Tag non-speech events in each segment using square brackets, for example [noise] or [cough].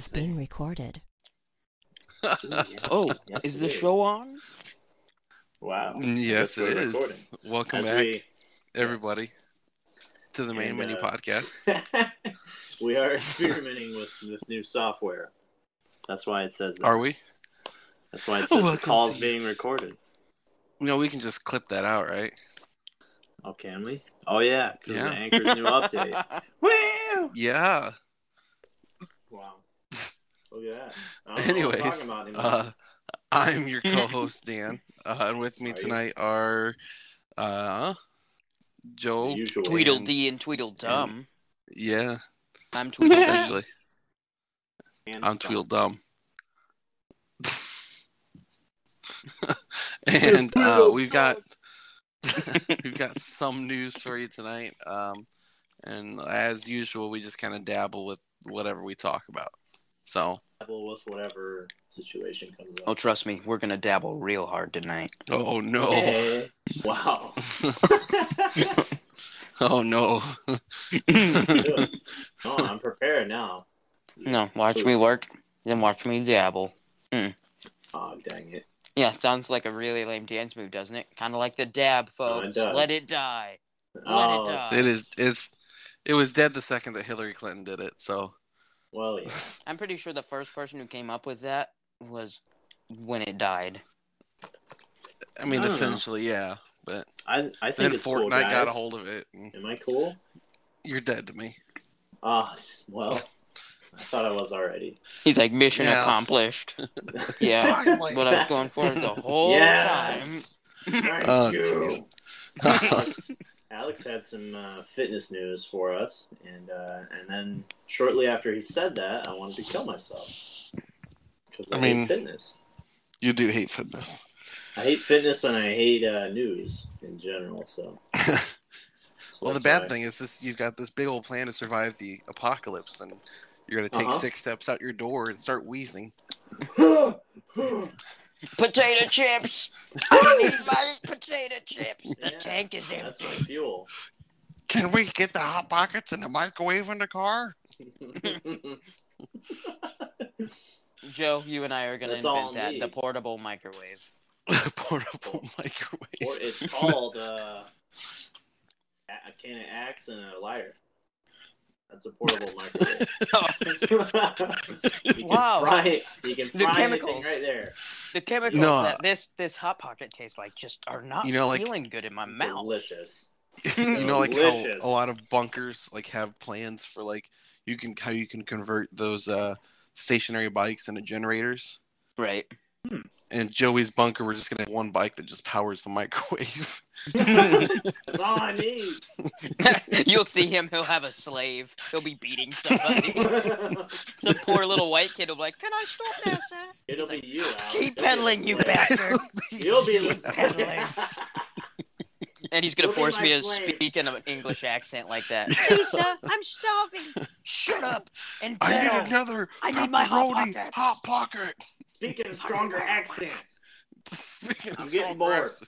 is being recorded. Oh, Yes, is the is. show on? Wow. Yes, it is. it. Welcome As back, we- everybody, to the main And, menu uh, podcast. [laughs] we are [laughs] experimenting with this new software. That's why it says that. Are we? That's why it says the Welcome call's to- being recorded. You know, we can just clip that out, right? Oh, can we? Oh, yeah. Because Yeah. the Anchor's new update. [laughs] Woo! Yeah. Wow. Look at that. I don't know what I'm Anyways, talking about anymore. uh, I'm your [laughs] co-host Dan, uh, and with me Are you? tonight are uh, Joe. The usual. Tweedledee and Tweedledum. Yeah, I'm [laughs] Tweedledee. essentially, And I'm Tweedledum. [laughs] and uh, we've got we've got some news for you tonight. Um, and as usual, we just kind of dabble with whatever we talk about. So, Dabble with whatever situation comes up. Oh, trust me, we're gonna dabble real hard tonight. oh no, Hey. Wow. [laughs] oh no. Good. [laughs] Oh, I'm prepared now. no, watch me work, then watch me dabble. Oh, dang it. Yeah, sounds like a really lame dance move, doesn't it? Kind of like the dab, it folks. does. Let it die. Oh, it die. It is. It's. It was dead the second that Hillary Clinton did it. So Well, yeah. [laughs] I'm pretty sure the first person who came up with that was when it died. I mean, I don't know. essentially, yeah. But I, I think then it's Fortnite cool, got a hold of it. Am I cool? you're dead to me. Ah, well, I thought I was already. He's like, mission Yeah. accomplished. [laughs] Yeah, Finally. what I was going for the whole Yes. time. Thank Oh, you. [laughs] Alex, had some uh, fitness news for us, and uh, and then shortly after he said that, I wanted to kill myself because I, I mean- hate fitness. you do hate fitness. I hate fitness and I hate uh, news in general. So, [laughs] so well, the bad thing is this: you've got this big old plan to survive the apocalypse, and you're gonna take Uh-huh. six steps out your door and start wheezing. [laughs] Potato chips. [laughs] I need my potato chips. The Yeah, tank is empty. That's my fuel. Can we get the hot pockets and the microwave in the car? [laughs] Joe, you and I are gonna invent that. me. [laughs] The portable microwave. Portable microwave. or it's called uh, a a can of axe and a lighter. That's a portable microwave. [laughs] you Wow. fry it. You can The fry anything chemicals. right there. The chemicals No. that this this hot pocket tastes like just are not You know, like- feeling good in my mouth. Delicious. [laughs] you know, like how a lot of bunkers like have plans for like you can how you can convert those uh stationary bikes into generators. Right. And Joey's bunker, we're just gonna have one bike that just powers the microwave. That's all I need. [laughs] You'll see him. He'll have a slave. He'll be beating somebody. [laughs] Some poor little white kid will be like, "Can I stop now, sir?" It'll be you, Alex. Keep [laughs] You'll be pedaling, you slave. bastard. You'll be the Pedaling. And he's gonna You'll force my me to slave. speak in an English accent like that. Lisa, I'm starving. Shut up and I need another I need my hot pepperoni pockets. hot pocket. Speaking of [laughs] stronger accent. Speaking of I'm getting strong bored. words,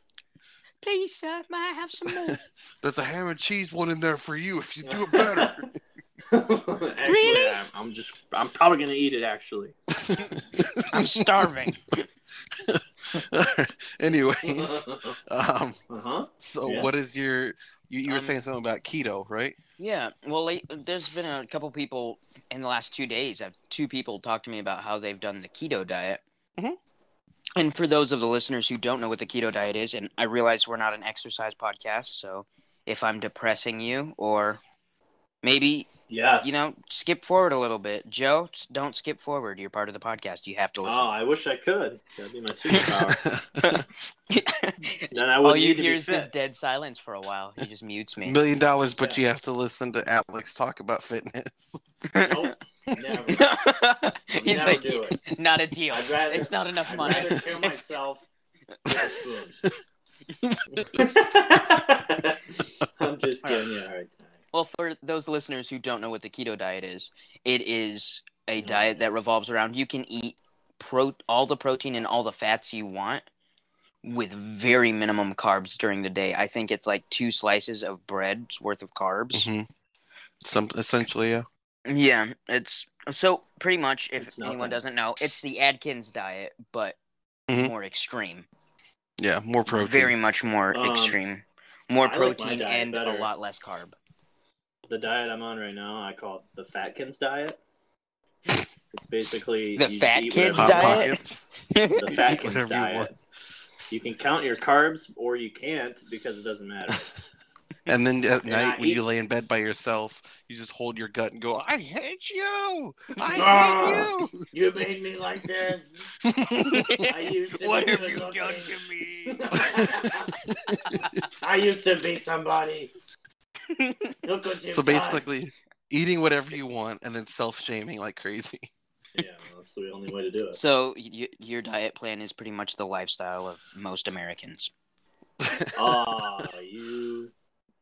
Please, sir, may I have some more? [laughs] there's a ham and cheese one in there for you if you do it [laughs] better. actually, Really? I'm, I'm just. I'm probably gonna eat it. Actually. I'm starving. Anyways, um, Uh huh. so Yeah. what is your? You, you were Um, saying something about keto, right? Yeah, well, late, there's been a couple people in the last two days. I've two people talk to me about how they've done the keto diet. Mhm. And for those of the listeners who don't know what the keto diet is, and I realize we're not an exercise podcast, so if I'm depressing you or maybe yeah, you know skip forward a little bit, Joe, don't skip forward. You're part of the podcast. You have to listen. Oh. I wish I could. That'd be my superpower. [laughs] [laughs] then I All wouldn't you hear is this dead silence for a while. He just mutes me. Million dollars, but Yeah. you have to listen to Alex talk about fitness. Nope. Never. [laughs] He's Never like, do it. not a deal. I'd rather. it's not enough I'd money. rather kill myself with a spoon. I'm just giving you a hard time. Well, for those listeners who don't know what the keto diet is, it is a diet that revolves around you can eat pro all the protein and all the fats you want with very minimum carbs during the day. I think it's like two slices of bread's worth of carbs. hmm Some essentially, yeah. Yeah, it's so pretty much. If anyone doesn't know, it's the Atkins diet, but Mhm. more extreme. Yeah, more protein. Very much more Um, extreme. More I like protein diet and better. a lot less carb. The diet I'm on right now, I call it the Fatkins diet. It's basically [laughs] The you Fat Kids diet? pockets. The Fatkins [laughs] Whatever you diet. want. You can count your carbs or you can't because it doesn't matter. [laughs] And then at And I night when you lay in bed by yourself, you just hold your gut and go, "I hate you! I ah, hate You You made me like this. I used to what be have you looking. done to me? I used to be somebody. Look what you!" you've [laughs] so done. basically, eating whatever you want and then self-shaming like crazy. [laughs] Yeah, that's the only way to do it. So y- your diet plan is pretty much the lifestyle of most Americans. [laughs] Ah, you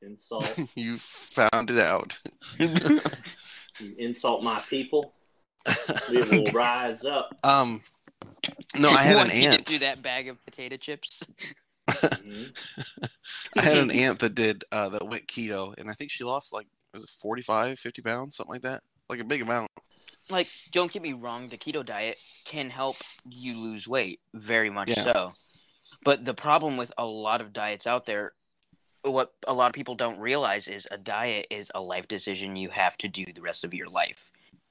insult. you found it out. You insult my people. We will rise up. Um, no, I had an Once you aunt. through that bag of potato chips. Mhm. [laughs] I had an [laughs] aunt that did uh, that went keto, and I think she lost like was it 45, 50 pounds, something like that, like a big amount. Like, don't get me wrong, the keto diet can help you lose weight, very much Yeah. so. But the problem with a lot of diets out there, what a lot of people don't realize is a diet is a life decision you have to do the rest of your life.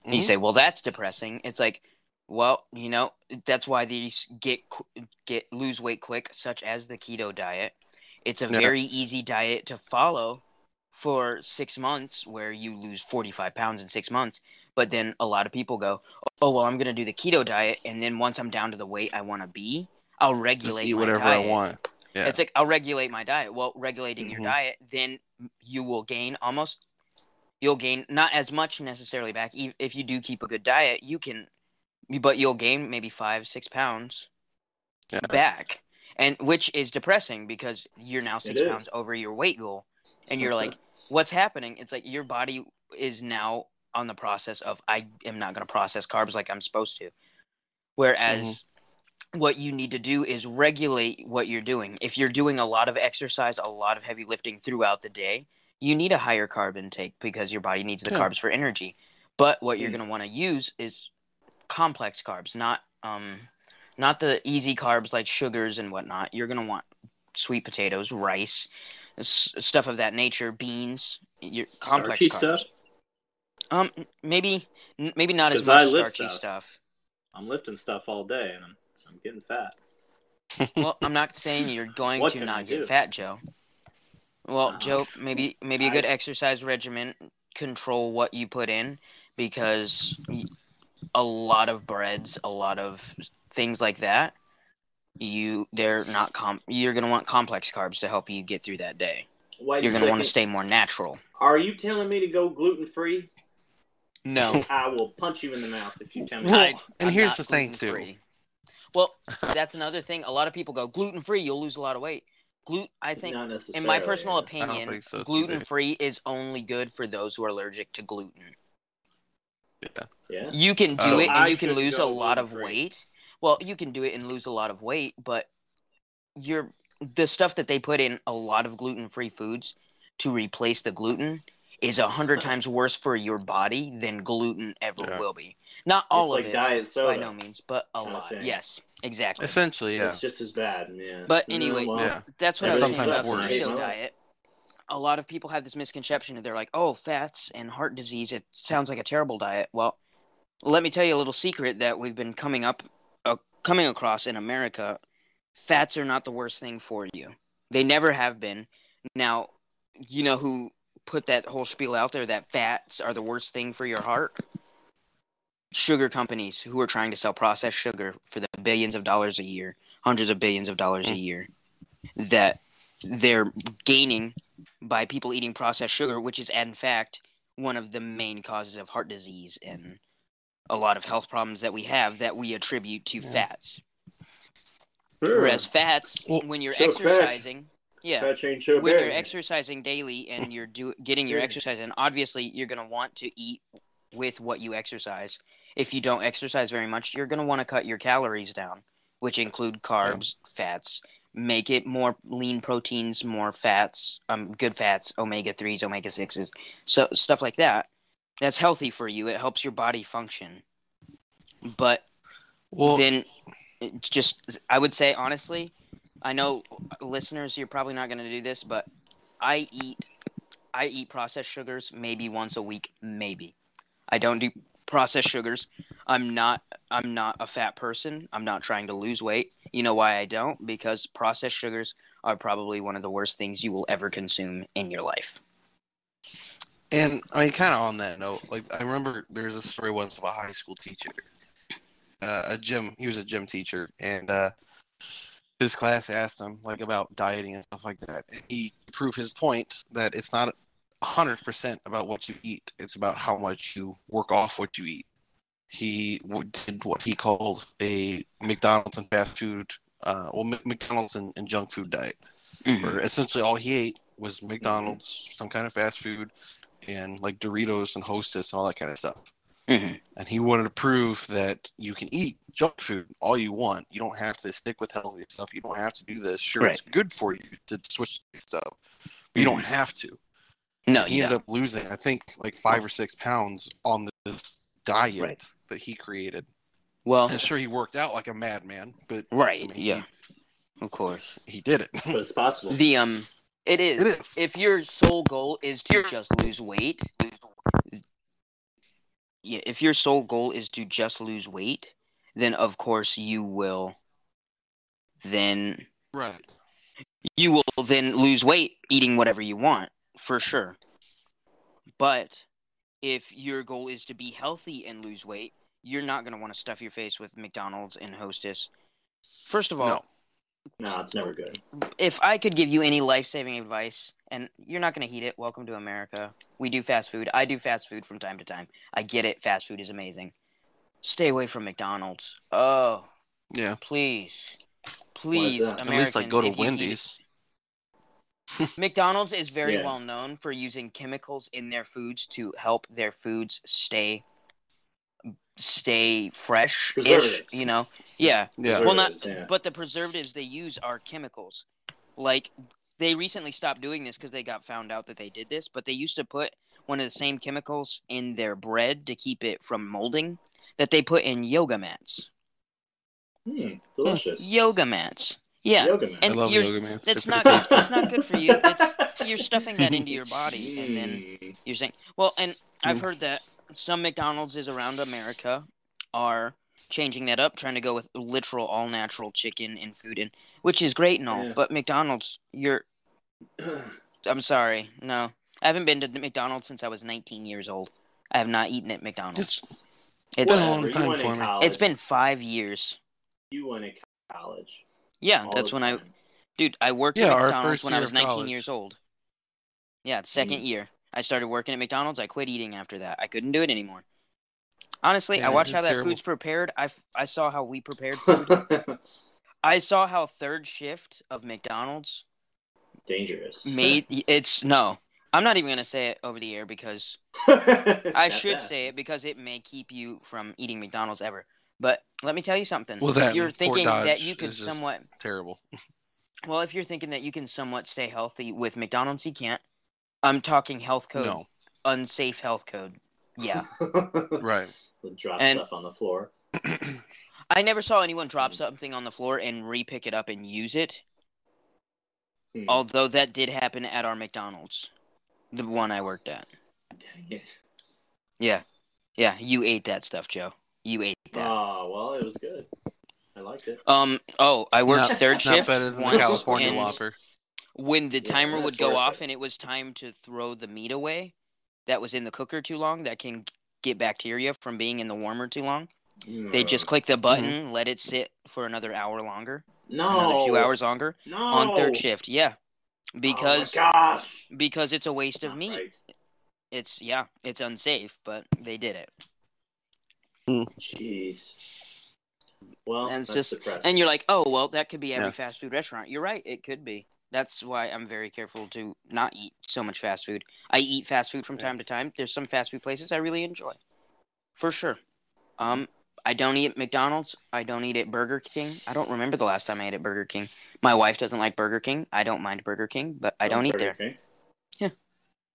And you say, well, that's depressing. It's like, well, you know, that's why these get get lose weight quick, such as the keto diet. It's a Yeah. very easy diet to follow for six months, where you lose forty five pounds in six months. But then a lot of people go, oh well, I'm gonna do the keto diet, and then once I'm down to the weight I want to be, I'll Just regulate eat my whatever diet. I want. Yeah. It's like I'll regulate my diet. Well, regulating your Mhm. diet, then you will gain almost. You'll gain not as much necessarily back. If you do keep a good diet, you can, but you'll gain maybe five, six pounds Yeah. back, and which is depressing because you're now six pounds over your weight goal, and you're like, what's happening? It's like your body is now on the process of I am not going to process carbs like I'm supposed to. Whereas what you need to do is regulate what you're doing. If you're doing a lot of exercise, a lot of heavy lifting throughout the day, you need a higher carb intake because your body needs the Yeah. carbs for energy. But what you're Mm. going to want to use is complex carbs, not um not the easy carbs like sugars and whatnot. You're going to want sweet potatoes, rice, s- stuff of that nature, beans, your complex Starchy carbs. stuff. Um, maybe, maybe not as I much starchy stuff. stuff. I'm lifting stuff all day and I'm I'm getting fat. Well, [laughs] I'm not saying you're going to not get fat, Joe. Well, Uh, Joe, maybe maybe a good exercise regimen. Control what you put in because a lot of breads, a lot of things like that, you they're not com. You're gonna want complex carbs to help you get through that day. Wait You're gonna want to stay more natural. Are you telling me to go gluten free? No, [laughs] I will punch you in the mouth if you tell me. Well, I- and I'm here's not the thing, too. gluten-free. Well, that's another thing. A lot of people go gluten free. You'll lose a lot of weight. Gluten. I think Not in my personal opinion, so, gluten free is only good for those who are allergic to gluten. Yeah. You can do Oh. it I and you can lose a lot of gluten-free. weight. Well, you can do it and lose a lot of weight, but you're the stuff that they put in a lot of gluten-free foods to replace the gluten is a hundred times worse for your body than gluten ever Yeah. will be. Not all it's of like it diet soda. by no means, but a kinda lot. thing. Yes, exactly. Essentially, yeah. It's just as bad. Yeah. But No, anyway, well, Yeah. That's what And I was saying sometimes about the worse. keto diet. A lot of people have this misconception. They're like, "Oh, fats and heart disease. It sounds like a terrible diet." Well, let me tell you a little secret that we've been coming up, uh, coming across in America. Fats are not the worst thing for you. They never have been. Now, you know who put that whole spiel out there that fats are the worst thing for your heart? Sugar companies who are trying to sell processed sugar for the billions of dollars a year, hundreds of billions of dollars a Mm. year, that they're gaining by people eating processed sugar, which is in fact one of the main causes of heart disease and a lot of health problems that we have that we attribute to Yeah. fats. sure. Whereas fats, Well, when you're so fat- exercising, yeah, Fat change when bad. you're exercising daily and [laughs] you're do getting your Yeah. exercise and obviously you're gonna want to eat with what you exercise. If you don't exercise very much, you're gonna want to cut your calories down, which include carbs, fats. Make it more lean proteins, more fats, um, good fats, omega threes, omega sixes, so stuff like that. That's healthy for you. It helps your body function. But Well, then just I would say honestly, I know uh, listeners you're probably not going to do this, but I eat I eat processed sugars maybe once a week, maybe. I don't do processed sugars. I'm not I'm not a fat person. I'm not trying to lose weight. You know why I don't? Because processed sugars are probably one of the worst things you will ever consume in your life. And I mean, kind of on that note, like I remember there was a story once of a high school teacher, uh, a gym. He was a gym teacher, and uh, his class asked him like about dieting and stuff like that. And he proved his point that it's not hundred percent about what you eat; it's about how much you work off what you eat. He did what he called a McDonald's and fast food, uh, well, M- McDonald's and, and junk food diet Mhm. where essentially all he ate was McDonald's, some kind of fast food, and like Doritos and Hostess and all that kind of stuff. Mhm. And he wanted to prove that you can eat junk food all you want. You don't have to stick with healthy stuff. You don't have to do this. Sure, it's good for you to switch to stuff, but you don't have to. No, he you ended don't. up losing, I think, like five or six pounds on this diet Right. that he created. Well, And sure, he worked out like a madman, but right, I mean, yeah. Of course. he, he did it. But it's possible. The um it is. It is. If your sole goal is to just lose weight, yeah, if your sole goal is to just lose weight, then of course you will then right. you will then lose weight eating whatever you want for sure. But if your goal is to be healthy and lose weight, you're not going to want to stuff your face with McDonald's and Hostess. First of all, No. No, it's never good. if I could give you any life saving advice, and you're not going to heed it, welcome to America. We do fast food. I do fast food from time to time. I get it. Fast food is amazing. Stay away from McDonald's. Oh, Yeah. please. Please, that? At least like go to Americans, if you heed it- Wendy's. [laughs] McDonald's is very Yeah. well known for using chemicals in their foods to help their foods stay stay fresh ish, you know. Yeah. Yeah. Well not yeah. but the preservatives they use are chemicals. Like they recently stopped doing this cuz they got found out that they did this, but they used to put one of the same chemicals in their bread to keep it from molding that they put in yoga mats. Hmm, delicious. Yoga mats. Yeah. Yoga man. I And love you're- yoga, man. It's not good, tasty. it's not good for you. It's, you're stuffing that into your [laughs] body and then. You're saying, well, and I've heard that some McDonald's is around America are changing that up, trying to go with literal all natural chicken and food, and which is great and all. Yeah. But McDonald's, you're, [clears throat] I'm sorry, no, I haven't been to McDonald's since I was 19 years old. I have not eaten at McDonald's. It's It's Well, Whatever, long time for me. college. it's been five years. You went to college. Yeah, all that's the when I, dude, I worked Yeah, at our McDonald's first when I was 19 college. years old. Yeah, second Mm. year. I started working at McDonald's. I quit eating after that. I couldn't do it anymore. Honestly, I watched how that terrible. food's prepared. I, I saw how we prepared [laughs] food. I saw how third shift of McDonald's Dangerous. made it's no. I'm not even gonna say it over the air because [laughs] I should say it because it may keep you from eating McDonald's ever. But let me tell you something. Well, if that you're and Fort thinking that you could somewhat terrible. [laughs] well, if you're thinking that you can somewhat stay healthy with McDonald's, you can't. I'm talking health code, No. unsafe health code. Yeah. [laughs] Right. [laughs] Drop And- stuff on the floor. [clears throat] I never saw anyone drop Mm. something on the floor and re-pick it up and use it. Hmm. Although that did happen at our McDonald's, the one I worked at. Dang it. Yeah, yeah, you ate that stuff, Joe. You ate that. Oh well, it was good. I liked it. um. Oh, I worked Not- third Not better than once, the California and Whopper. When the Yeah, timer that's would go off it. and it was time to throw the meat away, that was in the cooker too long. That can get bacteria from being in the warmer too long. They just click the mm-hmm. button, let it sit for another hour longer, no another few hours longer no on third shift. Yeah, because oh my gosh because it's a waste of meat. right. It's yeah, it's unsafe, but they did it. Hmm. Jeez. Well, And it's that's just- depressing. And you're like, oh well, that could be every Yes. fast food restaurant. You're right, it could be. That's why I'm very careful to not eat so much fast food. I eat fast food from Yeah. time to time. There's some fast food places I really enjoy, for sure. Um, I don't eat at McDonald's. I don't eat at Burger King. I don't remember the last time I ate at Burger King. My wife doesn't like Burger King. I don't mind Burger King, but I don't eat there. Okay. I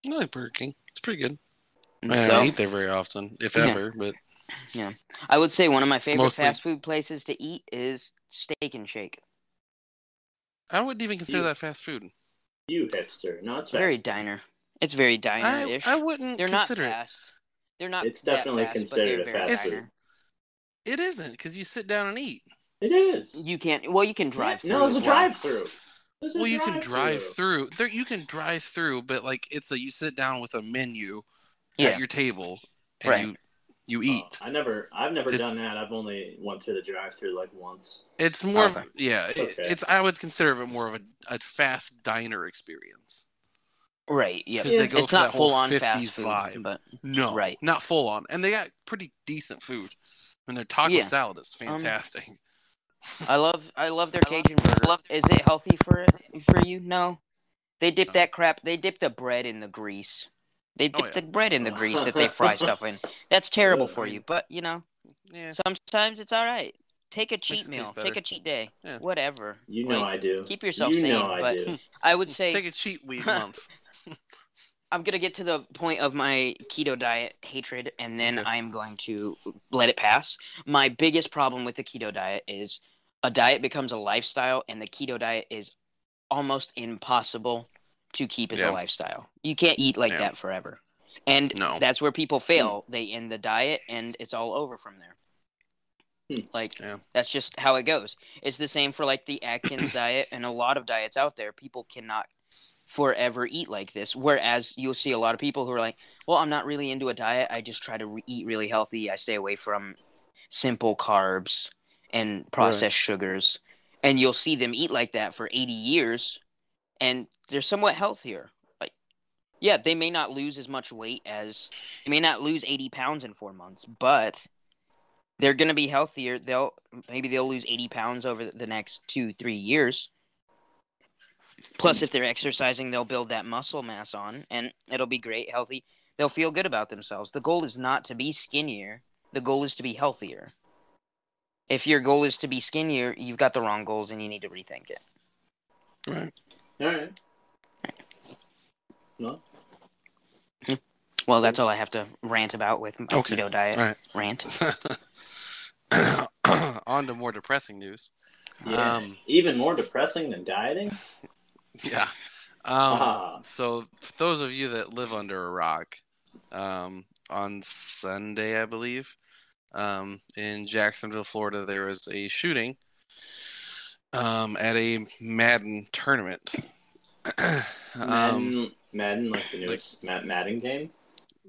like Burger King. It's pretty good. And I don't eat there very often, if Yeah. ever. But yeah, I would say one of my favorite mostly- fast food places to eat is Steak and Shake. I wouldn't even consider You- that fast food. You hipster. No, it's fast. Very diner. It's very diner-ish. I wouldn't they're not consider it. fast. They're not. It's definitely fast, considered a very fast food. diner. It isn't because you sit down and eat. It is. You can't. Well, you can drive. Through. No, it's a well. drive-through. There's Well, you can drive drive-through. through. There, you can drive through, but like it's a you sit down with a menu Yeah. at your table and Right. you you Oh, eat. I never, I've never It's- done that. I've only went through the drive-through like once. It's more Okay. of yeah. it- It's I would consider it more of a, a fast diner experience Right. Yeah. because they go It's for not that whole full on fast fifties food, vibe. but No, Right. not full on, and they got pretty decent food. And their taco Yeah. salad is Um, fantastic. I love I love their Cajun burger. Is it healthy for for you? No. They dip No. that crap. They dip the bread in the grease. They Oh, dip yeah. the bread in the [laughs] grease that they fry stuff in. That's terrible for I you. But you know, yeah, sometimes it's all right. Take a cheat it meal. Take a cheat day. Yeah. Whatever. You know Like, I do. keep yourself you sane, know I but- do. [laughs] I would say take a cheat week [laughs] month. I'm gonna get to the point of my keto diet hatred, and then Okay. I am going to let it pass. My biggest problem with the keto diet is a diet becomes a lifestyle, and the keto diet is almost impossible to keep as Yeah. a lifestyle. You can't eat like Yeah. that forever, and No. that's where people fail. They end the diet, and it's all over from there. Hmm. Like Yeah. that's just how it goes. It's the same for like the Atkins [clears throat] diet and a lot of diets out there. People cannot forever eat like this. Whereas you'll see a lot of people who are like, "Well, I'm not really into a diet. I just try to re- eat really healthy. I stay away from simple carbs and processed sugars." And you'll see them eat like that for 80 years, and they're somewhat healthier. Like, yeah, they may not lose as much weight as they may not lose 80 pounds in four months, but they're going to be healthier. They'll maybe they'll lose 80 pounds over the next two, three years. Plus, if they're exercising, they'll build that muscle mass on, and it'll be great, healthy. They'll feel good about themselves. The goal is not to be skinnier. The goal is to be healthier. If your goal is to be skinnier, you've got the wrong goals, and you need to rethink it. Right. All right. Well, Well, that's all I have to rant about with my Okay. keto diet All right. rant. [coughs] On to more depressing news. yeah. Um, Even more depressing than dieting. [laughs] Yeah. Um, Ah. so, for those of you that live under a rock, um, on Sunday, I believe, um, in Jacksonville, Florida, there was a shooting um, at a Madden tournament. [clears throat] um, Madden, Madden, like the newest Mad- Madden game.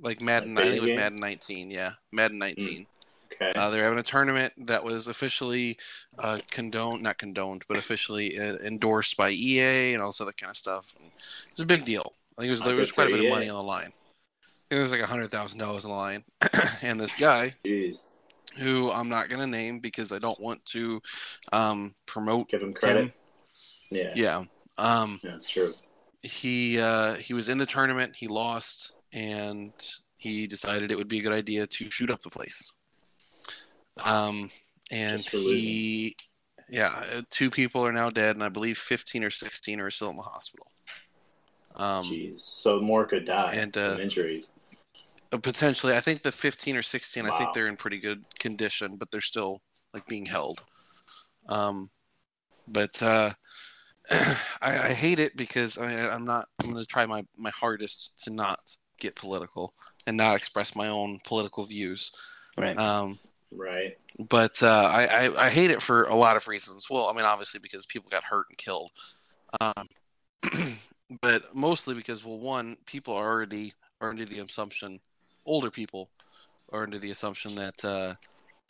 like Madden, like I think it was game? Madden 19. Yeah, Madden 19. Okay. Uh, they're having a tournament that was officially uh, condoned, not condoned, but officially uh, endorsed by EA and all this other kind of stuff. And it's a big deal. I think it was, there was quite a bit of money on the line. I think there was like a hundred thousand dollars on the line, [clears throat] and this guy Jeez. Who I'm not gonna name because I don't want to um, promote Give him credit. him. Yeah. Yeah, um, That's true. he uh, he was in the tournament. He lost, and he decided it would be a good idea to shoot up the place. Um, and he, yeah, uh, two people are now dead, and I believe fifteen or sixteen are still in the hospital. Um, Jeez. So more could die and, uh, from injuries. Uh, potentially, I think the fifteen or sixteen, I think they're in pretty good condition, but they're still like being held. Um, but uh, [clears throat] I, I hate it because I mean, I'm not. I'm going to try my my hardest to not get political and not express my own political views. Right. Um, Right. but uh, I, I I hate it for a lot of reasons. Well, I mean, obviously because people got hurt and killed, um, [clears throat] but mostly because well, one, people are already are under the assumption, older people are under the assumption that uh,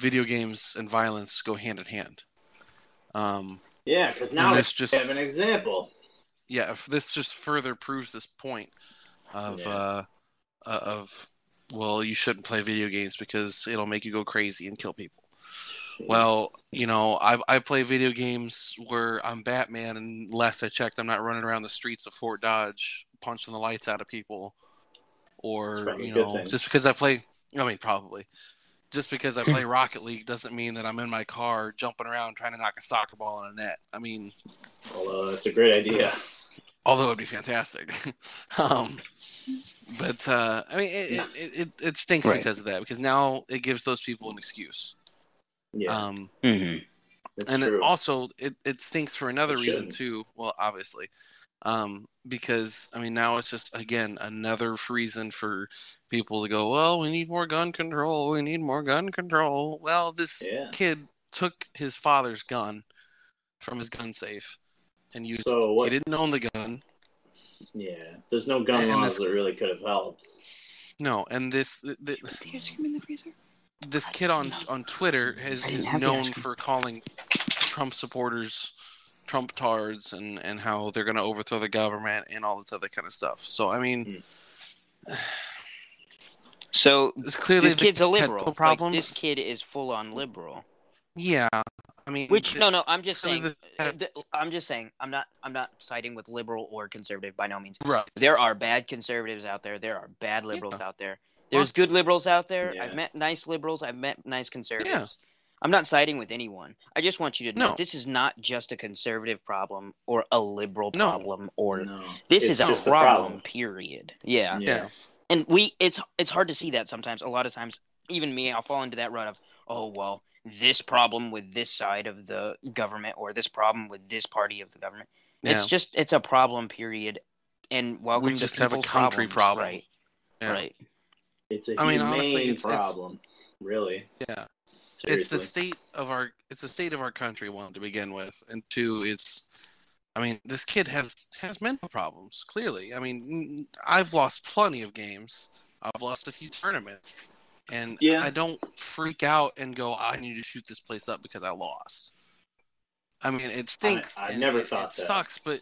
video games and violence go hand in hand. Um, Yeah, because now this just have an example. yeah, if this just further proves this point of Yeah. uh, uh, of well, you shouldn't play video games because it'll make you go crazy and kill people. Well, you know, I I play video games where I'm Batman, and last I checked, I'm not running around the streets of Fort Dodge punching the lights out of people, or you know, just because I play. I mean, probably. Just because I play [laughs] Rocket League doesn't mean that I'm in my car jumping around trying to knock a soccer ball in a net. I mean, Although it's a great idea. [laughs] although it'd be fantastic. [laughs] um, but uh, I mean, it it, it, it stinks Right. because of that. Because now it gives those people an excuse. Yeah, Um, hmm and true. it also it, it stinks for another It reason shouldn't. too. Well, obviously, um, because I mean now it's just again another reason for people to go. Well, we need more gun control. We need more gun control. Well, this Yeah. kid took his father's gun from his gun safe and used. So it. what- He didn't own the gun. yeah, there's no gun And laws this- that really could have helped. No, and this th- th- in the freezer? this kid on on Twitter has is known for calling Trump supporters Trump tards and and how they're going to overthrow the government and all this other kind of stuff. So I mean, [sighs] So it's clearly this kid's a liberal. no Like, this kid is full on liberal. yeah, I mean, Which th- no, no, I'm just saying. the- uh, I'm just saying. I'm not. I'm not siding with liberal or conservative by no means. right. There are bad conservatives out there. There are bad liberals out there. There's Lots. good liberals out there. Yeah. I've met nice liberals. I've met nice conservatives. I'm not siding with anyone. I just want you to know No. this is not just a conservative problem or a liberal No. problem or No, this it's is a just problem, Period. Yeah. Yeah. and we it's it's hard to see that sometimes. A lot of times, even me, I'll fall into that rut of oh well, this problem with this side of the government or this problem with this party of the government. Yeah. It's just it's a problem. Period. And welcome We to just have a country problems. problem. Right. Yeah. Right. It's a I mean, honestly, it's- it's- problem. Really. Yeah. Seriously. it's the state of our it's the state of our country one to begin with and two it's i mean this kid has has mental problems clearly i mean I've lost plenty of games i've lost a few tournaments and Yeah. i don't freak out and go i need to shoot this place up because i lost i mean it stinks I and never it, thought it that. sucks but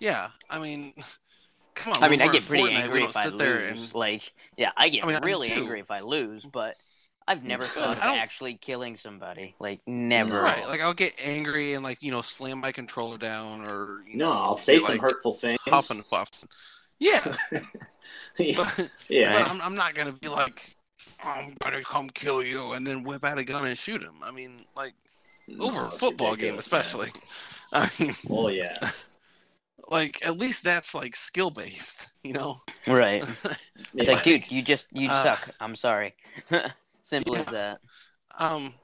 yeah i mean [laughs] come on I mean, I get pretty Fortnite, angry don't if I sit there lose. and Like, yeah, I get I mean, really angry if I lose, but I've never I thought of actually killing somebody. Like, never. right like i'll get angry and like you know slam my controller down or you no, know, I'll say some like, hurtful things. huffing and puffing. Yeah, [laughs] [laughs] yeah. but, yeah. but I'm, I'm not gonna be like, I'm gonna come kill you and then whip out a gun and shoot him. I mean, like No, over a football game, ridiculous, man. especially. [laughs] I mean, Well, yeah. like at least that's like skill based, you know. Right. It's like, dude, you just you Uh, suck. I'm sorry. Simple as that. um,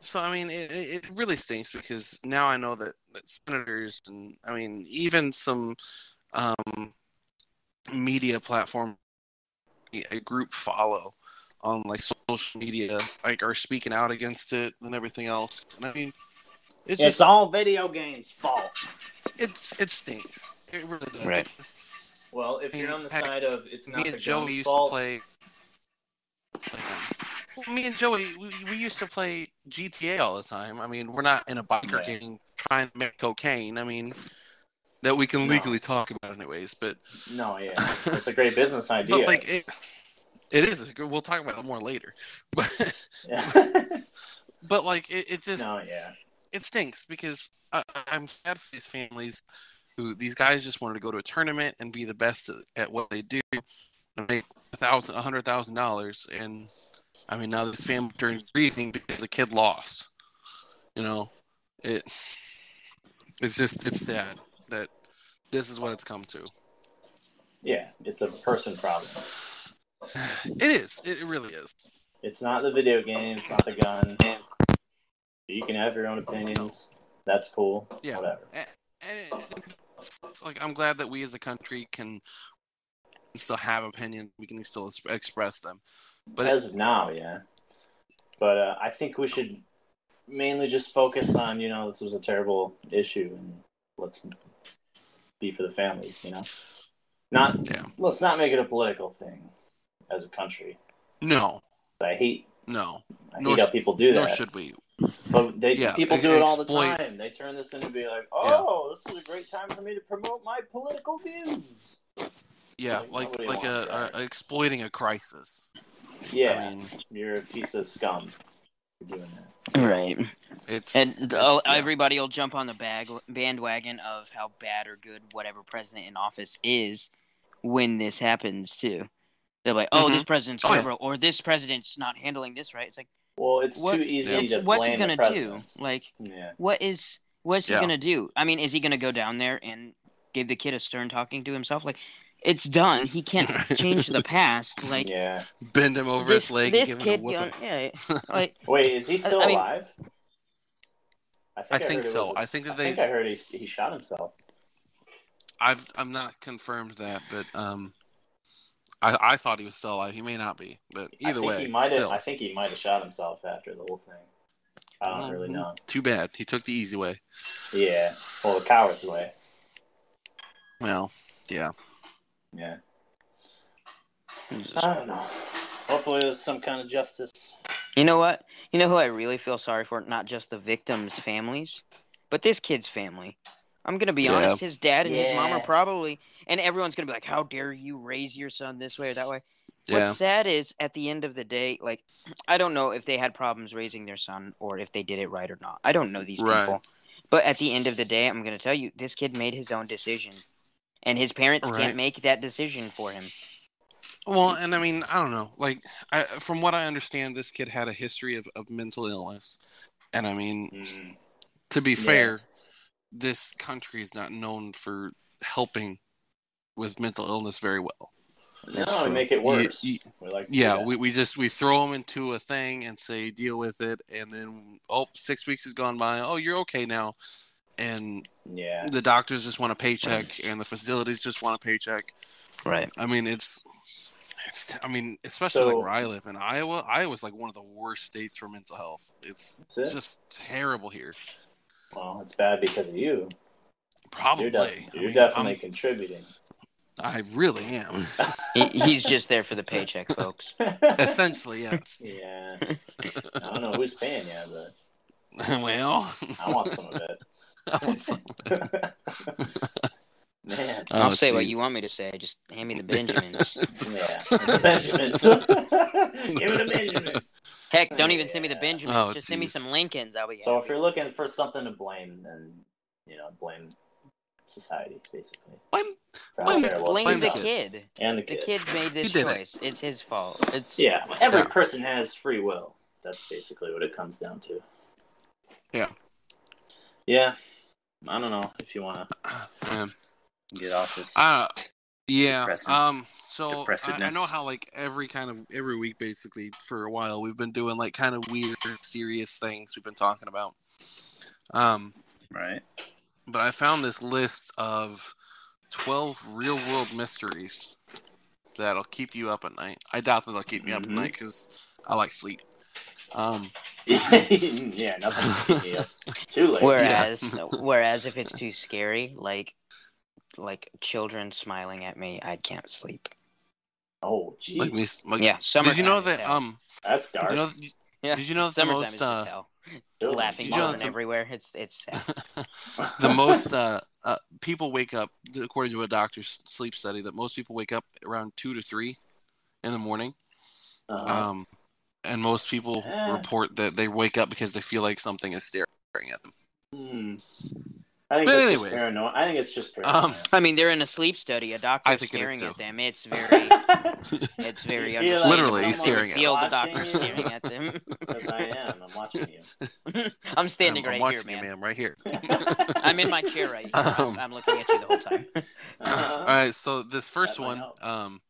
so I mean, it, it it really stinks because now I know that, that senators and I mean even some um media platform a group follow on like social media like are speaking out against it and everything else. And I mean, it's It's just all video games' fault. it's it stinks. It really does. Right. because Well, if I you're on the heck, side of it's not Me the and Joey used fault, to play. Well, me and Joey, we, we used to play GTA all the time. I mean, we're not in a biker Yeah. gang trying to make cocaine. I mean, that we can No. legally talk about anyways. But No, yeah, [laughs] it's a great business idea. but like it, it is. We'll talk about it more later. [laughs] But yeah. but like it, it just no, yeah, it stinks because I, I'm sad for these families who these guys just wanted to go to a tournament and be the best at, at what they do and make a thousand, a hundred thousand dollars. And I mean, now this family are grieving because the kid lost. You know, it it's just it's sad that this is what it's come to. yeah. It's a person problem. [sighs] It is. It really is. It's not the video game. It's not the gun. You can have your own opinions. That's cool. Yeah. Whatever. And it, it's, it's like I'm glad that we as a country can still have opinions. We can still express them. But As of now, yeah. But uh, I think we should mainly just focus on, you know, this was a terrible issue and let's be for the families, you know? Not yeah, let's not make it a political thing as a country. no, I hate no, I Nor how people do that. nor should we. But they Yeah, people do it all the time. They turn this into be like, "Oh, this is a great time for me to promote my political views." Yeah, Like, like like a, a exploiting a crisis. Yeah, I mean, you're a piece of scum for doing that. Right. it's And it's- oh, yeah. everybody will jump on the bag bandwagon of how bad or good whatever president in office is when this happens too. They're like, "Oh, mm-hmm. this president's Oh, yeah. or "This president's not handling this right." It's like, Well, it's what? too easy it's- to what's he blame the gonna do? Like, Yeah. what is what's he gonna do? I mean, is he gonna go down there and give the kid a stern talking to himself? Like, it's done. He can't [laughs] change the past. Like yeah. Bend him over this, his leg this and give kid, him a done- yeah, [laughs] like Wait, is he still I alive? I heard think it was so. a- I think that I they- think I heard he, he shot himself. I've I'm not confirmed that, but um, I I thought he was still alive. He may not be, but I either think way, he might have. I think he might have shot himself after the whole thing. I don't really Mhm. know. too bad. He took the easy way. Yeah, well, the coward's way. Well, yeah. Yeah, hmm. I don't know. Hopefully, there's some kind of justice. You know what? You know who I really feel sorry for? Not just the victims' families, but this kid's family. I'm gonna be Yeah. honest. His dad and his mom are probably, and everyone's gonna be like, "How dare you raise your son this way or that way?" Yeah. What's sad is, at the end of the day, like, I don't know if they had problems raising their son or if they did it right or not. I don't know these Right. people. But at the end of the day, I'm gonna tell you, this kid made his own decision, and his parents Right. can't make that decision for him. Well, and I mean, I don't know. Like, I, from what I understand, this kid had a history of, of mental illness, and I mean, Mm. to be Yeah. fair, this country is not known for helping with mental illness very well. No, we make it worse. you- we like yeah, we, we just we throw them into a thing and say deal with it, and then oh, six weeks has gone by. Oh, you're okay now, and yeah. the doctors just want a paycheck, and the facilities just want a paycheck. Right. I mean, it's it's. I mean, especially So- like where I live in Iowa. Iowa's like one of the worst states for mental health. It's it. just terrible here. Well, it's bad because of you. Probably. You're, def- you're mean, definitely I'm- contributing. I really am. [laughs] He, he's just there for the paycheck, folks. [laughs] Essentially, yes. yeah. [laughs] I don't know who's paying you, but well, I want some of it. [laughs] I want some. [laughs] Man. Oh, I'll say what you want me to say. Just hand me the Benjamins. [laughs] Yeah. Benjamins. Give me the Benjamins. Heck, don't even send me the Benjamins. Oh, just send me some Lincolns. I'll be So if you're looking for something to blame, then you know blame society basically. Blame- blame- blame blame the become. kid. and the The kid. kid made this He did it. choice. It's his fault. It's Yeah, every Yeah. person has free will. That's basically what it comes down to. Yeah. Yeah. I don't know if you want [clears throat] to get off this. Uh, yeah. Depressing. Um. So I, I know how like every kind of every week, basically for a while, we've been doing like kind of weird, serious things we've been talking about. Um. right. But I found this list of twelve real world mysteries that'll keep you up at night. I doubt that they'll keep me up at Mhm. night because I like sleep. Um. [laughs] yeah, nothing. to keep me up Too late. whereas [laughs] whereas if it's too scary, like like children smiling at me, I can't sleep. Oh, geez. Like me. Like, Yeah, summer. Did you know that? Um. That's dark. You know. Yeah. Did you know the most uh, hell. Laughing you know children the- everywhere. It's it's sad. [laughs] the most uh, uh, people wake up according to a doctor's sleep study that most people wake up around two to three in the morning Uh-huh. um, and most people Eh. report that they wake up because they feel like something is staring at them Hmm. I think But that's anyways. just paranoia. I think it's just Um. I mean, they're in a sleep study. A doctor I think it is staring at them. It's [laughs] very. It's very. You feel like Literally, he's staring at Feel the watching doctor staring at them. [laughs] Yes, I am. I'm watching you. [laughs] I'm standing I'm, I'm right watching here, you man. ma'am right here I'm in my chair right here. I'm- Um, I'm looking at you the whole time. Uh-huh. all right so this first That one um,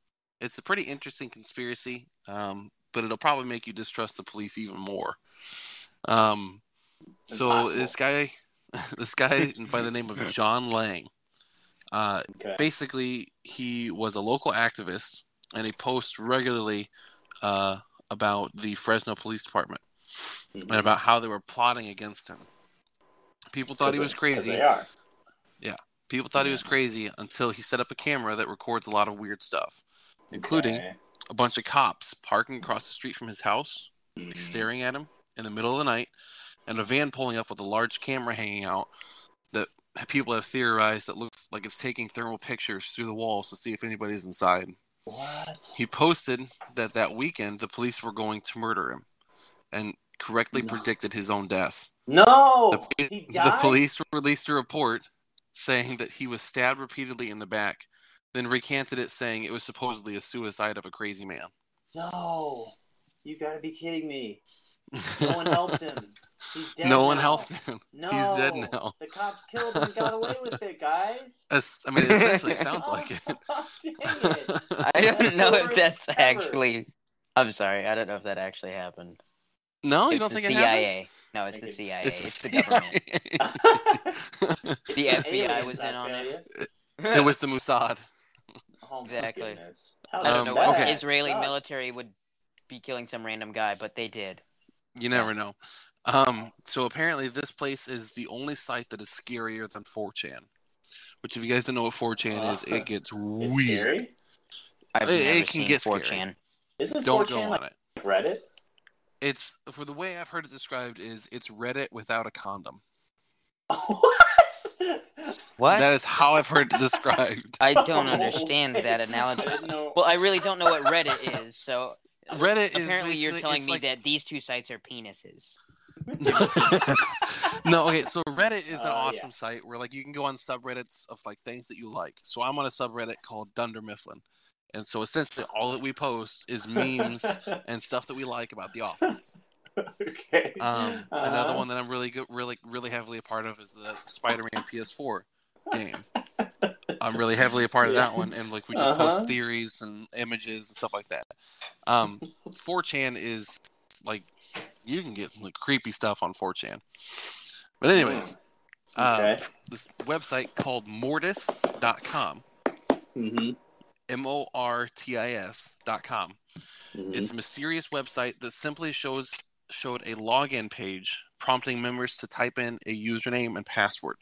it's a pretty interesting conspiracy um, but it'll probably make you distrust the police even more um, It's so impossible. this guy [laughs] this guy by the name of [laughs] john lang uh, Okay. basically he was a local activist and he posts regularly uh, about the Fresno Police Department Mhm. and about how they were plotting against him. People thought he was crazy. They are. People thought he was crazy until he set up a camera that records a lot of weird stuff, including Okay. A bunch of cops parking across the street from his house, like Mhm. staring at him in the middle of the night, and a van pulling up with a large camera hanging out that people have theorized that looks like it's taking thermal pictures through the walls to see if anybody's inside. What? He posted that that weekend the police were going to murder him and correctly No. predicted his own death. No. The, he the police released a report saying that he was stabbed repeatedly in the back, then recanted it saying it was supposedly a suicide of a crazy man. No. You gotta be kidding me. No one helped him. [laughs] He's dead no one helped him. No, He's dead now. The cops killed him and got away with it, guys. [laughs] Es- I mean, essentially, it [laughs] sounds like it. Oh, dang it. I don't That's know if that's ever. actually. I'm sorry. I don't know if that actually happened. no, you don't think it CIA. happened? No, it's the it- CIA. It's, It's, the the government. The FBI was in on it. it was the Mossad. Oh, my Exactly. I don't Um, know bad. what okay. Israeli Sucks. military would be killing some random guy, but they did. You never know. Um, so apparently, this place is the only site that is scarier than 4chan. Which, if you guys don't know what 4chan is, it gets weird. scary? I've It- it can seen get scary. 4chan. Isn't Don't 4chan go like on it. Reddit? It's for the way I've heard it described is it's Reddit without a condom. What? [laughs] What? That is how I've heard it described. I don't understand that analogy. didn't. Well, I really don't know what Reddit is, so Reddit is apparently you're telling me like- that these two sites are penises. [laughs] no, okay, so Reddit is an Uh, yeah. awesome site where like you can go on subreddits of like things that you like. So I'm on a subreddit called Dunder Mifflin. And so essentially all that we post is memes [laughs] and stuff that we like about The Office. [laughs] okay. Um, another Uh-huh. one that I'm really good, really, really heavily a part of is the Spider-Man PS4 game. I'm really heavily a part of that one, and like we just Uh-huh. post theories and images and stuff like that. Um, 4chan is like you can get some like, creepy stuff on 4chan. But anyways, uh, this website called Mortis.com, mm-hmm. M O R T I S.com. mm-hmm. It's a mysterious website that simply shows showed a login page prompting members to type in a username and password.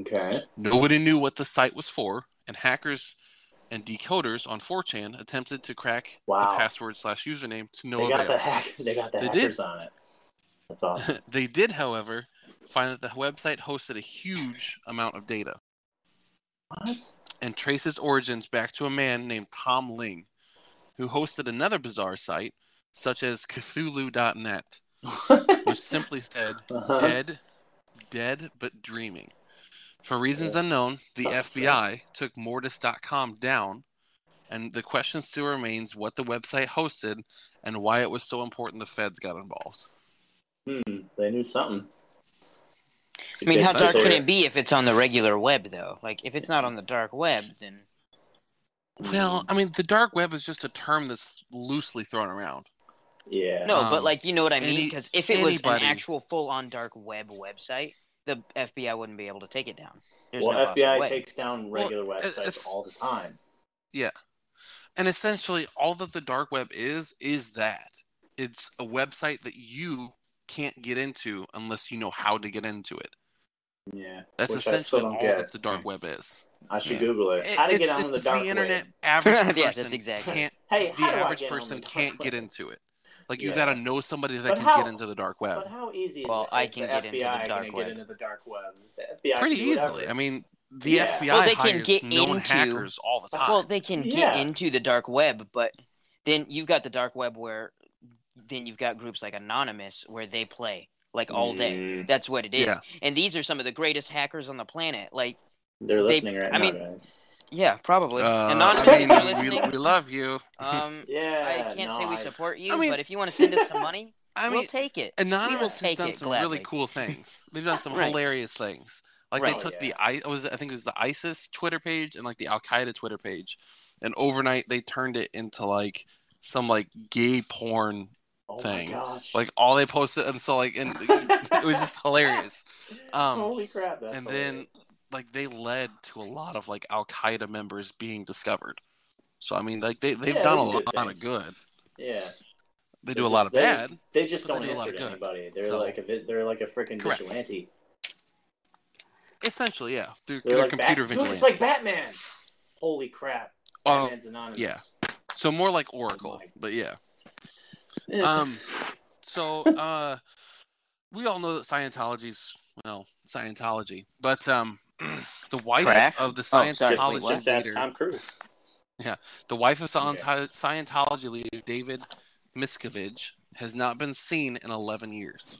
okay. Nobody knew what the site was for, and hackers and decoders on 4chan attempted to crack the password slash username to no They got avail. the hack. They got the They did. on it. That's [laughs] awesome. they did, however, find that the website hosted a huge amount of data what? and trace its origins back to a man named Tom Ling, who hosted another bizarre site, such as Cthulhu.net, [laughs] which simply said, Uh-huh. dead, dead but dreaming. For reasons Yeah. unknown, the Oh, FBI took Mortis.com down, and the question still remains what the website hosted and why it was so important the feds got involved. Hmm. They knew something. I mean, how dark they- can it be if it's on the regular web, though? Like, if it's not on the dark web, then Well, I mean, the dark web is just a term that's loosely thrown around. Yeah. no. Um, but like, you know what I mean? Because if it was anybody- an actual full-on dark web website, the FBI wouldn't be able to take it down. There's well, no FBI way. takes down regular Well, websites all the time. Yeah. And essentially, all that the dark web is, is that it's a website that you can't get into unless you know how to get into it. Yeah. That's Which essentially don't all get. that the dark web is. I should Yeah. Google it. It- How to it's get on the it's dark the internet web? average [laughs] person Yeah, that's exactly. can't Hey, the how do I average get on person the dark can't get into it. Like you Yeah. gotta know somebody that But can how- get into the dark web. But how easy is, Well, it, I can the get into the FBI dark gonna web. get into the dark web? The FBI Pretty can whatever. easily. I mean, the Yeah. FBI Well, they can hires get known into- hackers all the time. Well, they can Yeah. get into the dark web, but then you've got the dark web where then you've got groups like Anonymous where they play like all day. Mm, That's what it is. Yeah. And these are some of the greatest hackers on the planet. Like, they're they- listening right I now, mean- guys. Yeah, probably. uh, Anonymous, I mean, we, we love you. [laughs] [laughs] um, Yeah. I can't no, say we support you, I mean- but if you want to send us some [laughs] money, I we'll take it. Anonymous We'll has done it some really cool things. They've done some Right. hilarious things. Like Right. they took Oh, the I was I think it was the ISIS Twitter page and like the Al Qaeda Twitter page, and overnight they turned it into like some like gay porn. oh thing. My gosh. Like all they posted, and so like and it was just hilarious. Um, Holy crap! That's and hilarious. then like they led to a lot of like Al Qaeda members being discovered. So I mean, like they they've Yeah, done a those are good lot of good. yeah, They They do a just- lot of they- bad. They just don't they do a lot answer of to good. anybody. They're So- like a they're like a freaking vigilante. Essentially, yeah, they're, They're they're like computer Bat- Dude, it's like Batman. Holy crap! Oh, Batman's anonymous. yeah. So more like Oracle, my- but yeah. Yeah. Um, so uh, we all know that Scientology's well Scientology, but um, [clears throat] the wife Crack? of the Oh, sorry, wait, Scientology what? just leader, Tom Cruise. the wife of Okay. Scienti- Scientology leader David Miscavige has not been seen in 11 years.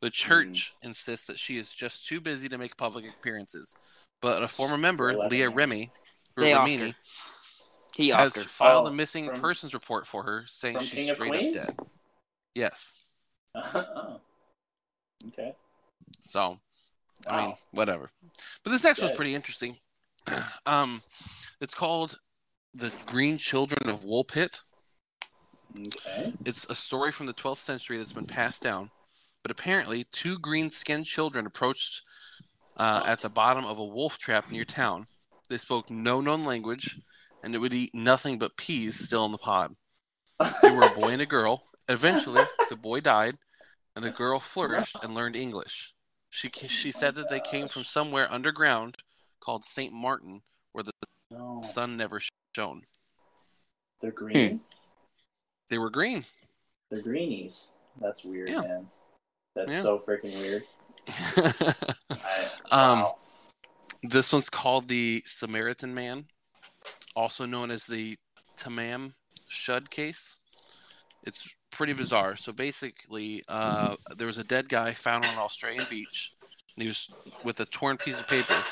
The church Hmm. insists that she is just too busy to make public appearances, but a former member, 11 Leah years. Remy, or They offed Remini. He has offered. filed Oh, a missing from- persons report for her, saying she's King straight up dead. Yes. [laughs] oh. Okay. So, I mean, whatever. But this next one's pretty interesting. [clears throat] Um, it's called "The Green Children of Woolpit." Okay. It's a story from the 12th century that's been passed down. But apparently, two green-skinned children approached uh, at the bottom of a wolf trap near town. They spoke no known language, and it would eat nothing but peas still in the pod. They were a boy and a girl. Eventually, the boy died, and the girl flourished and learned English. She she said that they came from somewhere underground called Saint Martin, where the no, sun never shone. they're green. They were green. They're greenies. That's weird, Yeah. man. That's Yeah. so freaking weird. [laughs] I, Um, wow. this one's called the Somerton Man, also known as the Tamam Shud case. It's pretty bizarre. So basically, uh, there was a dead guy found on an Australian beach, and he was with a torn piece of paper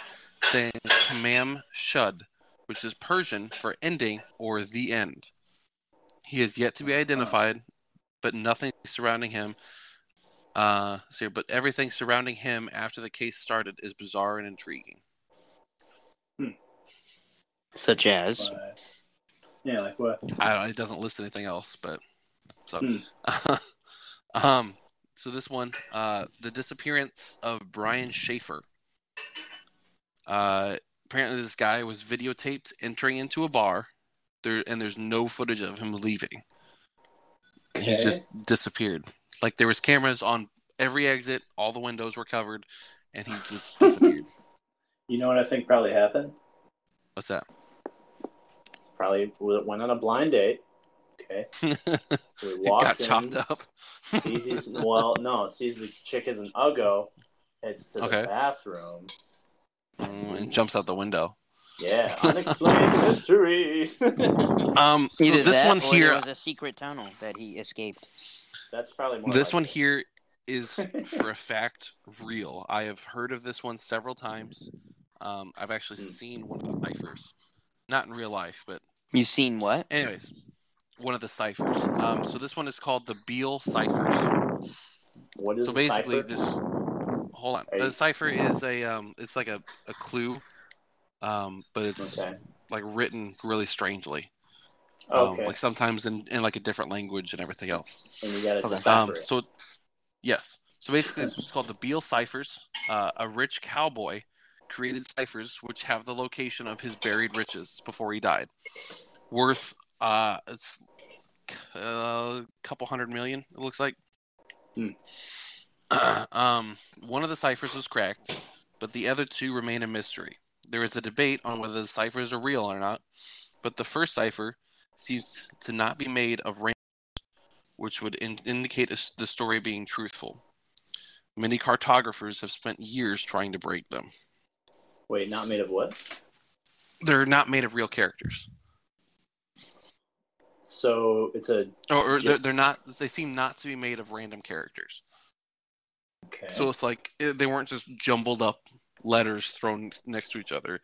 saying Tamam Shud, which is Persian for ending or the end. He is yet to be identified, but nothing surrounding him. Uh, so, but everything surrounding him after the case started is bizarre and intriguing. Such as. Yeah, like what? I don't, it doesn't list anything else, but so Hmm. [laughs] um so this one uh the disappearance of Brian Shaffer. Uh apparently this guy was videotaped entering into a bar there and there's no footage of him leaving. He just disappeared. Like there was cameras on every exit, all the windows were covered and he just [laughs] disappeared. You know what I think probably happened? What's that? Probably went on a blind date. Okay. [laughs] So he He walks got in, chopped up. sees he's, [laughs] well, no, sees the chick is an uggo, heads to Okay. the bathroom. Mm, and jumps out the window. Yeah, unexplained [laughs] mystery. Um, so Either this that one or here, was a secret tunnel that he escaped. That's probably more. this like one it. here is for a fact real. I have heard of this one several times. Um, I've actually Hmm. seen one of the ciphers, not in real life, but You've seen what? anyways, one of the ciphers. Um, so this one is called the Beale ciphers. What is So basically, cipher? this hold on, Are you- the cipher is a um, it's like a, a clue, um, but it's Okay. like written really strangely. Um, Okay. like sometimes in, in like a different language and everything else. and you got to Okay. Um, it. so, yes. So basically, it's called the Beale ciphers. Uh, a rich cowboy created ciphers which have the location of his buried riches before he died, worth uh, it's a couple hundred million. It looks like. Hmm. [clears throat] um, one of the ciphers was cracked, but the other two remain a mystery. There is a debate on whether the ciphers are real or not, but the first cipher seems to not be made of rain which would in- indicate a the story being truthful. Many cartographers have spent years trying to break them. Wait, not made of what? They're not made of real characters, So it's a or, or they're, they're not. They seem not to be made of random characters. okay. So it's like eh, they weren't just jumbled up letters thrown next to each other.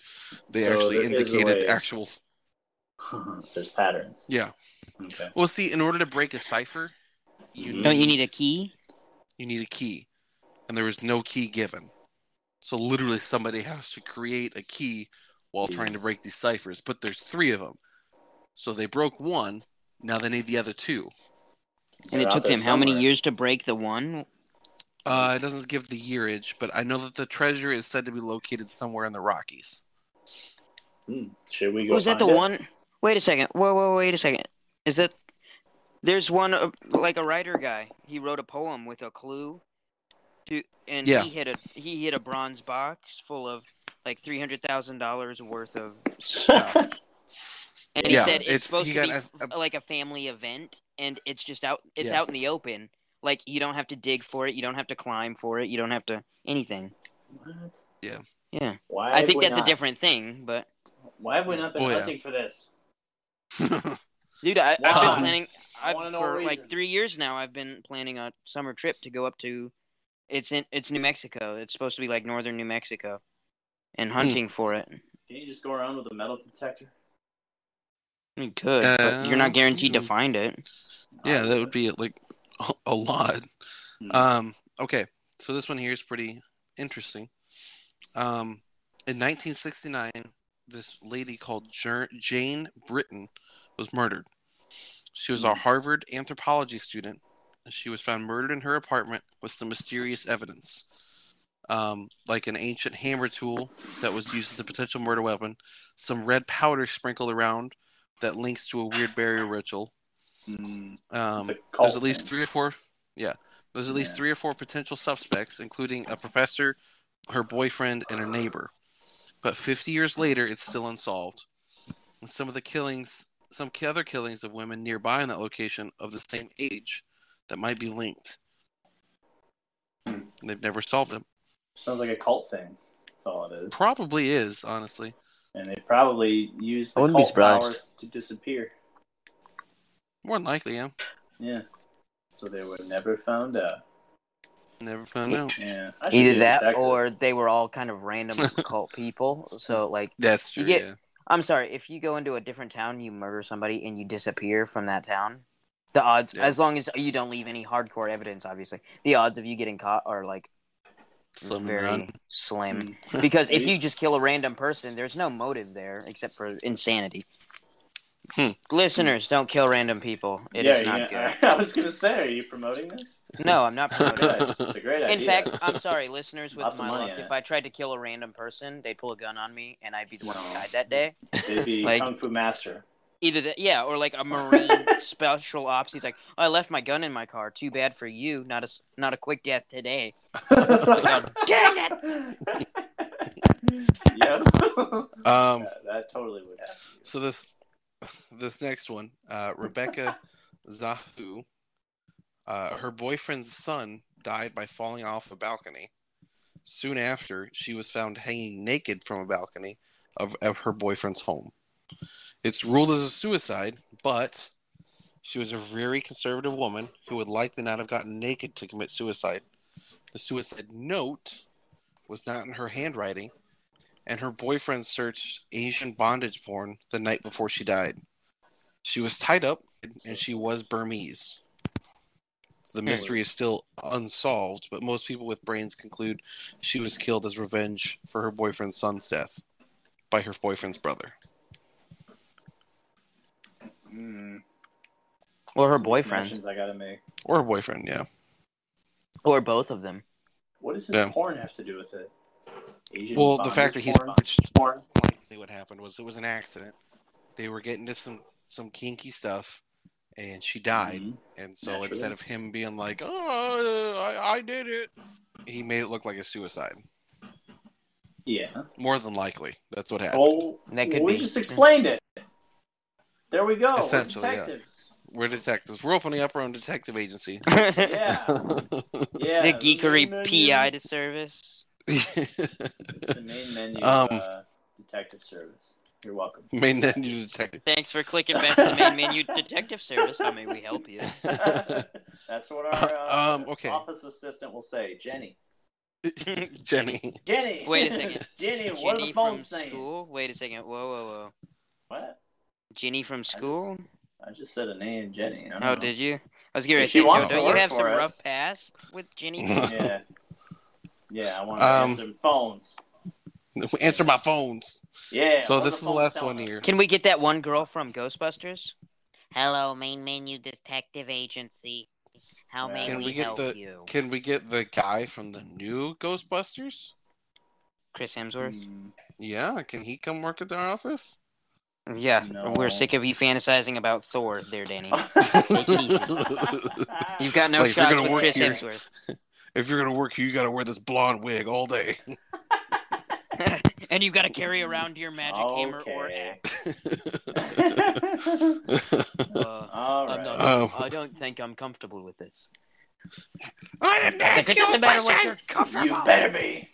They So actually there is a indicated actual. [laughs] [laughs] there's patterns. Yeah. Okay. Well, see, in order to break a cipher, you Mhm. Don't you need a key? you need a key, and there was no key given. So literally, somebody has to create a key while trying to break these ciphers. But there's three of them, so they broke one. Now they need the other two. And They're it took there them how many somewhere. years to break the one? Uh, it doesn't give the yearage, but I know that the treasure is said to be located somewhere in the Rockies. Hmm. Should we go? Was that the it? one? Wait a second. Whoa, whoa, wait a second. Is that? There's one uh, like a writer guy. He wrote a poem with a clue, to and Yeah. he hit a he hit a bronze box full of like three hundred thousand dollars worth of stuff. [laughs] And he Yeah, said it's, it's- supposed he to be got a- f- like a family event, and it's just out. It's Yeah. out in the open. Like you don't have to dig for it. You don't have to climb for it. You don't have to anything. What? Yeah, Yeah. Why? I think that's not, a different thing. But Why have we not been Oh, yeah. hunting for this? [laughs] dude, I, I've Why? been planning. I I've, wanna for reason. like three years now. I've been planning a summer trip to go up to. It's in it's New Mexico. It's supposed to be like northern New Mexico, Hmm. and hunting for it. Can you just go around with a metal detector? You could, but you're Uh, not guaranteed to mm. find it. yeah, that would be like a- [laughs] a lot. Hmm. Um, okay, so this one here is pretty interesting. Um, in 1969, this lady called Jane Britton was murdered. She was a Hmm. Harvard anthropology student. and She was found murdered in her apartment with some mysterious evidence, um, like an ancient hammer tool that was used as a potential murder weapon, some red powder sprinkled around that links to a weird burial ritual. Mm, Um, it's a cult there's at least thing. three or four. Yeah, there's at least Yeah. three or four potential suspects, including a professor, her boyfriend, and a neighbor. But 50 years later, it's still unsolved. And some of the killings, some other killings of women nearby in that location of the same age, that might be linked. Hmm. They've never solved them. Sounds like a cult thing. That's all it is. Probably is, honestly. And they probably used the wouldn't cult powers to disappear. More than likely, yeah. Yeah. So they were never found out. Never found out. Yeah. I should be Either that or they were all kind of random [laughs] cult people. So like That's true. Get- yeah. I'm sorry, if you go into a different town, you murder somebody and you disappear from that town, the odds Yeah. as long as you don't leave any hardcore evidence, obviously, the odds of you getting caught are like Slim very run. slim. Mm. [laughs] Because if you just kill a random person, there's no motive there except for insanity. Hmm. Listeners, don't kill random people. It is yeah, not yeah, good. [laughs] I was gonna say, are you promoting this? No, I'm not promoting it. It's a great idea. In fact, I'm sorry, listeners. With Lots my luck, if. I tried to kill a random person, they'd pull a gun on me, and I'd be the one who died that day. they'd be like- kung fu master. Either that, yeah, or like a [laughs] marine special ops. He's like, I left my gun in my car. Too bad for you. Not a s- not a quick death today. [laughs] Dang Dang it! [laughs] yep. Um, that, that totally would happen. So this this next one, uh, Rebecca Zahau, uh, her boyfriend's son died by falling off a balcony. Soon after, she was found hanging naked from a balcony of, of her boyfriend's home. It's ruled as a suicide, but she was a very conservative woman who would likely not have gotten naked to commit suicide. The suicide note was not in her handwriting, and her boyfriend searched Asian bondage porn the night before she died. She was tied up and she was Burmese. The hmm. mystery is still unsolved, but most people with brains conclude she was killed as revenge for her boyfriend's son's death by her boyfriend's brother. Mm, Or her some boyfriend, I gotta make. Or her boyfriend, yeah. or both of them. What does this Yeah. porn have to do with it? Asian Well, the fact that he's porn? porn. likely what happened was it was an accident. They were getting to some some kinky stuff, and she died. Mhm. And so Naturally. instead of him being like, "Oh, I, I did it," he made it look like a suicide. Yeah. More than likely, that's what happened. Oh, That could we be. just explained it. There we go. We're Essentially, yeah. detectives. We're detectives. We're opening up our own detective agency. [laughs] Yeah. yeah. the geekery PI menu- to service. The [laughs] main menu Um, uh, detective service. You're welcome. Main menu detective. Thanks for clicking back to the main menu detective service. How may we help you? [laughs] That's what our uh, Um, okay. office assistant will say. Jenny. Jenny. Jenny. Wait a second. Jenny, what are Ginny the from phones saying? school? Wait a second. Whoa, whoa, whoa. What? Ginny from school? I just said a name, Jenny. I don't Oh, know. did you? I was getting ready to she say, wants don't you have some us. rough past with Jenny? [laughs] Yeah. Yeah, I want to Um, answer phones. [laughs] Answer my phones. Yeah. So this is the last one here. Can we get that one girl from Ghostbusters? Hello, main menu detective agency. How may Can we, we get help the- you? Can we get the guy from the new Ghostbusters? Chris Hemsworth? Mm, Yeah, can he come work at our office? Yeah, No. we're sick of you fantasizing about Thor there, Danny. [laughs] You've got no Like, if you're shot gonna with work Chris here- Hemsworth. [laughs] if you're gonna work here, you gotta wear this blonde wig all day. [laughs] and you've got to carry around your magic hammer or axe. Uh, All I'm right. not, Um, I don't think I'm comfortable with this. I didn't ask It you a doesn't matter what question. you're comfortable you better be.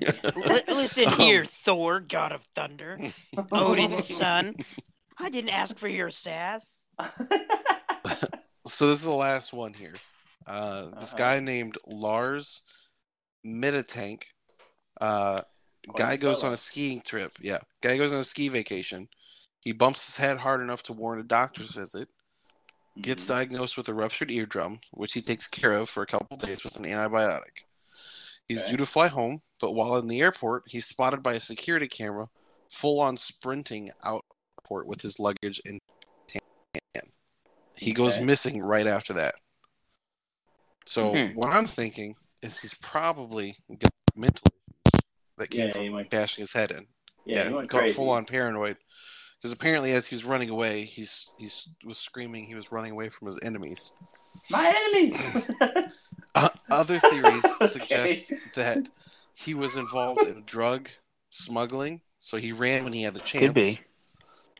Li- listen [laughs] Um, here, Thor, God of Thunder, [laughs] Odin's son. I didn't ask for your sass. So this is the last one here. Uh, this Uh-huh. guy named Lars Midatank. Uh, guy Quite goes on a skiing trip. Yeah, guy goes on a ski vacation. He bumps his head hard enough to warrant a doctor's visit. gets Mhm. diagnosed with a ruptured eardrum, which he takes care of for a couple days with an antibiotic. He's Okay. due to fly home, but while in the airport, he's spotted by a security camera, full on sprinting out of the airport with his luggage in hand. He goes missing right after that. So Hmm. what I'm thinking is he's probably got mental issues that came Yeah, from he went. bashing his head in. Yeah, he got full on paranoid. Because apparently, as he was running away, he's he's was screaming he was running away from his enemies. My enemies. [laughs] Uh, other theories [laughs] Okay. suggest that he was involved in drug smuggling, so he ran when he had the chance. Could be.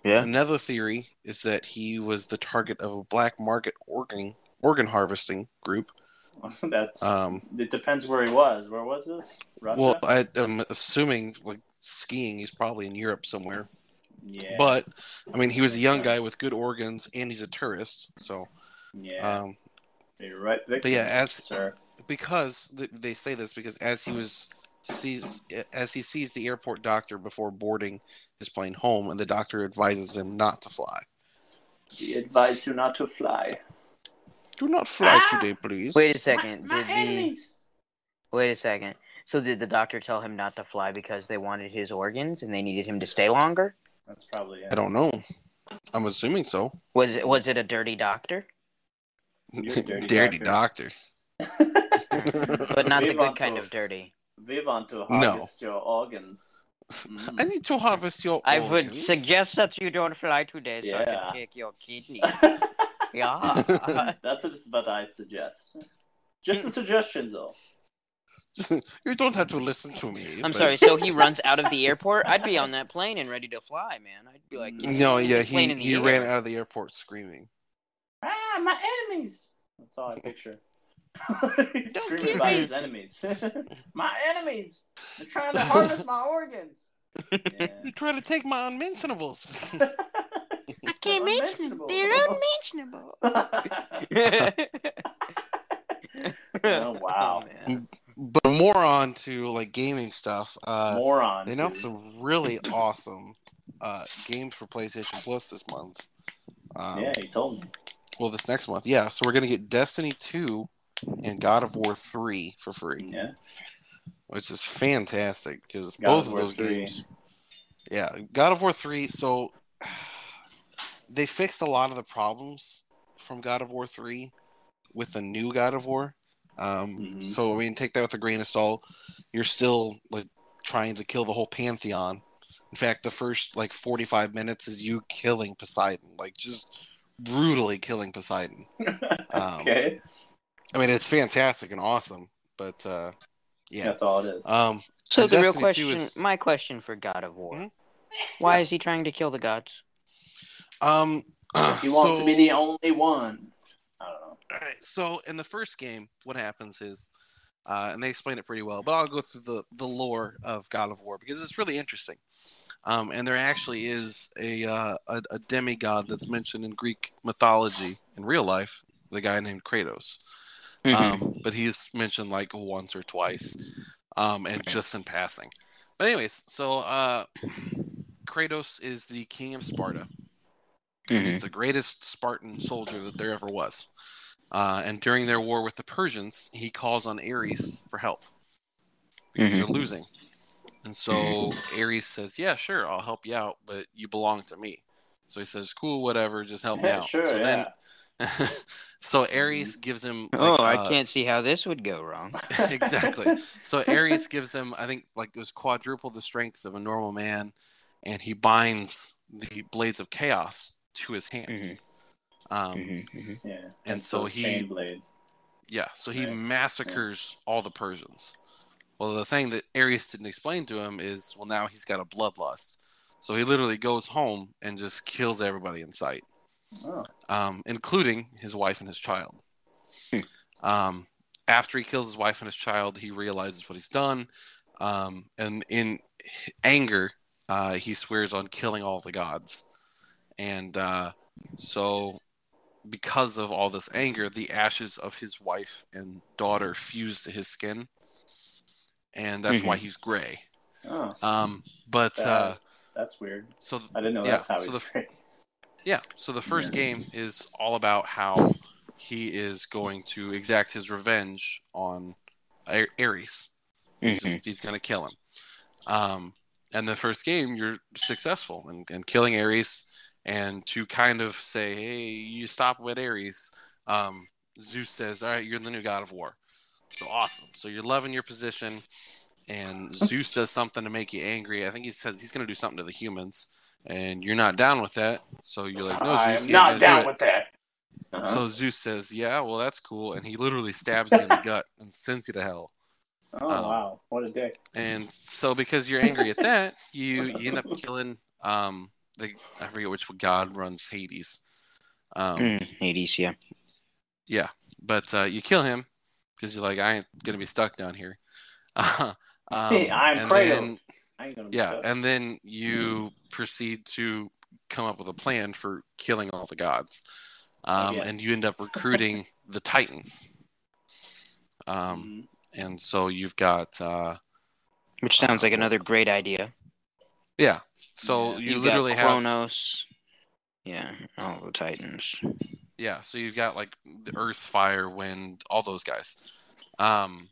Yeah. Another theory is that he was the target of a black market organ organ harvesting group. [laughs] That's. Um, it depends where he was. Where was this? Russia. well, I, I'm assuming like skiing, he's probably in Europe somewhere. yeah. But I mean, he was a young guy with good organs, and he's a tourist. So, yeah, um, you're right. but yeah, as sir. because they say this because as he was sees as he sees the airport doctor before boarding his plane home, and the doctor advises him not to fly. He advised you not to fly. Do not fly Ah! today, please. Wait a second. My, my did the wait a second. So did the doctor tell him not to fly because they wanted his organs and they needed him to stay longer? That's probably it. I don't know. I'm assuming so. Was it was it a dirty doctor? You're dirty Dirty doctor. doctor. [laughs] But not the We want good kind to- of dirty. We want to No. harvest your organs. Mm. I need to harvest your. Organs. I would suggest that you don't fly today so I can take your kidney. [laughs] Yeah. [laughs] That's just what I suggest. Just a suggestion, though. you don't have to listen to me. I'm but- sorry. So he runs out of the airport. I'd be on that plane and ready to fly, man. I'd be like, No, yeah, plane he, in he air. ran out of the airport screaming. My enemies! That's all I picture. [laughs] Screaming kill about me. his enemies. [laughs] my enemies! They're trying to harvest my organs. Yeah. You try to take my unmentionables. I [laughs] can't mention them. They're unmentionable. Oh, wow. man. but more on to like gaming stuff. Uh, Moron. they announced some really [clears throat] awesome uh, games for PlayStation Plus this month. Um, Yeah, he told me. Well, this next month, yeah. So we're gonna get Destiny two and God of War three for free, Yeah. which is fantastic because both of of those 3. games. Yeah, God of War three. So [sighs] they fixed a lot of the problems from God of War three with the new God of War. Um, Mhm. So I mean, take that with a grain of salt. You're still like trying to kill the whole pantheon. In fact, the first like 45 minutes is you killing Poseidon, like just brutally killing Poseidon. [laughs] Um, okay. I mean, it's fantastic and awesome, but uh, yeah. That's all it is. Um, So the real Destiny 2 question, is- my question for God of War, Mhm. why is he trying to kill the gods? um, he wants so- to be the only one. I don't know. All right. So in the first game, what happens is, uh, and they explain it pretty well, but I'll go through the the lore of God of War because it's really interesting. Um, and there actually is a, uh, a a demigod that's mentioned in Greek mythology in real life, the guy named Kratos. Mm-hmm. Um, but he's mentioned like once or twice, um, and just in passing. But anyways, so uh, Kratos is the king of Sparta. Mhm. He's the greatest Spartan soldier that there ever was. Uh, and during their war with the Persians, he calls on Ares for help because Mhm. they're losing. And [laughs] so Ares says, "Yeah, sure, I'll help you out, but you belong to me." So he says, "Cool, whatever, just help me Yeah, out." sure, so yeah. then, [laughs] so Ares gives him. oh, I uh, can't see how this would go wrong. [laughs] exactly. So Ares gives him, I think, like it was quadruple the strength of a normal man, and he binds the blades of chaos to his hands. Um, Mhm, mhm. Yeah. And so he- blades. Yeah, so he Right. massacres all the Persians. Well, the thing that Ares didn't explain to him is, well, now he's got a bloodlust. So he literally goes home and just kills everybody in sight, Oh. um, including his wife and his child. Um, after he kills his wife and his child, he realizes what he's done, um, and in anger, uh, he swears on killing all the gods. And uh, so because of all this anger, the ashes of his wife and daughter fuse to his skin, and that's why he's gray. Oh. Um, but uh, That's weird. so I didn't know Yeah, that's how so he's the- trained. Yeah. So the first game is all about how he is going to exact his revenge on A- Ares. He's, Mhm. he's going to kill him. Um, and the first game, you're successful in, in killing Ares. And to kind of say, hey, you stop with Ares, um, Zeus says, all right, you're the new god of war. So awesome. So you're loving your position. And [laughs] Zeus does something to make you angry. I think he says he's going to do something to the humans. And you're not down with that. So you're like, no, Zeus, I'm Zeus, you ain't not gonna do down with that. Uh-huh. So Zeus says, "Yeah, well, that's cool," and he literally stabs you in the gut and sends you to hell. [laughs] oh um, wow, what a dick. And so, because you're angry at that, you you end up killing um the I forget which god runs Hades. Um, Mm, Hades, yeah. Yeah, but uh, you kill him because you're like, I ain't gonna be stuck down here. [laughs] [laughs] um, Hey, I'm and Kratos. then- I ain't gonna yeah, stuck. and then you proceed to come up with a plan for killing all the gods, um, yeah. and you end up recruiting [laughs] the Titans. Um, Mhm. and so you've got uh, Which sounds like another great idea. yeah. So Yeah. you literally got have Kronos. Yeah, all the Titans. Yeah. So you've got like the Earth, Fire, Wind, all those guys. Um,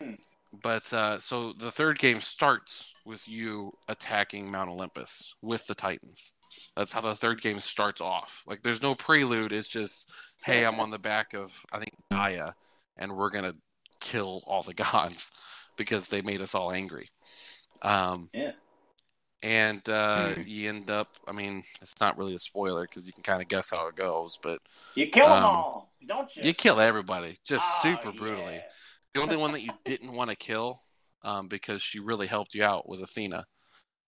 Hmm. but uh, so the third game starts with you attacking Mount Olympus with the Titans. That's how the third game starts off. Like there's no prelude. It's just hey, I'm on the back of I think Gaia, and we're gonna kill all the [laughs] gods because they made us all angry. Um, Yeah. And uh, Hmm. you end up. I mean, it's not really a spoiler because you can kind of guess how it goes, but You kill them um, all, don't you? you kill everybody just Oh, super brutally. yeah. The only one that you didn't want to kill, um, because she really helped you out, was Athena.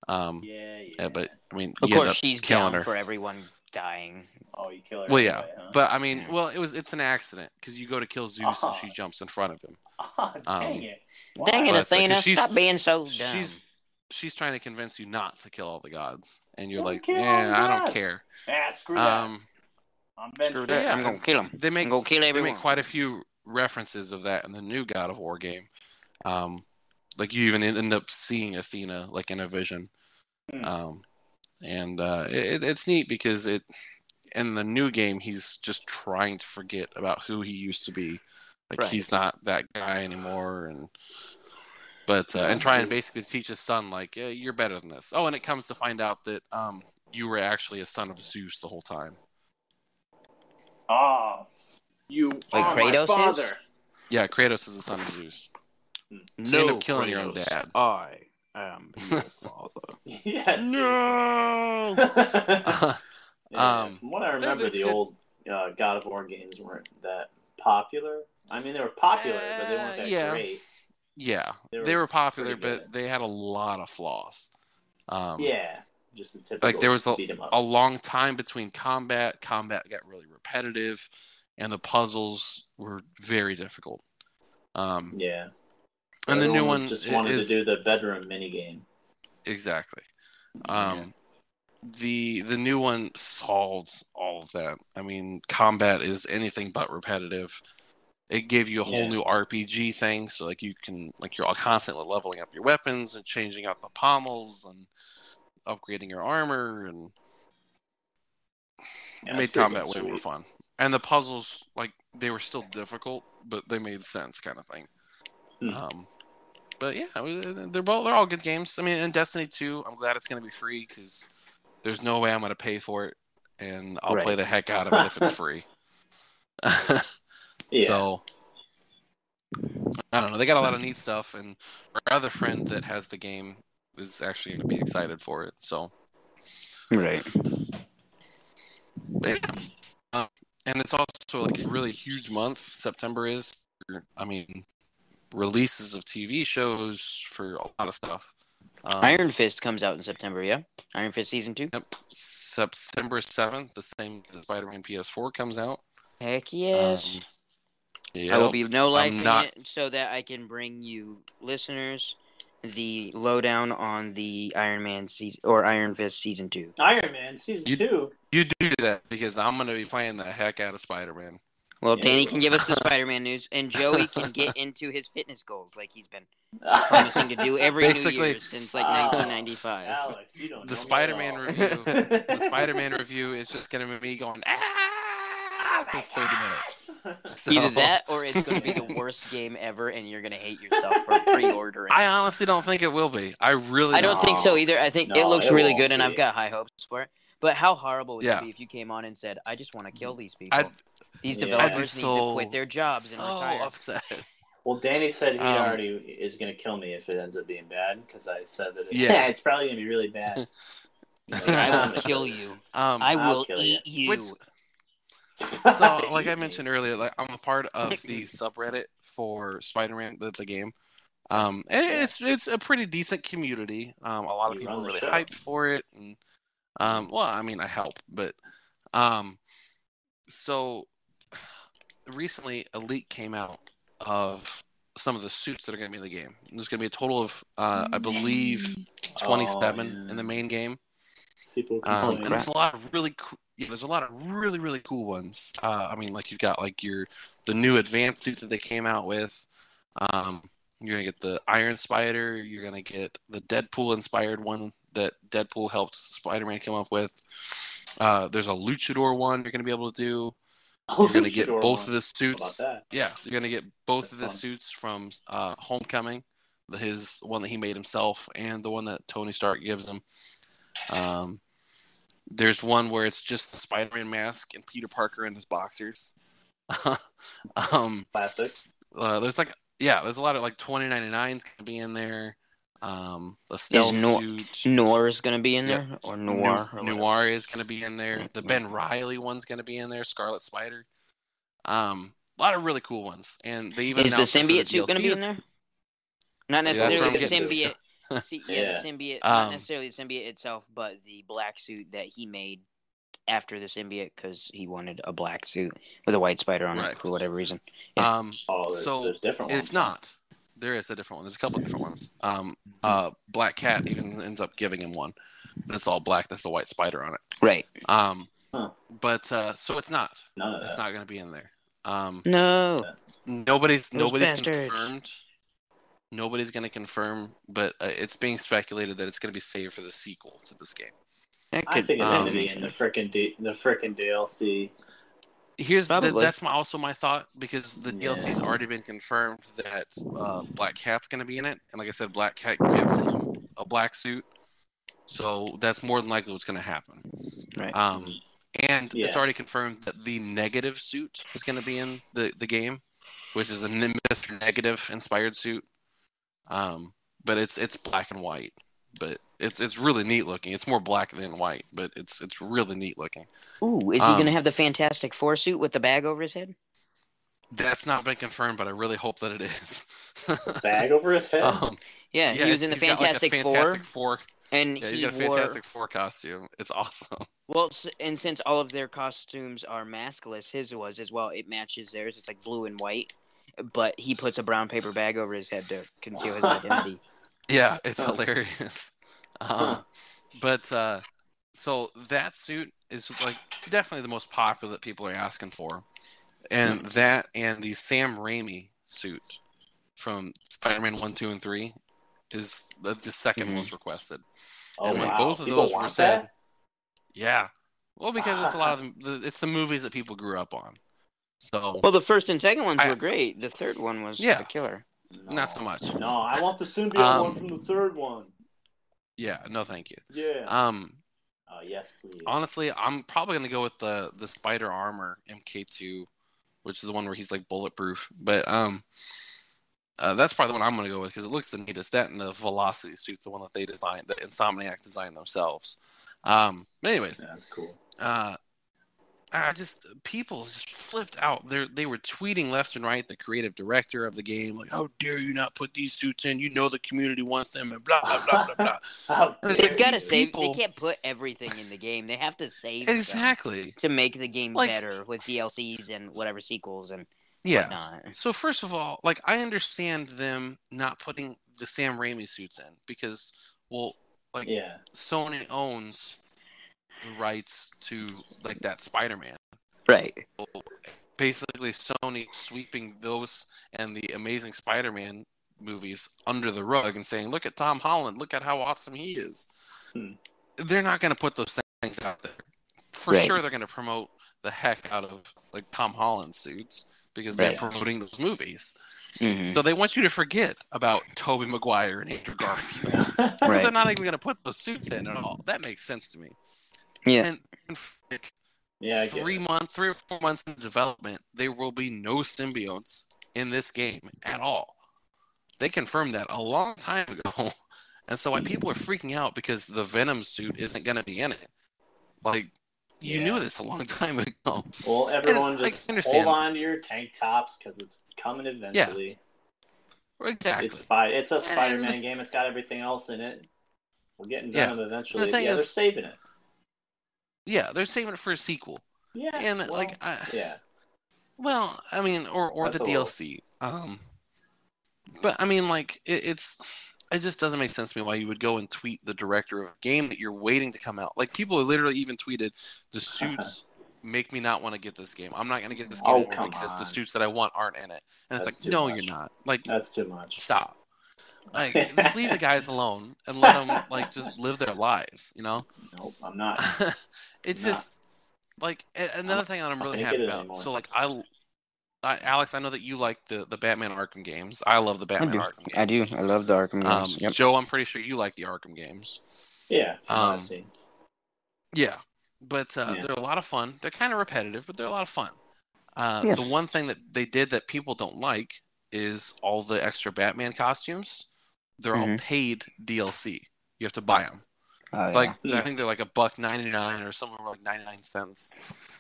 Um, Yeah, yeah. yeah, but I mean, Of you end course, up she's killing down her. for everyone dying. oh, you kill her. Well, yeah, anyway, huh? But I mean, Yeah. well, it was it's an accident because you go to kill Zeus and Oh. [laughs] she jumps in front of him. Ah, dang um, it. Dang it, But, 'cause Athena! she's- Stop being so dumb. She's she's trying to convince you not to kill all the gods, and you're Don't like, yeah, I don't care. Ah, screw that. Um, I'm Screw that. yeah, I'm gonna kill him. they make I'm gonna they make quite a few references of that in the new God of War game. Um, like you even end up seeing Athena like in a vision. Hmm. Um, and uh, it, it's neat because it in the new game he's just trying to forget about who he used to be. Like Right. he's not that guy anymore, and but uh, and trying to basically teach his son like yeah, you're better than this. Oh, and it comes to find out that um, you were actually a son of Zeus the whole time. Oh, you Like are Kratos my is? father. Yeah, Kratos is the son of Zeus. no, So you end up killing your own dad. I am [laughs] your father. yes. no. [laughs] yeah, Um, from what I remember, the good. old uh, God of War games weren't that popular. I mean, they were popular, but they weren't Uh, that yeah. great. Yeah, They they were were, popular, but they had a lot of flaws. Um, yeah, just the typical. like there was a, beat 'em up. a long time between combat. Combat got really repetitive, and the puzzles were very difficult. Um, yeah, and the new one just wanted is to do the bedroom mini game. exactly. Um, the the new one solves all of that. I mean, combat is anything but repetitive. It gave you a whole Yeah. new RPG thing, so like you can like you're all constantly leveling up your weapons and changing out the pommels and upgrading your armor and Yeah, it made combat way more fun. And the puzzles, like they were still difficult, but they made sense, kind of thing. Hmm. Um, but yeah, they're both they're all good games. I mean, in Destiny Two, I'm glad it's gonna be free because there's no way I'm gonna pay for it, and I'll play the heck out of it if it's [laughs] free. [laughs] Yeah. So I don't know. They got a lot of neat stuff, and our other friend that has the game is actually gonna be excited for it. So Right. But yeah. Um, and it's also like a really huge month. September is. I mean, releases of TV shows for a lot of stuff. Um, Iron Fist comes out in September. Yeah. Iron Fist season two. Yep. September seventh, the same as Spider-Man PS4 comes out. Heck yes. Um, I will be no life not- it so that I can bring you listeners the lowdown on the Iron Man season or Iron Fist season two. Iron Man season You- two. You do that because I'm gonna be playing the heck out of Spider-Man Well, Yeah, Danny can give us the [laughs] Spider-Man news, and Joey can get into his fitness goals like he's been promising to do [laughs] every Basically- New Year since like Oh, 1995. Alex, you don't know The Spider-Man review- [laughs] The Spider-Man review is just gonna be me going ah for 30 minutes. [laughs] So, Either that, or it's going to be the worst game ever, and you're going to hate yourself for pre-ordering. I honestly don't think it will be. I really. I don't think so either. I think it looks it really won't good, and. I've got high hopes for it. But how horrible would Yeah. it be if you came on and said, "I just want to kill these people. I'd, these developers be need so to quit their jobs so and retire." upset. Well, Danny said he Um, already is going to kill me if it ends up being bad because I said that. It, Yeah. [laughs] it's probably going to be really bad. [laughs] I will kill you. Um, I I'll will kill you. eat you. Which- so like I mentioned earlier, like I'm a part of the subreddit for Spider-Man the, the game. Um, and it's it's a pretty decent community. Um, a lot of You people are really show. hyped for it, and um, well, I mean, I help, but um, so recently a leak came out of some of the suits that are going to be in the game. There's going to be a total of, uh, I believe, 27 Oh, yeah. in the main game. People Um, and there's a lot of really cool. Yeah, there's a lot of really really cool ones. Uh, I mean, like you've got like your the new advanced suit that they came out with. Um, you're gonna get the Iron Spider. You're gonna get the Deadpool inspired one that Deadpool helped Spider-Man come up with. Uh, there's a Luchador one you're gonna be able to do. You're gonna get both one. of the suits. Yeah, you're gonna get both That's of the fun. suits from uh, Homecoming, his one that he made himself, and the one that Tony Stark gives him. Um, there's one where it's just the Spider-Man mask and Peter Parker in his boxers. [laughs] um, Classic. uh, there's like yeah, there's a lot of like 2099's gonna be in there. Um, the stealth Nor- suit. Noir is going to be in Yeah. there, or Noir. or. Noir is going to be in there. The Ben Reilly one's going to be in there. Scarlet Spider. Um, a lot of really cool ones, and they even Is the announced it for symbiote suit DLC going to be in there? Not necessarily where the symbiote. See, yeah, [laughs] Yeah. the symbiote. Um, not necessarily the symbiote itself, but the black suit that he made after the symbiote because he wanted a black suit with a white spider on Right. it for whatever reason. Yeah. Um, Oh, there's, So, there's different ones. it's not. There is a different one. There's a couple different ones. Um, uh, Black Cat even ends up giving him one. That's all black. That's the white spider on it. Right. Um, Huh. but uh, so it's not. None of It's not going to be in there. Um, No. nobody's Those nobody's bastards. confirmed. Nobody's going to confirm, but uh, it's being speculated that it's going to be saved for the sequel to this game. That I think it's um, going to be in the freaking D- the frickin' DLC. Here's the, that's my also my thought because the DLC's Yeah. already been confirmed that uh, Black Cat's going to be in it, and like I said, Black Cat gives him a black suit, so that's more than likely what's going to happen. Right. Um, and it's already confirmed that the negative suit is going to be in the, the game, which is a Mr. Negative inspired suit. Um, but it's it's black and white, but it's it's really neat looking. It's more black than white, but it's it's really neat looking. Ooh, is he um, going to have the Fantastic Four suit with the bag over his head? That's not been confirmed, but I really hope that it is. [laughs] Bag over his head. um, Yeah, he was in the he's like, Fantastic, Fantastic Four, Four. and Yeah, he he's got a wore. Fantastic Four costume. It's awesome. Well, and since all of their costumes are maskless, his was as well. It matches theirs. It's like blue and white, but he puts a brown paper bag over his head to conceal his identity. [laughs] Yeah, it's Huh. hilarious. Um, But uh, so that suit is like definitely the most popular that people are asking for, and that and the Sam Raimi suit from Spider-Man One, Two, and Three is the, the 2nd Mhm. most requested. oh and when wow. both of People those were want said- that? Yeah, well, because it's a lot [laughs] of the, it's the movies that people grew up on. So Well, the first and second ones I- were great. The third one was Yeah. a killer. not so much. No, I want the symbiote Um, one from the third one. Yeah, no, thank you. Yeah. Um, oh yes, please. Honestly, I'm probably gonna go with the the Spider Armor MK2, which is the one where he's like bulletproof. But um, uh, that's probably the one I'm gonna go with because it looks the neatest. That and the Velocity suit, the one that they designed, that Insomniac designed themselves. Um, but anyways, Yeah, that's cool. uh, I just people just flipped out. They they were tweeting left and right. The creative director of the game, like, "How dare you not put these suits in? You know the community wants them," and blah blah blah blah blah. [laughs] How It's dare They've got to save. people- They can't put everything in the game. They have to save exactly. to make the game Like- better with DLCs and whatever sequels and Yeah. whatnot. So first of all, like I understand them not putting the Sam Raimi suits in because, well, like Yeah. Sony owns the rights to like that Spider-Man, Right. basically Sony sweeping those and the Amazing Spider-Man movies under the rug and saying, "Look at Tom Holland. Look at how awesome he is." Hmm. They're not going to put those things out there. For Right. sure, they're going to promote the heck out of like Tom Holland suits because they're Right. promoting those movies. Mhm. So they want you to forget about Tobey Maguire and Andrew Garfield. [laughs] So they're not even going to put those suits in at all. That makes sense to me. Yeah. And and yeah, three months, three or four months in development, there will be no symbiotes in this game at all. They confirmed that a long time ago, [laughs] and so why people are freaking out because the Venom suit isn't going to be in it. Like you knew this a long [laughs] time ago. Well, everyone I just understand. hold on to your tank tops because it's coming eventually. Yeah. Exactly. It's Spy- It's a Spider-Man game. It's got everything else in it. We're getting Yeah. Venom eventually. The thing yeah, they're saving it. Yeah, they're saving it for a sequel, Yeah, and well, like, I, yeah, well, I mean, or or That's the DLC. Um, but I mean, like, it, it's it just doesn't make sense to me why you would go and tweet the director of a game that you're waiting to come out. Like, people literally even tweeted the [laughs] suits. Make me not want to get this game. I'm not going to get this game Oh, anymore come because the suits that I want aren't in it. And That's it's like, no, much. you're not. Like, that's too much. stop. Like, [laughs] just leave the guys alone and let them like just live their lives. You know. Nope, I'm not. [laughs] it's Nah. just like another thing that I'm really happy about. anymore. So like I, I, Alex, I know that you like the the Batman Arkham games. I love the Batman do. Arkham I do. I love the Arkham games. Um, yep. Joe, I'm pretty sure you like the Arkham games. Yeah, Um, Yeah, but uh, Yeah. they're a lot of fun. They're kind of repetitive, but they're a lot of fun. Uh, Yeah. The one thing that they did that people don't like is all the extra Batman costumes. They're all Mhm. paid DLC. You have to buy them. Oh. Like Yeah. I think they're like a buck ninety nine or somewhere like ninety nine cents.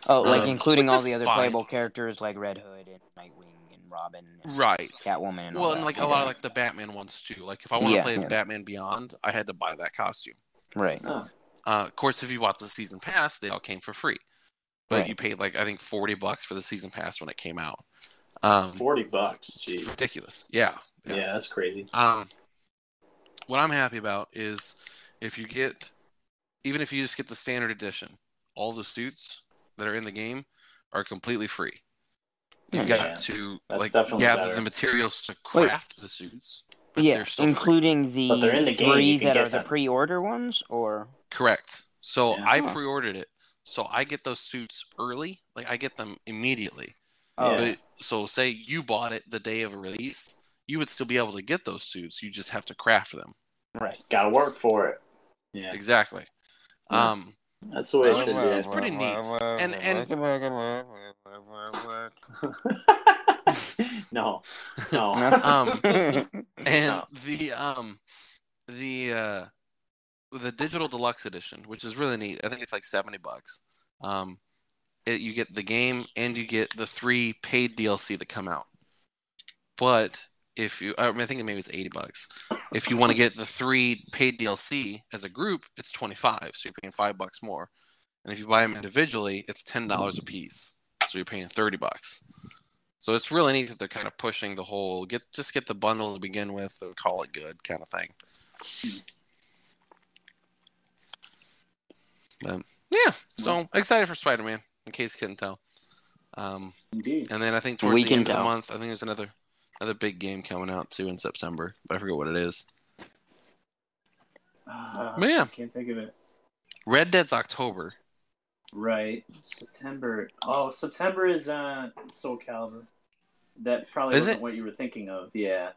oh, like um, including all the other fine. playable characters like Red Hood and Nightwing and Robin, and Right. Catwoman, and all Well, that. and like a lot of like the Batman ones too. Like if I want to Yeah, play as yeah. Batman Beyond, I had to buy that costume. right. Oh, Uh, of course, if you bought the season pass, they all came for free. But Right. you paid like I think forty bucks for the season pass when it came out. Um, Forty bucks. it's Jeez. ridiculous. Yeah. Yeah. that's crazy. Um, what I'm happy about is if you get, even if you just get the standard edition, all the suits that are in the game are completely free. You've oh, Yeah. got to That's like definitely gather better. the materials to craft the suits. But yeah, they're still free. including the But they're in the game, three you can that get are the pre-order ones, or Correct. So Yeah. I pre-ordered it, so I get those suits early. Like I get them immediately. oh, But so say you bought it the day of release, you would still be able to get those suits. You just have to craft them. right. Got to work for it. Yeah, Exactly. Yeah. Um, that's the way So it it's- it's pretty neat. And- and- [laughs] no, no. [laughs] Um, [laughs] and No. the um the uh the digital deluxe edition, which is really neat. I think it's like seventy bucks. Um, it, you get the game and you get the three paid DLC that come out. But if you, I, mean, I think maybe it's eighty bucks. If you want to get the three paid DLC as a group, it's twenty five. So you're paying five bucks more. And if you buy them individually, it's ten dollars a piece. So you're paying thirty bucks. So it's really neat that they're kind of pushing the whole get just get the bundle to begin with and call it good kind of thing. But yeah, so excited for Spider Man, in case you couldn't tell. Um, Indeed. and then I think towards We the can end of the month, I think there's another another big game coming out too in September, but I forget what it is. Uh, But yeah. Can't think of it. Red Dead's October. Right. September. Oh, September is uh Soul Calibur. That probably Is wasn't it? what you were thinking of. Yeah.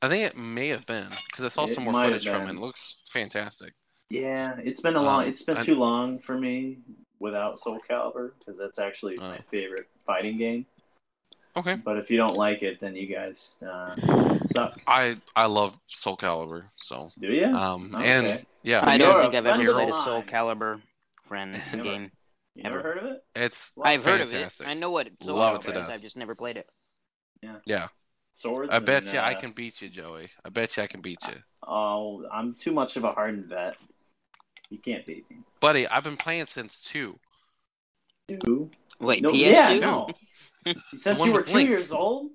I think it may have been because I saw It some more footage from it. It looks fantastic. Yeah, it's been a long. Um, it's been I- too long for me without Soul Calibur because that's actually Oh. my favorite fighting game. Okay, But if you don't like it, then you guys uh, suck. I I love Soul Calibur, so Do you? um Okay. and yeah, I You're don't a think I've ever played a. Soul Calibur friend Never. game. you never ever. heard of it? it's Well, I've heard of it. I know what Soul Love it to is. death. I've just never played it. yeah. Yeah. Swords. I bet and, you I uh, can beat you, Joey. I bet you I can beat you, Oh, I'm too much of a hardened vet. You can't beat me. buddy. I've been playing since two. Two? Wait, No, PS2? yeah, no. [laughs] [laughs] [laughs] Since you were two Link. years old.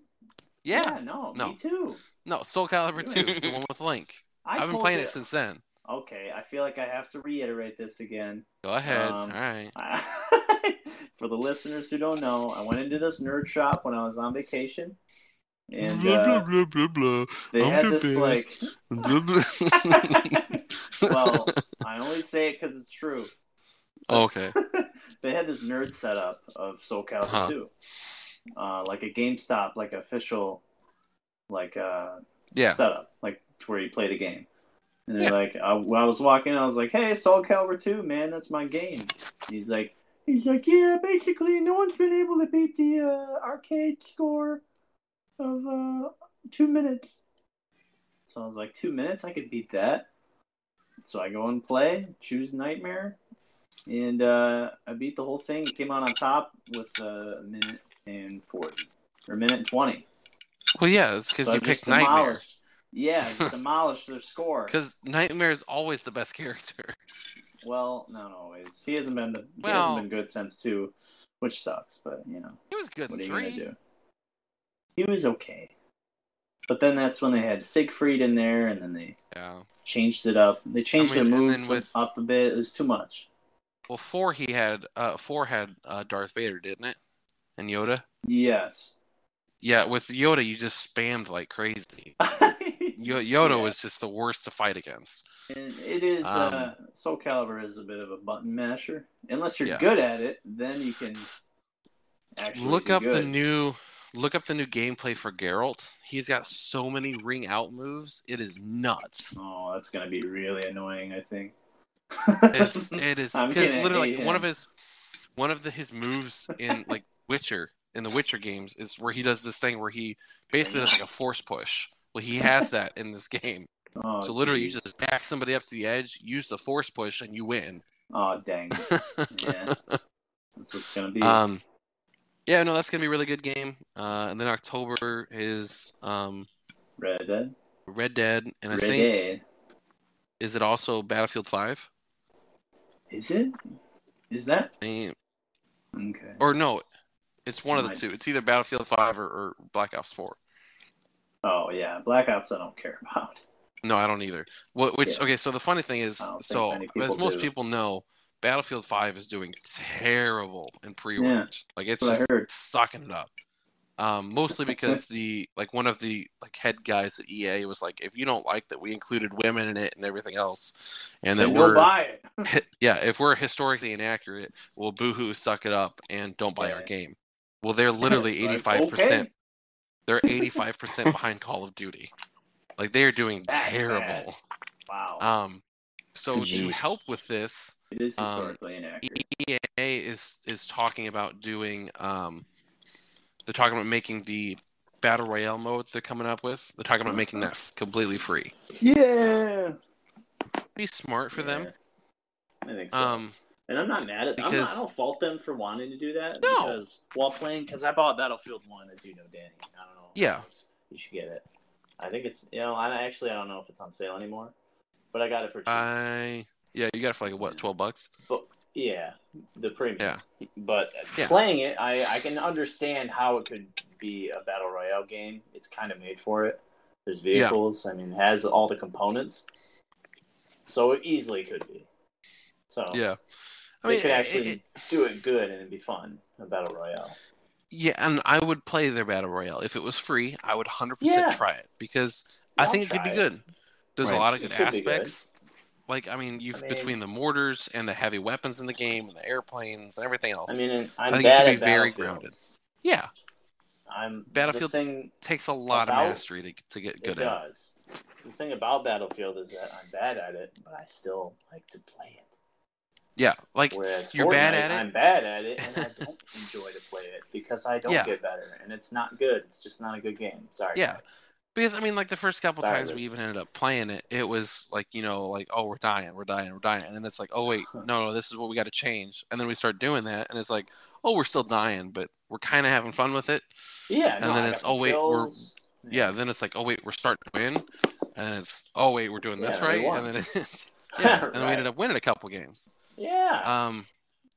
Yeah, no, No. me too. no, Soul Calibur two is the one with Link. I I've been playing you- it since then. okay, I feel like I have to reiterate this again. Go ahead. Um, All right. [laughs] For the listeners who don't know, I went into this nerd shop when I was on vacation, and blah, blah, uh, blah, blah, blah. they I'm had the this like. [laughs] Blah, blah. well, I only say it because it's true. okay. they had this nerd setup of Soul Calibur Uh-huh. 2. Uh, like a GameStop, like official, like uh, Yeah. setup, like where you play the game. And they're Yeah. like, I, when I was walking, I was like, "Hey, Soul Calibur 2, man, that's my game." He's like, he's like, "Yeah, basically, no one's been able to beat the uh, arcade score of uh, two minutes." So I was like, two minutes, I could beat that. So I go and play, choose Nightmare, and uh, I beat the whole thing. It came out on top with uh, a minute and 40, or a minute and 20. Well, yeah, it's because So you picked Nightmare. demolished- Yeah, I just [laughs] demolished their score. Because Nightmare is always the best character. Well, not always. He hasn't been the, he Well- hasn't been good since two, which sucks. But you know, He was good what in are you three. gonna do? He was okay, but then that's when they had Siegfried in there, and then they Yeah. changed it up. They changed I mean, and moves with- up a bit. It was too much. Well, four he had. Uh, four had uh, Darth Vader, didn't it? And Yoda. Yes. Yeah, with Yoda, you just spammed like crazy. [laughs] Yoda Yeah. was just the worst to fight against. And it is Um, uh, Soul Calibur is a bit of a button masher. Unless you're Yeah. good at it, then you can actually Look up the new. Look up the new gameplay for Geralt. He's got so many ring out moves. It is nuts. Oh, that's gonna be really annoying. I think. It's it is [laughs] because literally like, one of his one of the his moves in like Witcher in the Witcher games is where he does this thing where he basically does like a force push. Well, he has that in this game. [laughs] Oh, So literally, you just back somebody up to the edge, use the force push, and you win. Oh dang. [laughs] Yeah. That's what it's gonna be. um, yeah, no, that's gonna be a really good game. Uh, and then October is um Red Dead. Red Dead, and I Red think Dead. is it also Battlefield Five? Is it? Is that? I mean, Okay. or no, it's one of the two. It's either Battlefield Five or, or Black Ops Four. Oh yeah, Black Ops. I don't care about. No, I don't either. What? Which? Yeah. Okay, so the funny thing is, I don't think so as most do. people know, Battlefield Five is doing terrible in pre-orders. Like it's That's what I just sucking it up. Um, mostly because [laughs] the like one of the like head guys at EA was like, if you don't like that we included women in it and everything else, and that Then we're go buy it. [laughs] yeah, if we're historically inaccurate, well, boohoo, suck it up and don't buy our game. Well, they're literally eighty-five percent. okay. They're [laughs] eighty-five percent behind Call of Duty. Like they are doing That's terrible. bad. Wow. Um, so to help with this, it is um, historically inaccurate. EA is is talking about doing. Um, they're talking about making the battle royale mode they're coming up with. They're talking about making that [laughs] completely free. Yeah. Be smart for them. I think so. Um, and I'm not mad at them. because- I don't fault them for wanting to do that. No. Because while playing, because I bought Battlefield 1, as you know, Danny. I don't know. Yeah. You should get it. I think it's, you know, I actually, I don't know if it's on sale anymore. But I got it for cheap. I yeah, you got it for like what twelve bucks? But yeah, the premium. Yeah. But Yeah. playing it, I, I can understand how it could be a battle royale game. It's kind of made for it. There's vehicles. I mean, it has all the components, so it easily could be. So Yeah, I they mean, could actually it- do it good and it'd be fun. A battle royale. yeah, and I would play their battle royale if it was free. I would hundred percent Yeah. try it because I I'll think it could be try good. There's a lot of good could be good. aspects. Like I mean, you've I mean- between the mortars and the heavy weapons in the game and the airplanes and everything else. I mean, I I'm think bad it could be very grounded. Yeah, I'm Battlefield thing takes a lot About- of mastery to to get it good at. it. does. The thing about Battlefield is that I'm bad at it, but I still like to play it. Yeah, like Whereas you're bad at it? I'm bad at it, and I don't [laughs] enjoy to play it because I don't Yeah. get better, and it's not good. It's just not a good game. Sorry. Yeah. because I mean, like the first couple Sorry, times we even ended up playing it, it was like you know, like oh we're dying, we're dying, we're dying, and then it's like oh wait, [laughs] no, no, this is what we got to change, and then we start doing that, and it's like oh we're still dying, but we're kind of having fun with it. Yeah. And no, then I it's, oh, wait, we're- kills. Yeah, then it's like oh wait, we're starting to win, and it's oh wait, we're doing this Yeah, they right, and then it's [laughs] yeah, and then we ended up winning a couple games. Yeah. Um,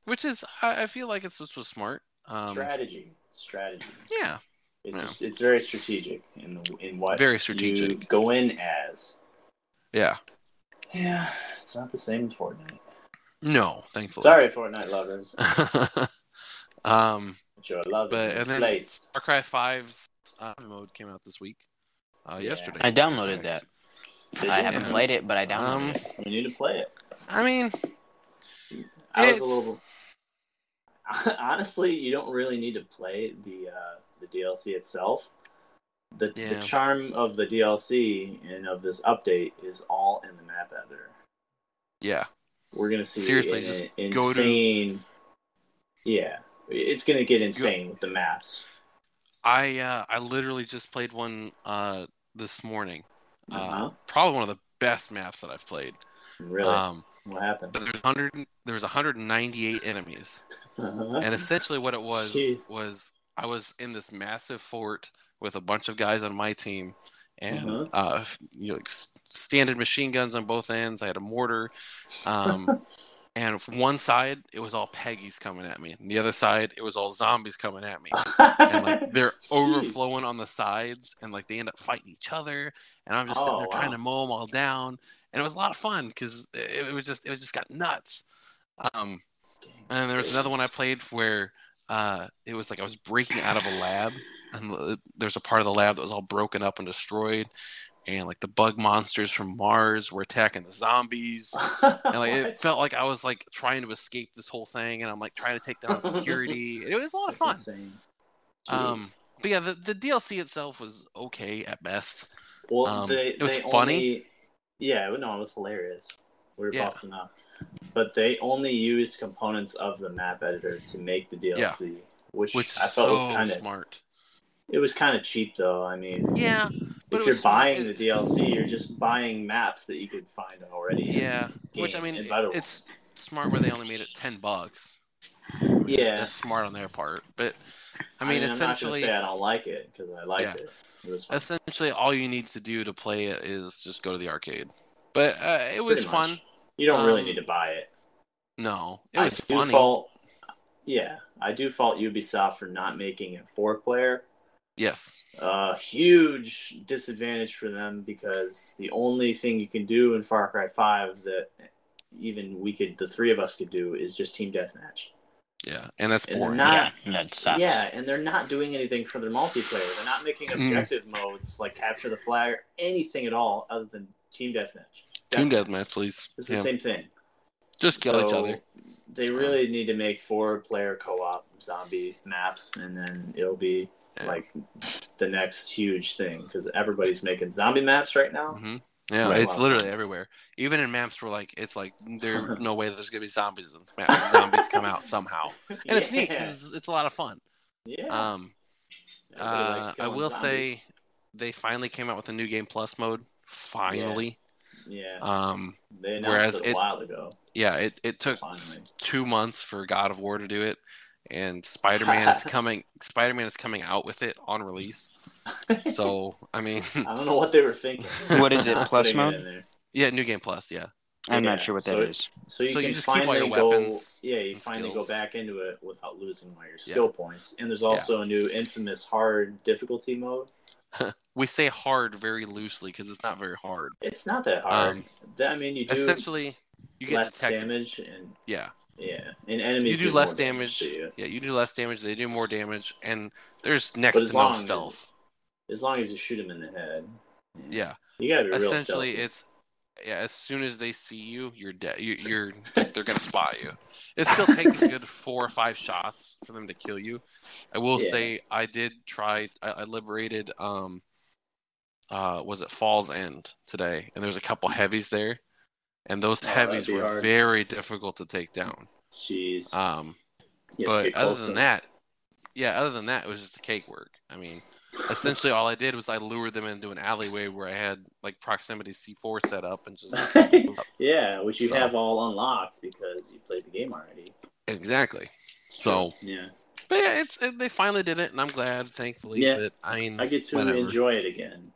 which is I, I feel like it's this was smart. Um, strategy. Strategy. yeah, It's Yeah. it's very strategic in the in what Very you strategic. go in as. yeah. Yeah. It's not the same as Fortnite. No, thankfully. Sorry, Fortnite lovers. [laughs] um, But your love But- and then- misplaced. Far Cry 5's uh, mode came out this week. Uh, Yeah. yesterday. I downloaded that. Did I you? haven't Yeah. played it, but I downloaded Um, it. We need to play it. I mean, I was a little. [laughs] Honestly, you don't really need to play the uh, the DLC itself. The, the charm of the DLC and of this update is all in the map editor. yeah. We're gonna see Seriously, an just insane. go to- Yeah, it's gonna get insane with the maps. I uh, I literally just played one uh, this morning. Uh, Uh-huh. Probably one of the best maps that I've played. Really, Um, what happened? but there's hundred there was 198 enemies, Uh-huh. and essentially what it was Jeez. was I was in this massive fort with a bunch of guys on my team, and Uh-huh. uh, you know, like, standard machine guns on both ends. I had a mortar, [laughs] um, and from one side it was all Peggies coming at me, and the other side it was all zombies coming at me. and like [laughs] they're overflowing on the sides and like they end up fighting each other and i'm just sitting Oh, there trying to mow them all down and it was a lot of fun because it, it was just it was just got nuts. Um and there was another one i played where uh it was like i was breaking out of a lab and there's a part of the lab that was all broken up and destroyed and like the bug monsters from mars were attacking the zombies [laughs] and like it felt like i was like trying to escape this whole thing and i'm like trying to take down security [laughs] it was a lot of That's fun um, but yeah, the, the DLC itself was okay at best. Well, Um, they, it was funny. Only, yeah, no, it was hilarious. We were Yeah. busting up. But they only used components of the map editor to make the DLC, which, Which I felt so was kind of smart. it was kind of cheap though. I mean, Yeah, but if it you're was smart. buying the DLC, you're just buying maps that you could find already. yeah, the which I mean, it's smart where they only made it ten bucks. yeah. That's smart on their part. But I I mean, I'm essentially, not say I don't like it because I liked Yeah. it. It essentially all you need to do to play it is just go to the arcade. But uh, it was fun. You don't really Um, need to buy it. No, it I was do funny. fault. Yeah, I do fault Ubisoft for not making it four player. Yes. A huge disadvantage for them because the only thing you can do in Far Cry Five that even we could, the three of us could do, is just team deathmatch. Yeah, and that's And they're boring. not- yeah, that. Yeah, and they're not doing anything for their multiplayer. They're not making Mm. objective modes like capture the flag or anything at all other than team deathmatch. Team deathmatch, please. It's Yeah. the same thing. Just kill each other. They really need to make four player co op zombie maps, and then it'll be Yeah. Like the next huge thing because everybody's making zombie maps right now. hmm Yeah, Right. it's Wow. literally everywhere. Even in maps where like it's like there's [laughs] no way that there's gonna be zombies in this map. Zombies come out somehow, and it's neat because it's a lot of fun. Yeah. Um, uh, I will zombies. say they finally came out with a new game plus mode. Finally, yeah, um, they whereas it a it- while ago. yeah, it it took Finally. two months for God of War to do it, and Spider Man is [laughs] coming. Spider Man is coming out with it on release. So [laughs] I mean, I don't know what they were thinking. [laughs] What is it, plus putting it mode? in there. yeah, new game plus. Yeah, I'm Yeah, not sure what that so is. So you So you can just keep all finally your go, weapons yeah, you finally skills. go back into it without losing all your Yeah. skill points. And there's also a new infamous hard difficulty mode. we say hard very loosely because it's not very hard. It's not that hard. Um, That- I mean, you do Essentially, you get less damage, and Yeah, yeah, and enemies you do more less damage. to you. Yeah, you do less damage. They do more damage, and there's next to no long as- stealth. As long as you shoot them in the head. Yeah, You gotta be real essentially, it's yeah. As soon as they see you, you're dead. You, you're [laughs] they're, gonna spot you. It still takes a good four or five shots for them to kill you. I will Yeah. say I did try. I, I liberated. Um, uh, was it Falls End today? And there's a couple heavies there, and those Oh, heavies were hard. very difficult to take down. Jeez. Um, You have to but other than that, yeah, other than that, it was just a cake work. I mean, essentially all I did was I lured them into an alleyway where I had like proximity C4 set up and just [laughs] [laughs] yeah, which you So- have all unlocked because you played the game already. exactly. So, yeah, but yeah, it's it, they finally did it, and I'm glad, thankfully. Yeah. that I mean, I get to whatever. enjoy it again.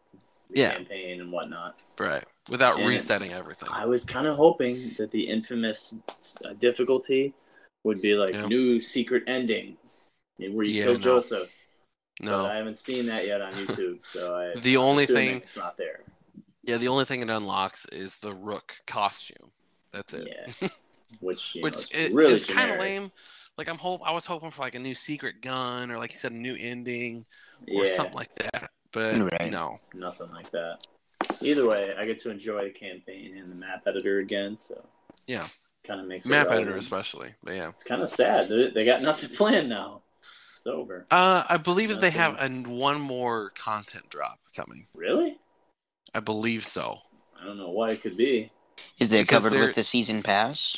Yeah. campaign and whatnot. right without And resetting everything. I was kind of hoping that the infamous uh, difficulty would be like Yeah. new secret ending where you Yeah, kill no. Joseph. But No, I haven't seen that yet on YouTube, so I [laughs] The only thing- it's not there. yeah, the only thing it unlocks is the Rook costume. That's it. Yeah. [laughs] Which know, Which is it, really is kind of lame. Like I'm hope I was hoping for like a new secret gun or like you said a new ending or Yeah, something like that. But Right. no. nothing like that. Either way, I get to enjoy the campaign and the map editor again, so Yeah. kind of makes it Map editor especially. But yeah. It's kind of sad. They, they got nothing [laughs] planned now. It's over. Uh, I believe that they have Nothing. a, one more content drop coming. Really? I believe so. I don't know why it could be. Is it Because covered they're- with the season pass?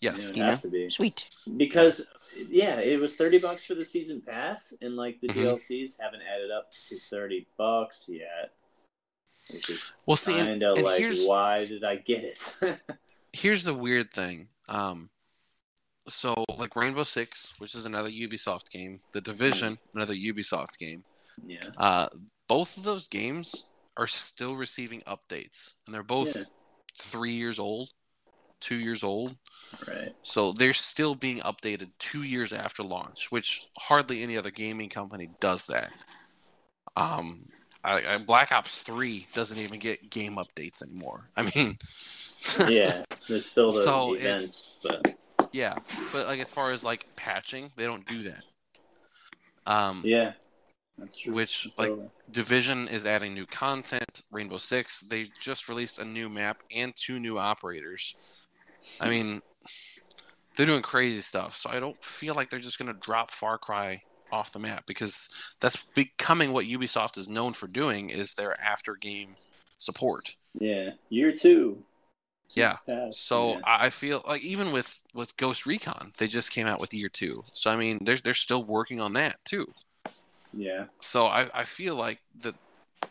Yes. it Yeah. has to be Sweet. because yeah, it was thirty bucks for the season pass, and like the Mhm. DLCs haven't added up to thirty bucks yet. Which is Well, see, kind of like, here's why did I get it? [laughs] here's the weird thing. Um, so like Rainbow Six, which is another Ubisoft game, The Division, another Ubisoft game. yeah, Uh, both of those games are still receiving updates, and they're both Yeah. three years old, two years old. right. So they're still being updated two years after launch, which hardly any other gaming company does that. Um, I, I, Black Ops Three doesn't even get game updates anymore. I mean, [laughs] Yeah, there's still the So events, but yeah, but like as far as like patching, they don't do that. Um, yeah, that's true. Which, It's like, over. Division is adding new content. Rainbow Six, they just released a new map and two new operators. I mean, they're doing crazy stuff. So I don't feel like they're just gonna drop Far Cry off the map because that's becoming what Ubisoft is known for doing is their after game support. yeah, year two. Yeah. So yeah. I I feel like even with with Ghost Recon, they just came out with year two. So I mean, they're they're still working on that too. yeah, So I, I feel like that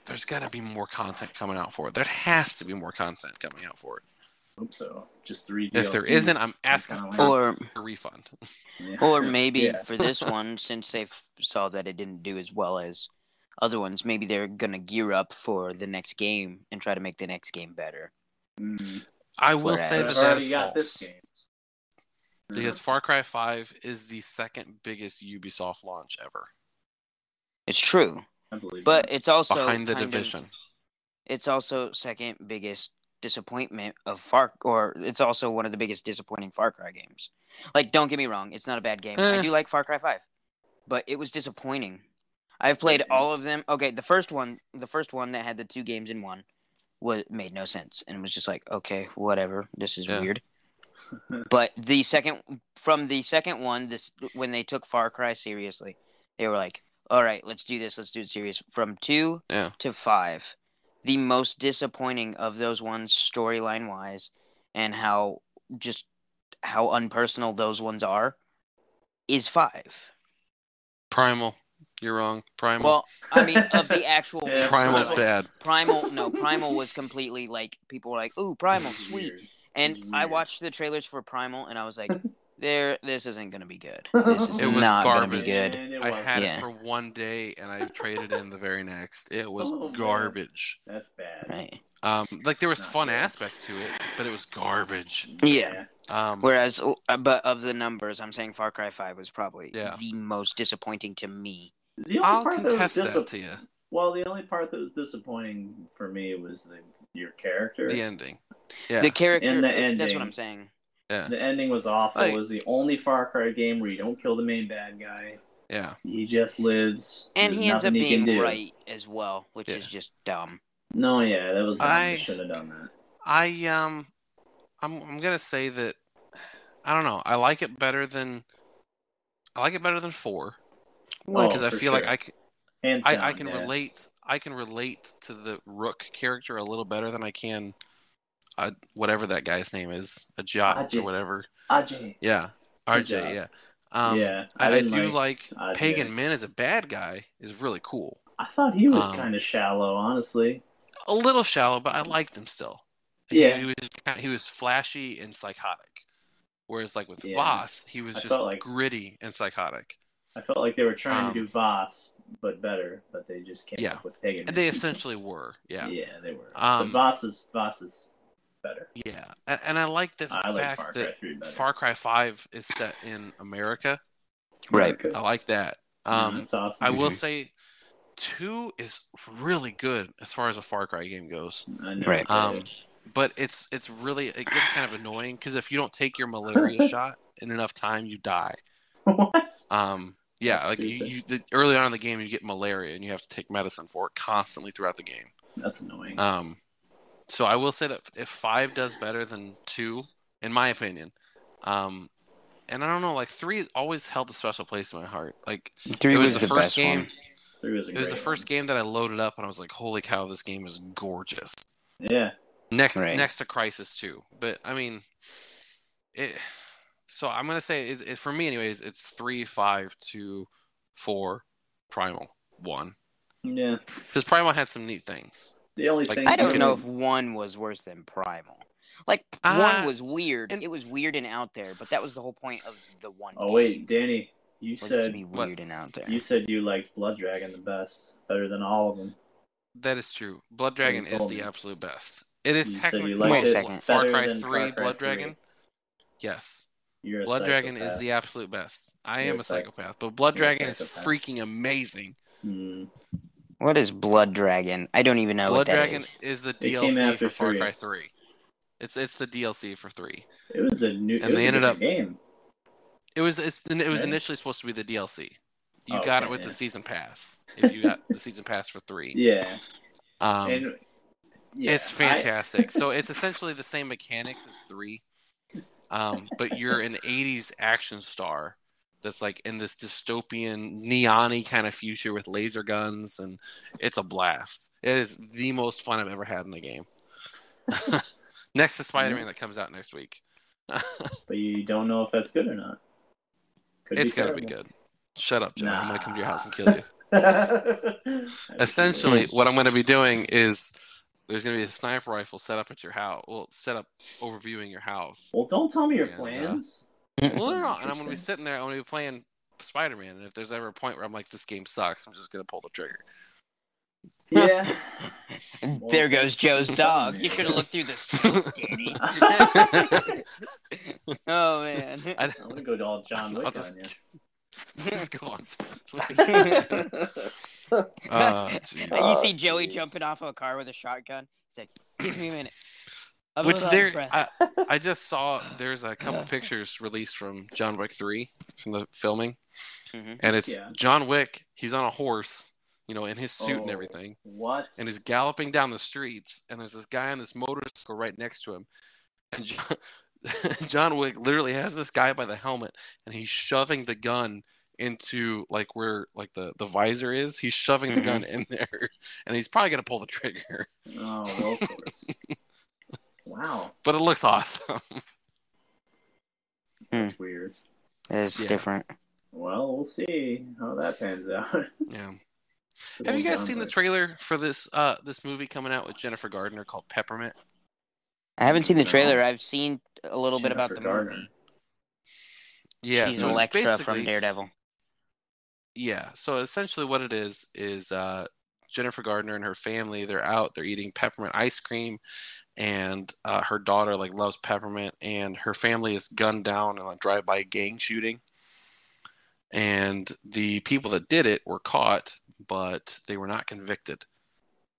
there's got to be more content coming out for it. There has to be more content coming out for it. Hope so. Just three. If there DLCs. isn't, I'm asking for a refund. Yeah. or [laughs] maybe Yeah. for this [laughs] one, since they saw that it didn't do as well as other ones, maybe they're gonna gear up for the next game and try to make the next game better. Mm. I will Whereas- say that that is already is got false this game. because Far Cry 5 is the second biggest Ubisoft launch ever, It's true, I believe but that. it's also behind the kind of- division. it's also second biggest disappointment of Far, or it's also one of the biggest disappointing Far Cry games. Like, don't get me wrong, it's not a bad game. Eh. I do like Far Cry Five, but it was disappointing. I've played all of them. Okay, the first one, the first one that had the two games in one, was made no sense, and it was just like, okay, whatever, this is Yeah. weird. [laughs] But the second, from the second one, this when they took Far Cry seriously, they were like, all right, let's do this, let's do it serious. From two Yeah. to five, the most disappointing of those ones, storyline wise, and how just how unpersonal those ones are, is five. Primal, you're wrong. Primal. Well, I mean, of the [laughs] actual Yeah, Primal's Primal. bad. Primal, no, Primal was completely like people were like, "Ooh, Primal, sweet," and I watched the trailers for Primal, and I was like, [laughs] "There, this isn't gonna be good. [laughs] This is It was not gonna be garbage. good." And it I wasn't. had Yeah. it for one day and I traded in the very next. It was Oh, man. garbage. That's bad. Right. Um, like there was Not fun good. aspects to it, but it was garbage. Yeah. Um, Whereas, uh, but of the numbers, I'm saying Far Cry Five was probably Yeah. the most disappointing to me. The only I'll part that was contest that to you. Well, the only part that was disappointing for me was the your character. The ending. Yeah. The character. And the ending. That's what I'm saying. Yeah. The ending was awful. Like- it was the only Far Cry game where you don't kill the main bad guy. Yeah. He just lives. And There's he ends up nothing he can being do. right as well, which Yeah. is just dumb. No, yeah, that was. dumb. I- should have done that. I um, I'm I'm gonna say that I don't know. I like it better than I like it better than four. because I for feel like. I can I, down, I can yeah. relate I can relate to the Rook character a little better than I can uh, whatever that guy's name is, a or whatever. Ajay. Yeah, RJ. Yeah. Um, yeah, I, I do like, Ajay. Pagan Min as a bad guy is really cool. I thought he was um, kind of shallow, honestly. A little shallow, but I liked him still. Yeah. he, was kinda- he was flashy and psychotic. Whereas like with Yeah. Vaas, he was I just like- gritty and psychotic. I felt like they were trying Um, to do Vaas, but better. But they just came Yeah. up with Pagan. And they essentially were, yeah. yeah, they were. Um, but Vaas is Vaas is better. Yeah. And, and I like the I like fact Far that 3. Far Cry 5 is set in America. Right. Good. I like that. Yeah, Um, that's awesome. I will say, two is really good as far as a Far Cry game goes. Right. Um, but it's it's really it gets kind of annoying because if you don't take your malaria [laughs] shot in enough time, you die. what? Um, yeah, That's like you, stupid. you the, early on in the game, you get malaria and you have to take medicine for it constantly throughout the game. That's annoying. Um, so I will say that if five does better than two, in my opinion, um, and I don't know, like three always held a special place in my heart. Like Three it was, was, the, the, first game. one. Three was It was the great first game that I loaded up and I was like, "Holy cow, this game is gorgeous." Yeah. Next, Right. next to Crysis Two, but I mean, it. So I'm gonna say it, it for me, anyways. It's three, five, two, four, Primal, one. Yeah. Because Primal had some neat things. The only Like, thing I don't know if one was worse than Primal. Like Ah, one was weird. and- it was weird and out there, but that was the whole point of the one. Oh game, wait, Danny, you was said be What? weird and out there. you said you liked Blood Dragon the best, better than all of them. That is true. Blood Dragon is told the me. absolute best. It is You said you technically liked it. Far Cry Three, Far Cry Blood 3. Dragon. Yes, You're Blood Dragon is the absolute best. I You're am a a psych- psychopath, but Blood you're Dragon is freaking amazing. Hmm. What is Blood Dragon? I don't even know Blood what that Dragon is. is the came DLC for Far three. Cry Three. It's it's the DLC for three. It was a new. And it was they a ended up- game. It was it's it was initially supposed to be the DLC. You Oh, got okay, it with the season pass. If you got the season pass for three, [laughs] Yeah. um, and yeah, it's fantastic. [laughs] so it's essentially the same mechanics as three, um, but you're an '80s action star that's like in this dystopian, neon-y kind of future with laser guns, and it's a blast. It is the most fun I've ever had in the game. [laughs] next to Spider-Man that comes out next week. [laughs] But you don't know if that's good or not. Could it's gonna be good. Shut up, Joe. I'm gonna come to your house and kill you. [laughs] Essentially, what I'm gonna be doing is there's gonna be a sniper rifle set up at your house. Well, set up overviewing your house. Well, don't tell me your And, uh, plans. Well, no, no, and I'm gonna be sitting there. I'm gonna be playing Spider-Man, and if there's ever a point where I'm like, this game sucks, I'm just gonna pull the trigger. Yeah. [laughs] there goes Joe's [laughs] dog. You Yeah. should have looked through the [laughs] scope, Danny. oh man. I, I'm gonna go to all John Wick I'll just, on you. just go on. you Uh, jeez. Oh, see Joey jeez. jumping off of a car with a shotgun. He's like, "Give me a minute." I'm Which there, out of breath. I, [laughs] I just saw there's a couple pictures released from John Wick 3 from the filming, Mhm. and it's Yeah. John Wick. He's on a horse, you know, in his suit and Oh. everything, What? and he's galloping down the streets, and there's this guy on this motorcycle right next to him, and John, [laughs] John Wick literally has this guy by the helmet, and he's shoving the gun into like where like the the visor is. He's shoving the Mhm. gun in there, [laughs] and he's probably gonna pull the trigger, Oh, well, of course. Wow, but it looks awesome. [laughs] that's weird. It's Yeah. different. Well, we'll see how that pans out. [laughs] yeah. Have you guys seen the trailer for this uh this movie coming out with Jennifer Gardner called Peppermint? I haven't seen the trailer. I've seen a little bit about the Gardner. movie. Yeah, She's so it's Elektra basically from Daredevil. yeah. So essentially, what it is is uh, Jennifer Gardner and her family they're out they're eating peppermint ice cream, and uh, her daughter like loves peppermint, and her family is gunned down in a drive-by gang shooting, and the people that did it were caught, but they were not convicted.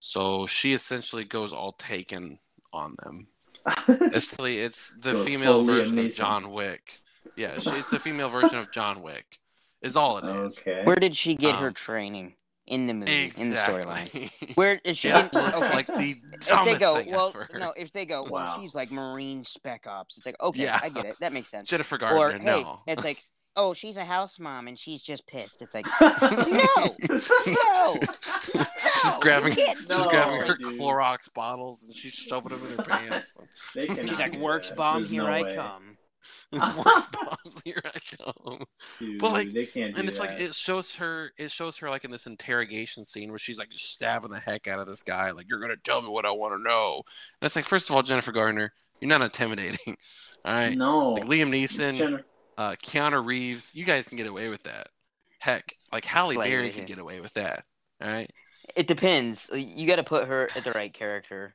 So she essentially goes all taken on them. [laughs] Essentially, it's the Goes female full Liam version of John Wick. Yeah, she, it's the female version of John Wick. Is all it [laughs] is. okay. Where did she get her Um, training in the movie? In the storyline. Exactly. [laughs] Where is she? yeah, in, looks okay. like the [laughs] if they go, thing well, ever. no. If they go, well, Wow. she's like Marine Spec Ops. It's like, okay, Yeah. I get it. That makes sense. Jennifer or Gardner, hey, no. it's like, [laughs] oh, she's a house mom and she's just pissed. It's like, no, no, she's no, grabbing, she's No, grabbing her dude. Clorox bottles and she's shoving them in her pants. She's like, works bomb, There's here no I way. come. [laughs] [laughs] Works bombs, here I come. Dude, But, like, they can't And it's that. like it shows her, it shows her like in this interrogation scene where she's like just stabbing the heck out of this guy, like you're gonna tell me what I want to know. And it's like, first of all, Jennifer Gardner, you're not intimidating. [laughs] All right, no. like Liam It's Neeson, Jennifer- uh, Keanu Reeves, you guys can get away with that. Heck, like Halle Play Berry with could get away with that. All right. It depends. You got to put her at the right character.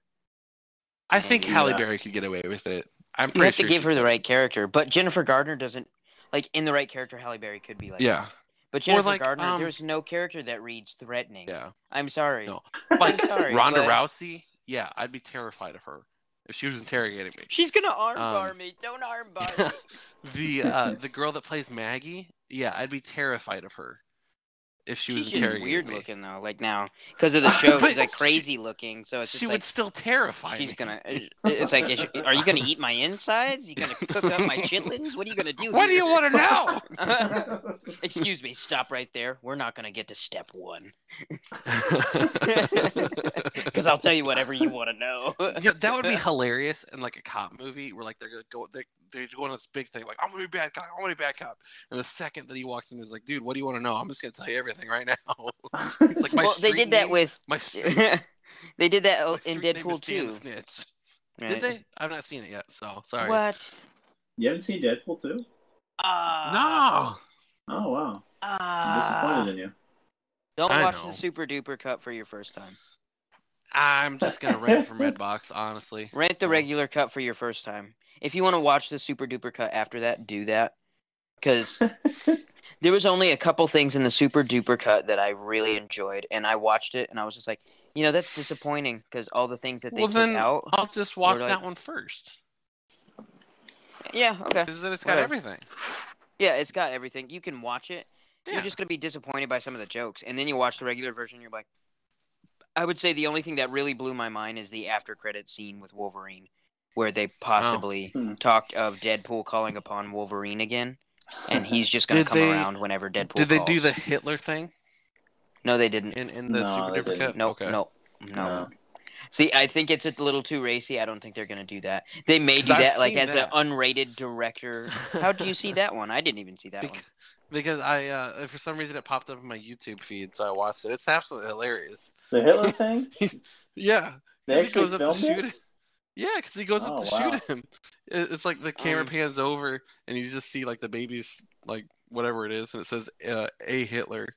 I think Yeah. Halle Berry could get away with it. I'm You pretty have to give her the right character, but Jennifer Gardner doesn't. Like in the right character, Halle Berry could be like. Yeah, But Jennifer like, Gardner, um, there's no character that reads threatening. yeah. I'm sorry. No. I'm Like sorry. Ronda but- Rousey, yeah, I'd be terrified of her if she was interrogating me. She's gonna armbar Um, me. Don't armbar [laughs] me. The uh, [laughs] the girl that plays Maggie, yeah, I'd be terrified of her if she was she's interrogating weird me. looking though. Like now, because of the [laughs] show, But she's like she- crazy looking. So it's just She like would still terrify she's me. gonna. [laughs] It's like, is she- are you gonna eat my insides? You gonna cook up my chitlins? What are you gonna do? What do you want to know? [laughs] Excuse me. Stop right there. We're not gonna get to step one. Because I'll tell you whatever you want to know. [laughs] Yeah, that would be [laughs] hilarious in like a cop movie where like they're gonna go they're, they're going on this big thing like I'm gonna be bad cop, I'm gonna be bad cop. And the second that he walks in, he's like, dude, what do you want to know? I'm just gonna tell you everything right now. [laughs] He's like, my well, they street did that name- with. my street, they did that my in street name is Deadpool two. Snitch. right? Did they? I've not seen it yet, so sorry. What? You haven't seen Deadpool two? Ah. No. Oh, wow. I'm Ah. disappointed in you. Don't I watch know. the super duper cut for your first time. I'm just gonna rent it from [laughs] Redbox, honestly. Rent the So- regular cut for your first time. If you want to watch the super duper cut after that, do that. Because [laughs] there was only a couple things in the super duper cut that I really enjoyed, and I watched it, and I was just like, you know, that's disappointing because all the things that they Well, took then out. I'll just watch like- that one first. Yeah, okay. Because then it's got Whatever. everything. Yeah, it's got everything. You can watch it. Yeah. You're just gonna be disappointed by some of the jokes, and then you watch the regular version. And you're like, I would say the only thing that really blew my mind is the after credit scene with Wolverine, where they possibly Hmm. talked of Deadpool calling upon Wolverine again, and he's just gonna come they- around whenever Deadpool. Did they calls. do the Hitler thing No, they didn't. in, in the No, Super they Duper didn't. cut? No, okay. no, no. No. See, I think it's a little too racy. I don't think they're gonna do that. They may 'Cause do I've that like as that. an unrated director. How do you see [laughs] that one? I didn't even see that one. Bec- because I, uh, for some reason, it popped up in my YouTube feed, so I watched it. It's absolutely hilarious. The Hitler thing? [laughs] Yeah, They 'cause he goes up to shoot him. Yeah, because he goes up Oh, to wow. shoot him. It's like the camera Um, pans over, and you just see like the baby's like whatever it is, and it says uh, "A Hitler,"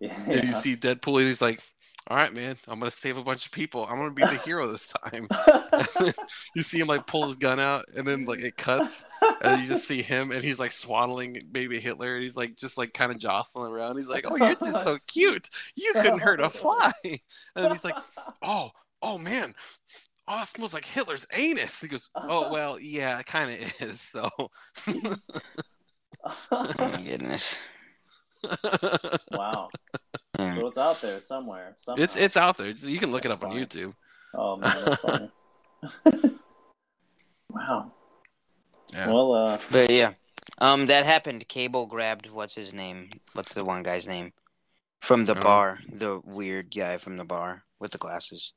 Yeah. [laughs] and you see Deadpool, and he's like, "All right, man, I'm gonna save a bunch of people. I'm gonna be the hero this time." [laughs] [laughs] you see him like pull his gun out, and then like it cuts, and you just see him, and he's like swaddling baby Hitler, and he's like just like kind of jostling around. He's like, "Oh, you're just so cute. You couldn't hurt a fly." [laughs] And then he's like, "Oh, oh man." Oh, it smells like Hitler's anus. He goes, "Oh well, yeah, it kind of is." So, Oh my goodness. [laughs] wow. Yeah. So it's out there somewhere. Somehow. it's it's out there. You can look it That's up on. YouTube. Oh man, that's [laughs] funny. [laughs] wow. Yeah. Well, uh, But yeah, um, that happened. Cable grabbed what's his name? What's the one guy's name? From the Oh. bar, the weird guy from the bar with the glasses,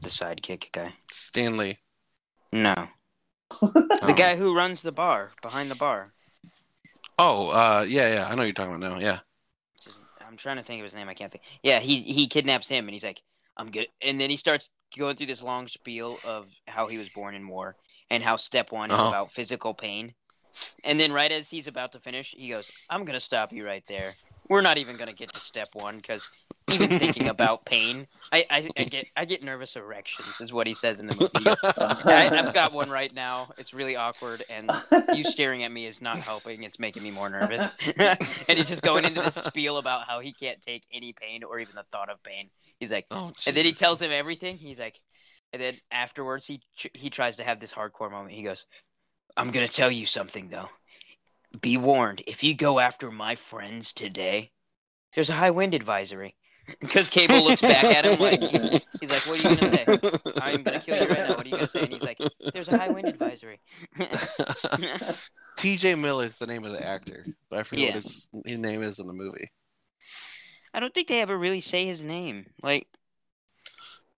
the sidekick guy. Stanley. No, Oh. the guy who runs the bar behind the bar. Oh, uh, yeah, yeah. I know what you're talking about now. Yeah. I'm trying to think of his name. I can't think. Yeah, he he kidnaps him, and he's like, "I'm good." And then he starts going through this long spiel of how he was born in war and how step one is Uh-huh. about physical pain. And then right as he's about to finish, he goes, "I'm gonna stop you right there. We're not even gonna get to step one because even thinking [laughs] about pain, I, I I get I get nervous erections." Is what he says in the movie. [laughs] I, I've got one right now. It's really awkward, and you [laughs] staring at me is not helping. It's making me more nervous. and he's just going into this spiel about how he can't take any pain or even the thought of pain. He's like, Oh, and then he tells him everything. He's like, and then afterwards he he tries to have this hardcore moment. He goes, "I'm gonna tell you something though. Be warned. If you go after my friends today, there's a high wind advisory." Because Cable looks back at him like [laughs] he's like, "What are you gonna say?" [laughs] I'm gonna kill you right now. What are you gonna say? And he's like, "There's a high wind advisory." [laughs] T.J. Miller is the name of the actor, but I forget Yeah. what his, his name is in the movie. I don't think they ever really say his name. Like,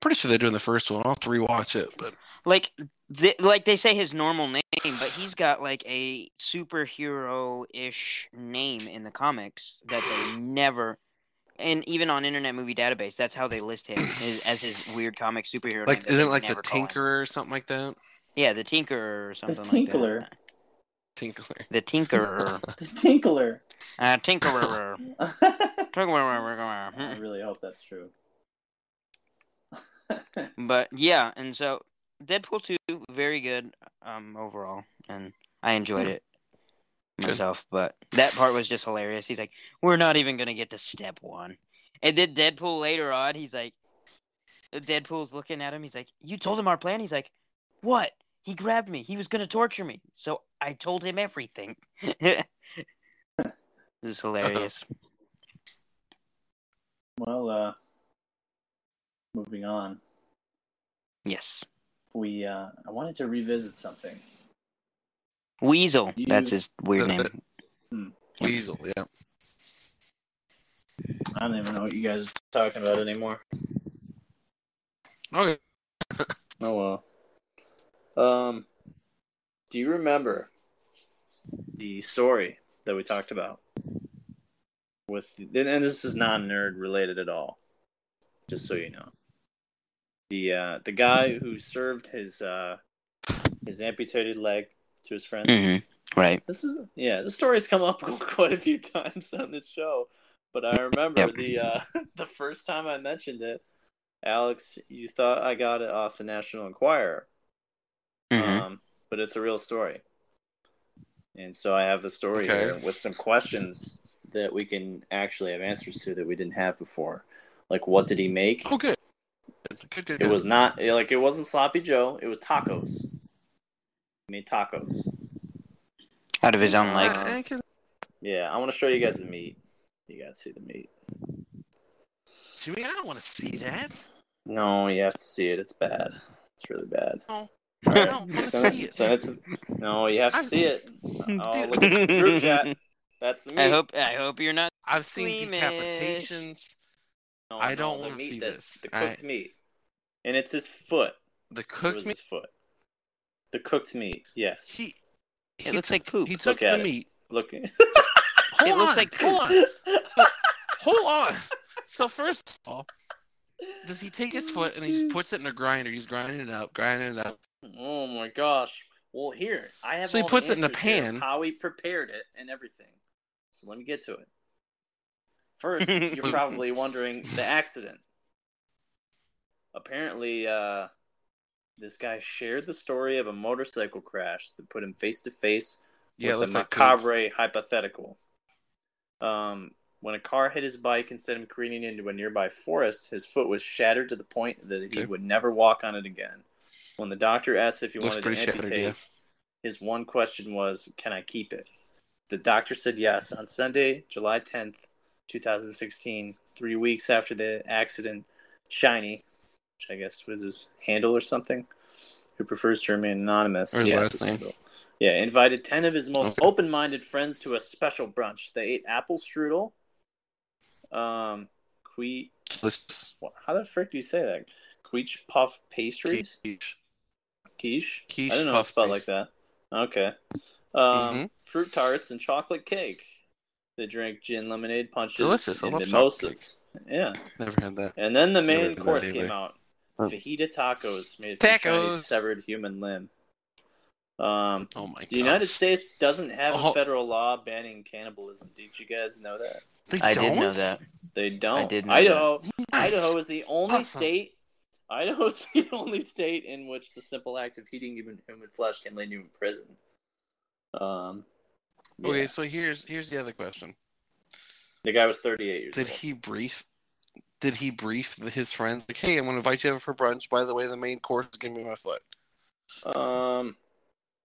Pretty sure they do in the first one. I'll have to rewatch it, but like, th- like they say his normal name, but he's got like a superhero-ish name in the comics that they never. And even on Internet Movie Database, that's how they list him is, as his [laughs] weird comic superhero. like name that isn't it like the never. Tinkerer or something like that? Yeah, the Tinkerer or something Tinkler. like that. Tinkler. The Tinkerer. [laughs] the Tinkler. uh, Tinkerer. [laughs] I really hope that's true. But yeah, and so Deadpool two very good um overall, and I enjoyed it Good. myself. But that part was just hilarious. He's like, "We're not even gonna get to step one," and then Deadpool later on, he's like, Deadpool's looking at him. He's like, "You told him our plan." He's like, What? He grabbed me. He was gonna torture me. So I told him everything. [laughs] this is hilarious. [laughs] Well, uh, moving on. Yes. We uh, I wanted to revisit something. Weasel. You- That's his weird name. Hmm. Weasel, yeah. I don't even know what you guys are talking about anymore. Okay. Oh well. Um, do you remember the story that we talked about with? And this is not nerd related at all, just so you know. The uh, the guy who served his uh, his amputated leg to his friend. Mm-hmm. Right. This is yeah. The story's come up [laughs] quite a few times on this show, but I remember Yep. the uh, [laughs] the first time I mentioned it, Alex, you thought I got it off the National Enquirer, Mm-hmm. um, but it's a real story, and so I have a story Okay. here with some questions that we can actually have answers to that we didn't have before. Like, what did he make? Oh, good. Good, good, good. It was not like it wasn't sloppy Joe. It was tacos. He made tacos. Out of his own Uh, leg. I- I Yeah, I want to show you guys the meat. You gotta see the meat. Jimmy, I don't want to see that. No, you have to see it. It's bad. It's really bad. No. All I don't want to see it- it. send no, you have to I'm- see it. Oh, Dude. look at the group chat. That's the [laughs] meat. I hope. I hope you're not. I've seen Squeamish. decapitations. No, I don't the wanna meat see that- this. The I- cooked meat, and it's his foot. The cooked was meat. his foot. The cooked meat. Yes. He. It looks took- like poop. He took Look at the it. meat. Look. [laughs] Hold It looks on, like hold on. So, hold on. So first of all, does he take his foot and he just [laughs] puts it in a grinder? He's grinding it up, grinding it up. Oh my gosh. Well, here I have. So he all the puts it in a answers here of pan. How he prepared it and everything. So let me get to it. First, [laughs] you're probably wondering the accident. Apparently, uh, this guy shared the story of a motorcycle crash that put him face to face Yeah, with a the like macabre hypothetical. Um, when a car hit his bike and sent him careening into a nearby forest, his foot was shattered to the point that he Okay. would never walk on it again. When the doctor asked if he Looks wanted to shattered, amputate, yeah. his one question was, "Can I keep it?" The doctor said yes. On Sunday, July 10th, 2016, three weeks after the accident, Shiny, which I guess was his handle or something, who prefers to remain anonymous. Or his Yes, last name. Yeah, invited 10 of his most Okay. open minded friends to a special brunch. They ate apple strudel, um, que- Let's what, how the frick do you say that? Quiche puff pastries? quiche. Quiche? Quiche I don't know it's puff spelled like that. Okay. Um, Mhm. Fruit tarts and chocolate cake. They drank gin, lemonade, punches, Delicious. I and love chocolate mimosas. Yeah. Never had that. And then the main course came out. Fajita tacos made from Chinese Tacos. severed human limb. Um, Oh my god. the United States doesn't have Oh. a federal law banning cannibalism. Did you guys know that? They I did know don't? Know that. They don't. I did know Idaho, Nice. Idaho is the only Awesome. state. Idaho is [laughs] the only state in which the simple act of eating human, human flesh can land you in prison. Um, yeah. Okay, so here's here's the other question. the guy was 38 years Did old. he brief? Did he brief his friends like, "Hey, I'm going to invite you over for brunch. By the way, the main course is gonna be my foot." Um.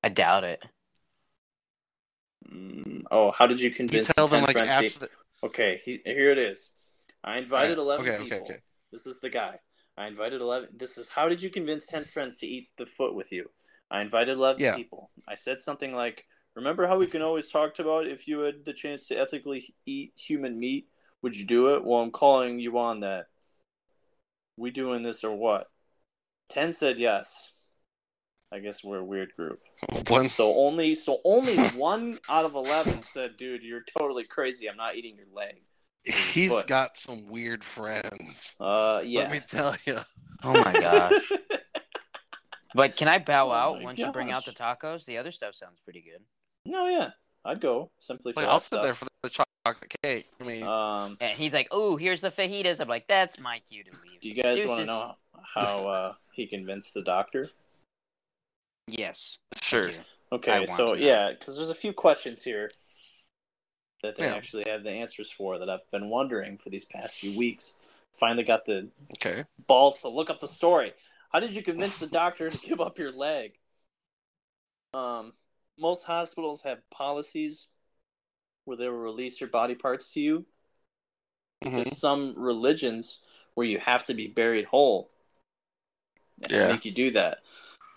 I doubt it. mm, Oh, how did you Did he convince tell them 10 like friends after? The... Okay, he, here it is. I invited Alright, 11 okay, okay, people. okay. This is the guy. I invited 11. This is how did you convince 10 friends to eat the foot with you? I invited 11 Yeah. people. I said something like, Remember how we can always talk about if you had the chance to ethically eat human meat? Would you do it? Well, I'm calling you on that. We doing this or what? 10 said yes. I guess we're a weird group. [laughs] One. So only so only [laughs] one out of 11 said, "Dude, you're totally crazy. I'm not eating your leg." He's foot. got some weird friends. Uh yeah. Let me tell you. Oh my gosh. [laughs] But can I bow Oh out my once you bring out the tacos? The other stuff sounds pretty good. no, yeah. I'd go simply for Like, I'll sit stuff. there for the chocolate cake. I mean, Um And he's like, "Oh, here's the fajitas." I'm like, "That's my cue to leave." do you guys want to know how uh, he convinced the doctor? Yes. sure. Okay, want so yeah, because there's a few questions here that they Yeah. actually have the answers for that I've been wondering for these past few weeks. Finally got the Okay. balls to look up the story. How did you convince the doctor to give up your leg? Um, most hospitals have policies where they will release your body parts to you. Mhm. There's some religions where you have to be buried whole. They Yeah. make you do that.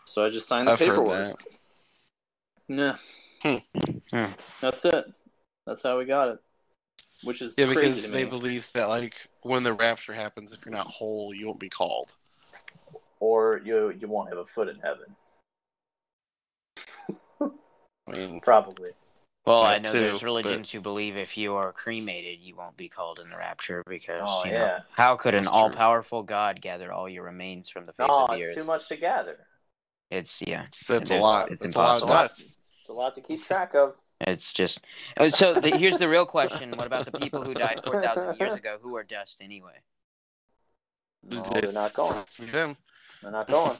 So I just signed the I've heard paperwork. that. Nah. Hmm. Hmm. That's it. That's how we got it. Which is Yeah, crazy because to they believe that like when the rapture happens, if you're not whole, you won't be called. or you you won't have a foot in heaven. I mean, Probably. Well, I know too, there's but- religions who believe if you are cremated, you won't be called in the rapture because Oh, you yeah. know, how could an That's true. all-powerful God gather all your remains from the face No, of the it's earth? too much to gather. It's yeah, it's, it's a lot. it's It's, a lot of dust. It's a lot to keep track of. [laughs] it's just. oh, So the, here's the real question: What about the people who died four thousand years ago who are dust anyway? No, they're not going. Sucks for them. They're not going.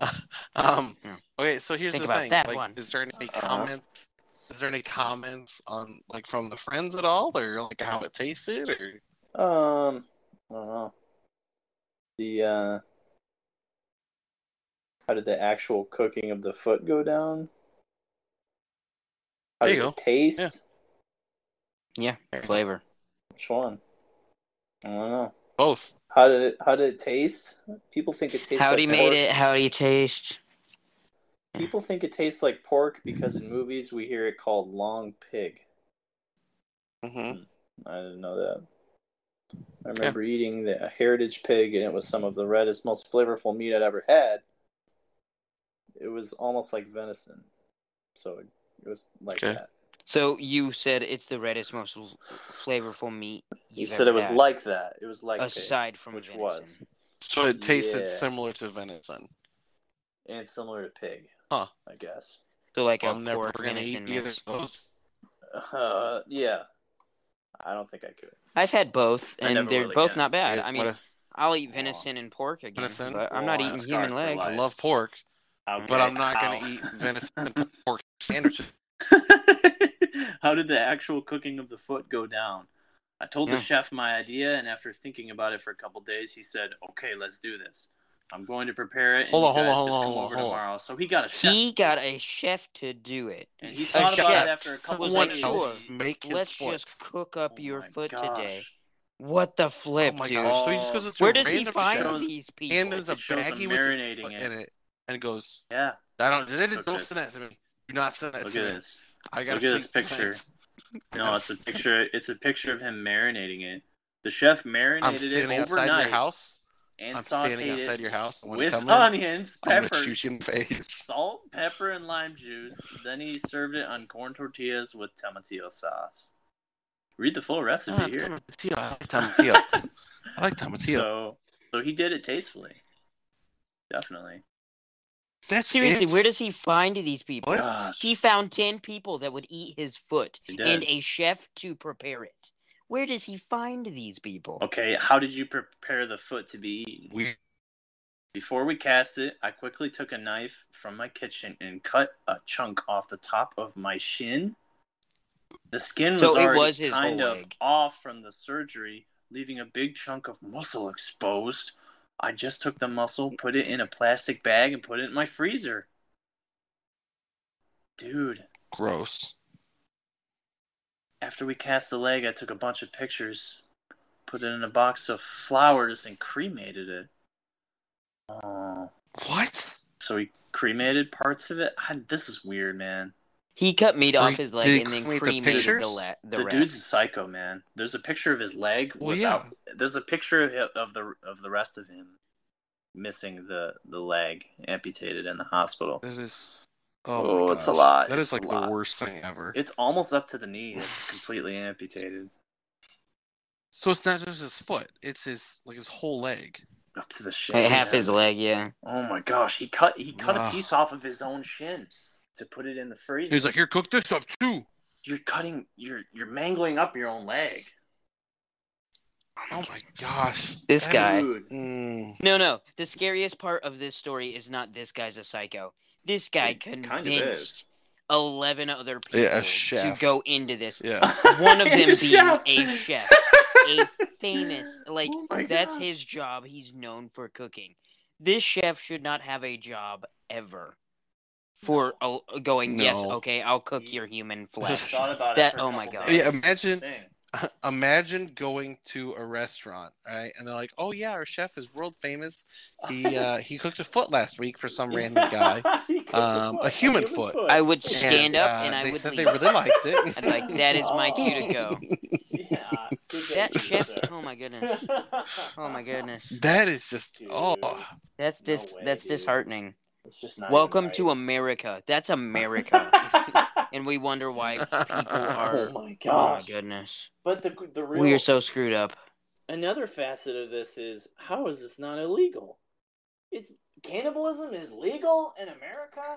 [laughs] um. Yeah. Okay, so here's Think the about thing. that like, one. is there any Uh-huh. comments? Is there any comments on like from the friends at all, or like how it tasted, or Um, I don't know. The uh, how did the actual cooking of the foot go down? How There did you it go. taste? Yeah, flavor. Which one? I don't know. both? How did it? How did it taste? People think it tastes. Howdy like made pork. it. Howdy taste. People think it tastes like pork because in movies we hear it called long pig. Mm-hmm. I didn't know that. I remember eating the a heritage pig, and it was some of the reddest, most flavorful meat I'd ever had. It was almost like venison, so it, it was like Okay. that. So you said it's the reddest, most l- flavorful meat You you've said it was had, like that. It was like pig, aside from which venison. was, So it tasted Yeah. similar to venison. and similar to pig. Huh. I guess. So like I'm never gonna eat either mix. of those. Uh, yeah. I don't think I could. I've had both, and they're really both can. not bad. Yeah, I mean, if- I'll eat venison and pork again, Venison? but I'm not Well, eating human scarred for leg. I love pork, Okay, but I'm not gonna eat [laughs] venison and pork sandwiches. [laughs] How did the actual cooking of the foot go down? I told the chef my idea, and after thinking about it for a couple days, he said, "Okay, let's do this. I'm going to prepare it. Hold on, hold on, hold on, hold over on, hold on. tomorrow." So he got a chef. He got a chef to do it. and he a thought about chef. it after a couple Someone days. else make his Let's foot. just cook up Oh your my foot gosh. today. What the flip, oh my dude? gosh! So he just goes up to Where a does he find chef these people? and there's a It shows him baggie with his marinating foot it. in it, and goes, Yeah, "I don't. don't don't send that to me. Do not send that look to at me. this. I gotta Look at this picture. No, it's a picture. It's a picture of him marinating it. The chef I'm marinated it standing outside your house. And I'm sauteed standing outside it your house. When I with come in, onions, I'm gonna peppers, shoot you in the face. [laughs] salt, pepper, and lime juice. Then he served it on corn tortillas with tomatillo sauce. Read the full recipe Ah, here. tomatillo. I like [laughs] tomatillo. I like tomatillo. So, so he did it tastefully. Definitely. That's Seriously, it? where does he find these people? What? Gosh. He found 10 people that would eat his foot and a chef to prepare it. Where does he find these people? Okay, how did you prepare the foot to be eaten? We Before we cast it, I quickly took a knife from my kitchen and cut a chunk off the top of my shin. The skin was So already was kind of leg. off from the surgery, leaving a big chunk of muscle exposed. I just took the muscle, put it in a plastic bag, and put it in my freezer. Dude, gross. After we cast the leg, I took a bunch of pictures, put it in a box of flowers, and cremated it. Oh. What? So he cremated parts of it. I, this is weird, man. He cut meat off his leg did and then cremate the cremated the, pictures? la- the, The, rest. dude's a psycho, man. There's a picture of his leg Well, without. There's a picture of, of the of the rest of him missing the the leg, amputated in the hospital. That is. Oh, Oh, my it's a lot. That is like the lot. worst thing ever. It's almost up to the knee. It's completely amputated So it's not just his foot; it's his like his whole leg. up to the shin. Like, half his leg, yeah. Oh my gosh, he cut he cut Wow. a piece off of his own shin to put it in the freezer. He's like, "Here, cook this up too." you're cutting, you're you're mangling up your own leg. Oh my gosh, This That guy. is- Mm, No, no. The scariest part of this story is not this guy's a psycho. This guy It kind of convinced 11 other people Yeah, a to go into this. yeah. [laughs] One of them [laughs] And being chef. a chef. [laughs] A famous, like, Oh that's gosh. his job. He's known for cooking. this chef should not have a job ever for uh, going. Yes, okay, I'll cook your human I flesh. thought about That- it. Oh my God. Yeah, imagine- thing. [laughs] Imagine going to a restaurant, right? And they're like, "Oh yeah, our chef is world famous. He [laughs] uh, he cooked a foot last week for some random [laughs] guy." He cooked Um, a human foot. I would stand up uh, and I they would said leave. they really liked it. I'd like that is my cue to go. Yeah, That chef. Oh my goodness. Oh my goodness. That is just Dude. oh That's No dis. way, that's dude. disheartening. It's just not Welcome even to. America. That's America, and we wonder why people [laughs] oh are. Oh my Oh my gosh! goodness. but the the real We are so screwed up. another facet of this is how is this not illegal? It's cannibalism is legal in America.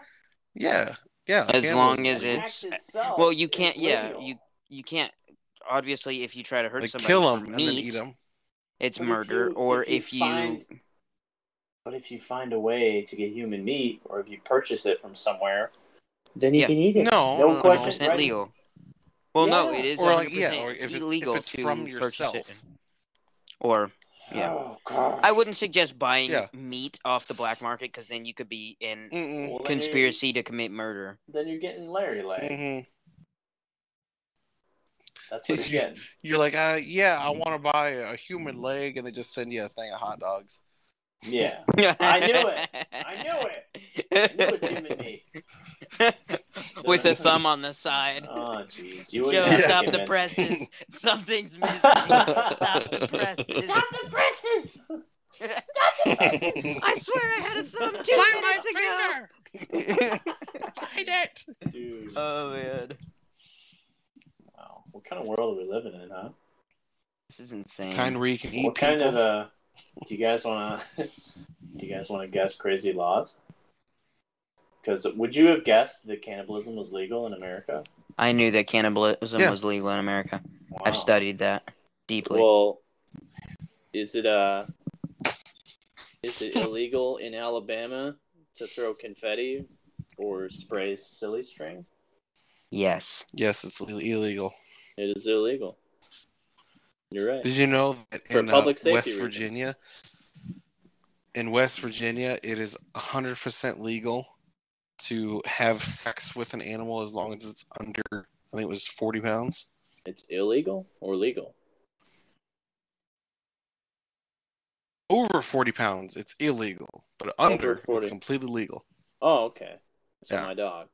yeah yeah. As long as it's- itself Well, you can't. Yeah, legal. you you can't. Obviously, if you try to hurt like somebody kill for them and then eat them. it's But if murder. you- or if you if you, find- But if you find a way to get human meat, or if you purchase it from somewhere, then you Yeah. can eat it. No, no no, question. 100% right? legal. Well, no, it is Or like 100% yeah, or if it's illegal if it's to from yourself. it. Or Yeah. Oh. I wouldn't suggest buying Yeah. meat off the black market because then you could be in. Well, conspiracy to commit murder. Then you're getting Larry leg. Mhm. That's what [laughs] you're getting. You're like, uh, yeah, I want to buy a human leg, and they just send you a thing of hot dogs. Yeah. I knew it. [laughs] I knew it. I knew it's human meat. With a thumb on the side. Oh, jeez. You Joe, wouldn't have to stop the presses. [laughs] Something's [laughs] missing. Stop the presses. Stop the presses! Stop the presses. I swear I had a thumb two minutes ago. Find it. Dude. oh man, Wow. What kind of world are we living in, huh? this is insane. Kind where you can eat what kind people. of uh do you guys want to do you guys want to guess crazy laws because would you have guessed that cannibalism was legal in america I knew that cannibalism Yeah. was legal in America. wow. I've studied that deeply. well is it uh is it illegal in alabama to throw confetti or spray silly string yes. Yes, it's illegal. it is illegal you're right Did you know that For in uh, safety West reasons. Virginia, in West Virginia, it is 100% legal to have sex with an animal as long as it's under, I think it was 40 pounds. it's illegal or legal Over 40 pounds, it's illegal, but under, 40. it's completely legal. oh okay so Yeah. my dog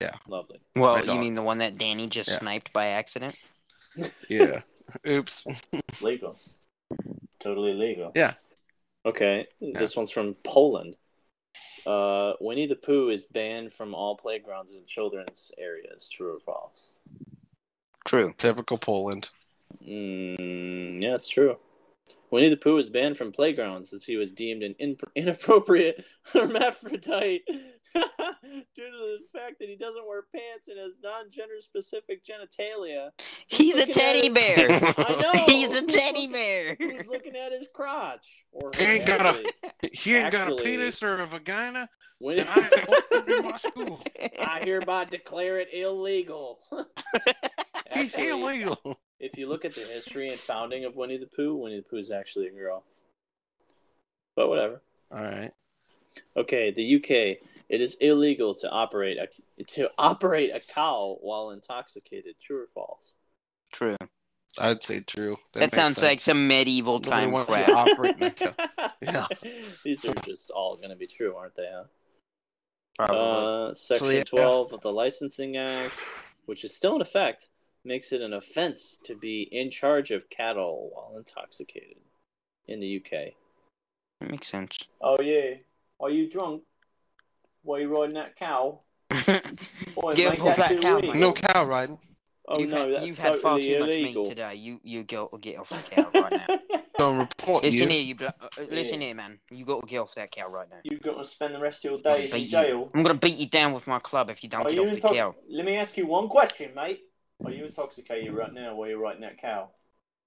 Yeah. lovely Well, you mean the one that Danny just Yeah. sniped by accident? Yeah. [laughs] Oops. Legal. Totally legal. Yeah. Okay, this one's from Poland. Uh, Winnie the Pooh is banned from all playgrounds and children's areas. True or false? True. Typical Poland. Mm, yeah, it's true. Winnie the Pooh is banned from playgrounds as he was deemed an in- inappropriate [laughs] hermaphrodite [laughs] due to the fact that he doesn't wear pants and has non-gender specific genitalia. He's a looking at teddy his- bear. [laughs] I [laughs] know. He's a Who's teddy looking- bear. Who's looking at his crotch? Or He ain't got a- He ain't got a penis or a vagina, Winnie- and I opened in my school. I hereby declare it illegal. He's Actually, illegal. If you look at the history and founding of Winnie the Pooh, Winnie the Pooh is actually a girl. But whatever. All right. Okay, the UK. It is illegal to operate a to operate a cow while intoxicated. True or false? True. I'd say true. That, makes sounds like some medieval time crap. operate cow. [laughs] Yeah. These are just all going to be true, aren't they? Huh? Probably. Uh, section yeah. 12 of the Licensing Act, which is still in effect, makes it an offense to be in charge of cattle while intoxicated in the UK. that makes sense. Oh, yeah. Are you drunk? Why are you riding that cow? [laughs] Boy, Get mate, off that cow, mate. No cow riding. Oh, you've no, had, that's you've had far totally too much illegal. meat today. You you go get off the cow right now. [laughs] Don't report Listen you. here, you. blo- uh, listen Yeah. here, man. You got to get off that cow right now. You're going to spend the rest of your I'll days in beat you. jail. I'm gonna beat you down with my club if you don't Are get you off the cow. Let me ask you one question, mate. Are you intoxicated right now while you're riding that cow?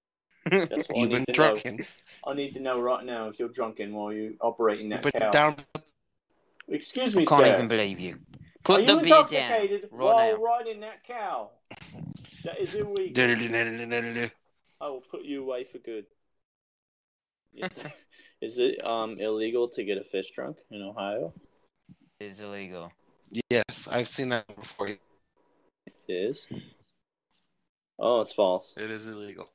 [laughs] That's what I You've need been to know. I need to know right now if you're drunken while you're operating You've that been cow. down. Excuse me, I Can't sir. even believe you. Are Put you the beer down intoxicated right while now. riding that cow? That is illegal. [laughs] I will put you away for good. It's, Is it um illegal to get a fish drunk in Ohio? It is illegal. Yes, I've seen that before. It It is. Oh, it's false. It is illegal.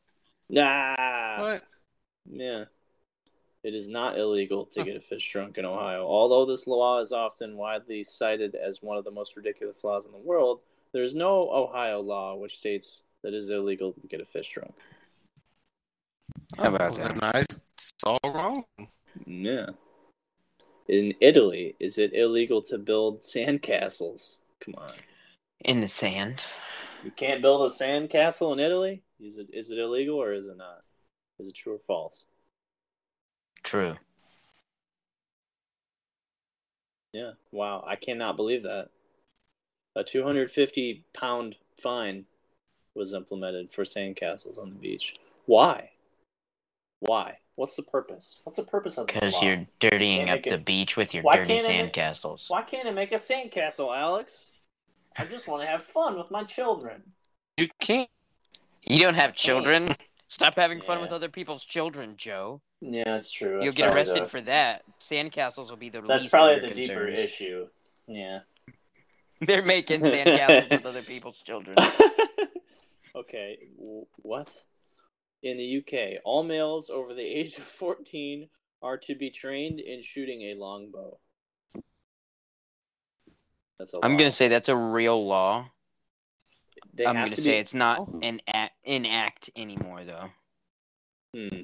Nah. What? Yeah. It is not illegal to get a fish drunk in Ohio. Although this law is often widely cited as one of the most ridiculous laws in the world, there is no Ohio law which states that it is illegal to get a fish drunk. How oh, about Oh, that? then I saw wrong. Yeah. In Italy, is it illegal to build sandcastles? Come on. In the sand. You can't build a sandcastle in Italy? Is it is it illegal or is it not? Is it true or false? True. Yeah. Wow. I cannot believe that. A 250 pound fine was implemented for sandcastles on the beach. Why? Why? What's the purpose? What's the purpose of this Because you're dirtying up make it- the beach with your Why dirty can't make- sandcastles. Why can't I make a sandcastle, Alex? I just want to have fun with my children. You can't. You don't have children. Stop having fun with other people's children, Joe. Yeah, that's true. You'll get arrested the- for that. Sandcastles will be the That's probably the your deeper issue. Yeah. [laughs] They're making [laughs] sandcastles with other people's children. [laughs] okay, w- what? In the UK, all males over the age of 14 are to be trained in shooting a longbow. That's a I'm gonna say that's a real law. They I'm gonna say be... it's not Oh. an act, in act anymore though. Hmm.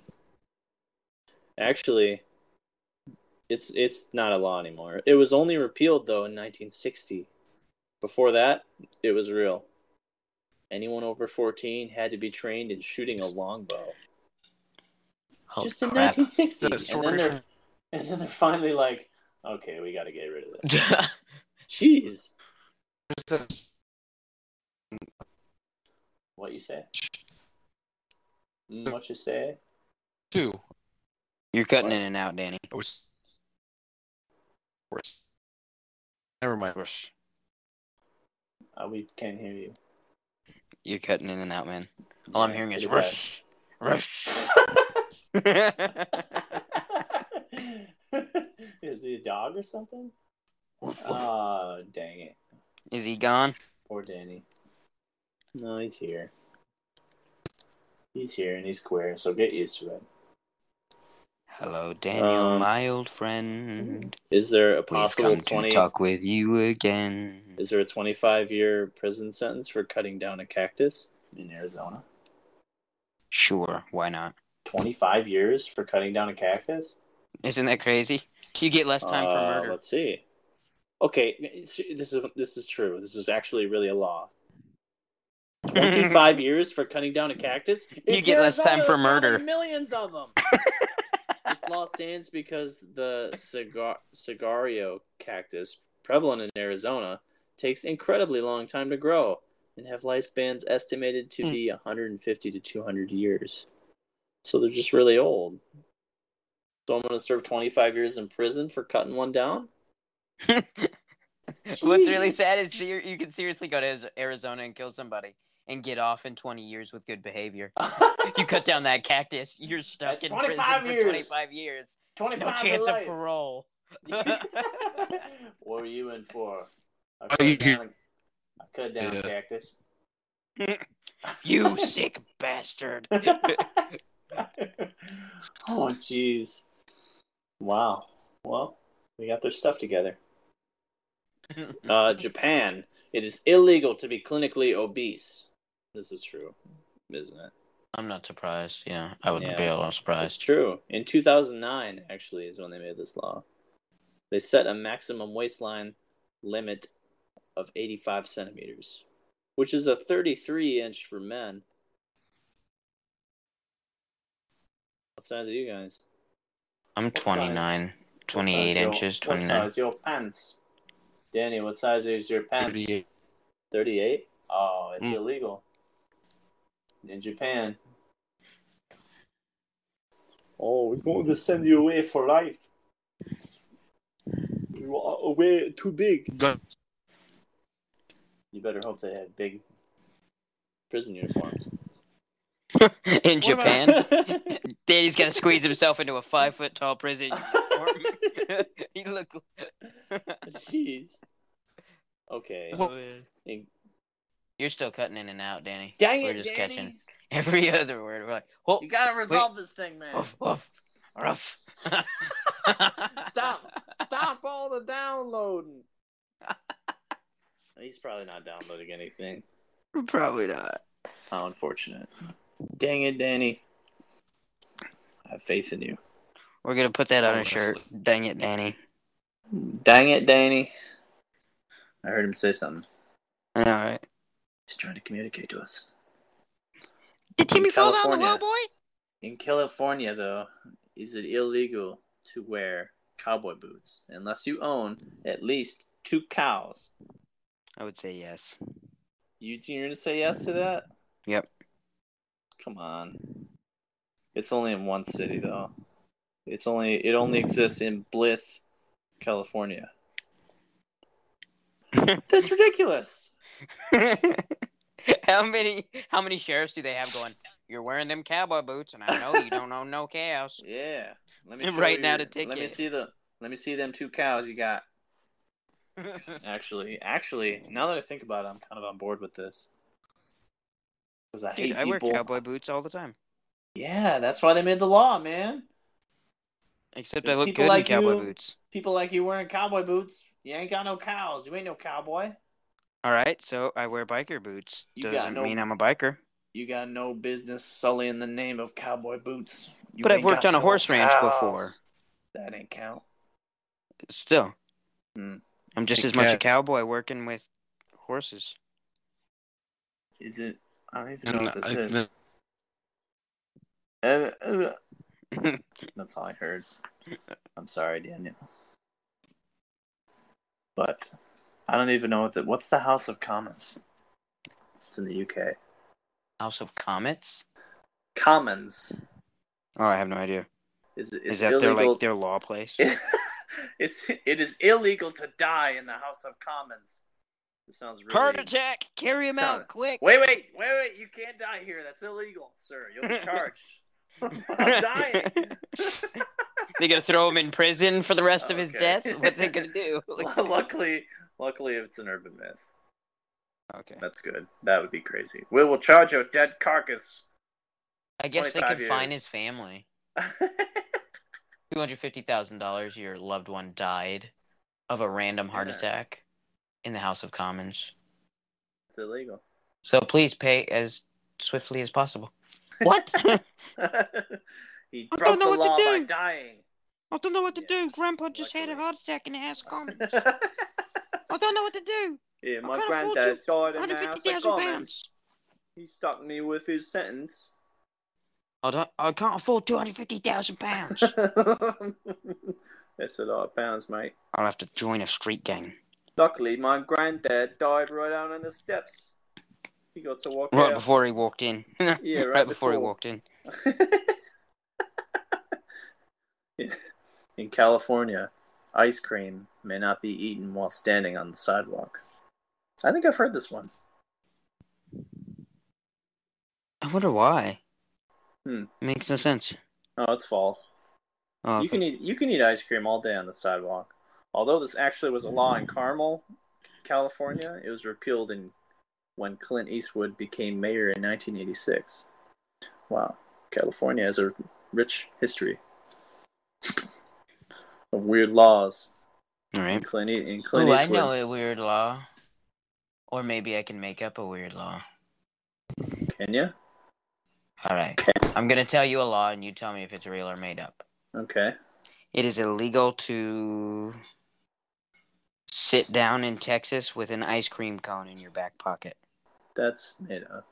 Actually, it's it's not a law anymore. It was only repealed though in 1960. Before that, it was real. Anyone over 14 had to be trained in shooting a longbow. Holy Just in crap. 1960. That And then, they're, [laughs] and then they're finally like, okay, we got to get rid of this. [laughs] Jeez. What you say? Mm, what you say? two. You're cutting What? in and out, Danny. I was. Never mind. Uh, we can't hear you. You're cutting in and out, man. All I'm hearing is rush, rush. [laughs] Is he a dog or something? Oh, dang it. Is he gone? Poor Danny. No, he's here. He's here and he's queer, so get used to it. Hello, Daniel, Um, my old friend. Is there a possible We've come 20 to talk with you again. Is there a 25 year prison sentence for cutting down a cactus in Arizona? Sure, why not? 25 years for cutting down a cactus? Isn't that crazy? You get less time for Uh, murder. Let's see. Okay, this is this is true. This is actually really a law. [laughs] 25 years for cutting down a cactus? It's get less time for murder. Millions of them. [laughs] this law stands because the cigar cigario cactus, prevalent in Arizona, takes incredibly long time to grow and have lifespans estimated to Hmm. be 150 to 200 years. So they're just really old. So I'm going to serve 25 years in prison for cutting one down? [laughs] What's really sad is you can seriously go to Arizona and kill somebody and get off in 20 years with good behavior. [laughs] you cut down that cactus, you're stuck That's in 25 prison years. for 25 years. 25 No for chance of life. parole. [laughs] what are you in for? I cut down, a, I cut down a Yeah. cactus. [laughs] You sick bastard. oh, jeez. Wow. Well, we got their stuff together. Uh, Japan. It is illegal to be clinically obese. This is true, isn't it? I'm not surprised. Yeah, I wouldn't be Yeah. all It's surprised. true. In 2009, actually, is when they made this law. They set a maximum waistline limit of 85 centimeters, which is a 33 inch for men. What size are you guys? I'm 29, 28 size your- inches, What 29. size your pants? Danny, what size is your pants? 38. 38? Oh, it's Mm. illegal. In Japan. Oh, we're going to send you away for life. You are away too big. You better hope they have big prison uniforms. [laughs] In Japan, about- [laughs] Danny's gonna squeeze himself into a five foot tall prison uniform. [laughs] he look. Jeez. Okay. Well- In- You're still cutting in and out, Danny. Dang We're it, just Danny! catching every [laughs] other word. We're like, oh, You gotta resolve this thing, man. woof, woof, ruff. [laughs] Stop! Stop all the downloading. He's probably not downloading anything. Probably not. How unfortunate. Dang it, Danny. I have faith in you. We're gonna put that on a shirt. Dang it, Danny. Dang it, Danny. I heard him say something. All right. He's trying to communicate to us. Did Timmy fall down the well, boy? In California, though, is it illegal to wear cowboy boots unless you own at least two cows? I would say yes. You you're gonna say yes to that? Yep. Come on. It's only in one city though. It's only it only exists in Blythe, California. [laughs] That's ridiculous. [laughs] [laughs] how many how many sheriffs do they have going? You're wearing them cowboy boots, and I know you don't own no cows. [laughs] Yeah. Let me [laughs] Right now to take Let me see the let me see them two cows you got. Actually, actually, now that I think about it, I'm kind of on board with this. Because I Dude, hate I wear cowboy boots all the time. Yeah, that's why they made the law, man. Except There's I look good like in cowboy you- boots. People like you wearing cowboy boots. You ain't got no cows. You ain't no cowboy. All right, so I wear biker boots. You Doesn't no- mean I'm a biker. You got no business sullying the name of cowboy boots. You But I've worked on a no horse ranch before. That ain't count. Still, Hmm. I'm just Hey, as much a cowboy working with horses. Is it? I don't even know what this I- is. Uh, uh, [laughs] That's all I heard. I'm sorry, Daniel. But I don't even know what the what's the House of Commons. It's in the UK. House of Comets. Commons Oh, I have no idea. is Is that their like their law place? [laughs] it's it is illegal to die in the House of Commons. This sounds really. Heart attack! Carry him Sound- out quick! Wait, wait, wait, wait! You can't die here. That's illegal, sir. You'll be charged. [laughs] I'm dying. [laughs] they gonna throw him in prison for the rest of his Okay. death? What they gonna do? luckily, luckily, it's an urban myth. okay. That's good. That would be crazy. We will charge your dead carcass. I guess they 25 could find his family. [laughs] Two hundred fifty thousand dollars. Your loved one died of a random heart Yeah. attack in the House of Commons. it's illegal. So please pay as swiftly as possible. What? [laughs] [laughs] he I broke don't know the what to law by do. dying. I don't know what to Yeah, do. Grandpa just had a heart attack in the House of Commons. I don't know what to do. yeah, I my granddad died in the House of Commons. He stuck me with his sentence. I don't. I can't afford two hundred fifty thousand pounds. [laughs] That's a lot of pounds, mate. I'll have to join a street gang. Luckily, my granddad died right out on the steps. He got to walk Right out. before he walked in. [laughs] Yeah, right, right before he walked in. [laughs] In California, ice cream may not be eaten while standing on the sidewalk. I think I've heard this one. I wonder why. Hmm. Makes no sense. Oh, it's false. Oh, You can eat you can eat ice cream all day on the sidewalk. Although this actually was a law in Carmel, California, it was repealed in when Clint Eastwood became mayor in 1986. Wow, California has a rich history of weird laws. All right. Clint, in Clint Ooh, I know a weird law. Or maybe I can make up a weird law. can you? All right. I'm gonna tell you a law, and you tell me if it's real or made up. Okay. It is illegal to sit down in Texas with an ice cream cone in your back pocket. That's made up.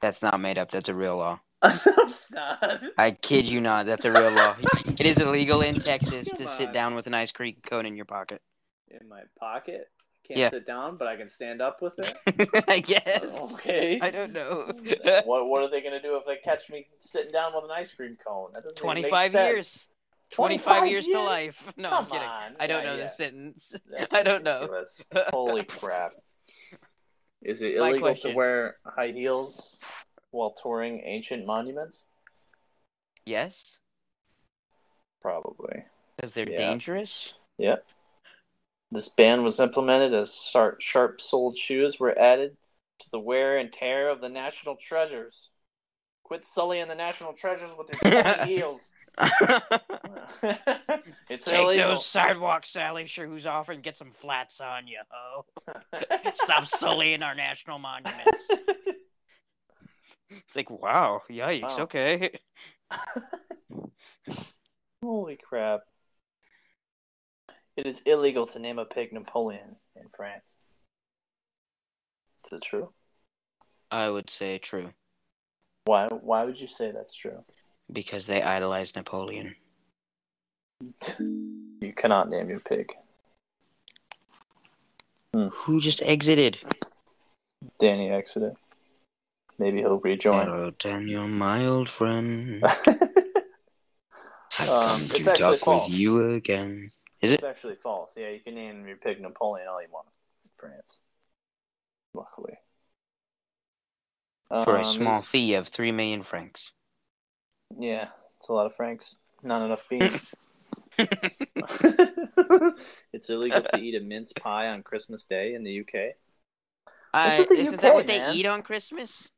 That's not made up. That's a real law. [laughs] Not. I kid you not. That's a real law. [laughs] It is illegal in Texas to Come sit on. down with an ice cream cone in your pocket. In my pocket. Can't Yeah. sit down, but I can stand up with it. [laughs] I guess. Okay. I don't know. what What are they gonna do if they catch me sitting down with an ice cream cone? That doesn't even make 25 sense. years. 25 years to life. No, Come I'm kidding. on. I don't Yeah, know yeah. the sentence. That's I don't know. Holy crap! Is it illegal to wear high heels while touring ancient monuments? Yes, Probably. because they're Yeah. dangerous. Yep. This ban was implemented as sharp, sharp-soled shoes were added to the wear and tear of the national treasures. Quit sullying the national treasures with your [laughs] heels. [laughs] it's Take illegal. those sidewalk Sally shoes off and get some flats on you, ho. [laughs] Stop sullying our national monuments. [laughs] It's like, wow, yikes, Wow. okay. [laughs] Holy crap. It is illegal to name a pig Napoleon in France. Is it true? I would say true, Why why would you say that's true? because they idolize Napoleon. You cannot name your pig. Hmm. Who just exited? Danny exited. Maybe he'll rejoin. Hello, Daniel, my old friend. [laughs] I've Um, come it's to actually talk false. with you again. Is It's it? actually false. Yeah, you can name your pig Napoleon all you want in France. Luckily. For a Um, small it's- fee of three million francs. Yeah, it's a lot of francs. Not enough beef. [laughs] [laughs] it's illegal to eat a mince pie on Christmas Day in the UK. I, what the isn't UK, that what man. they eat on Christmas?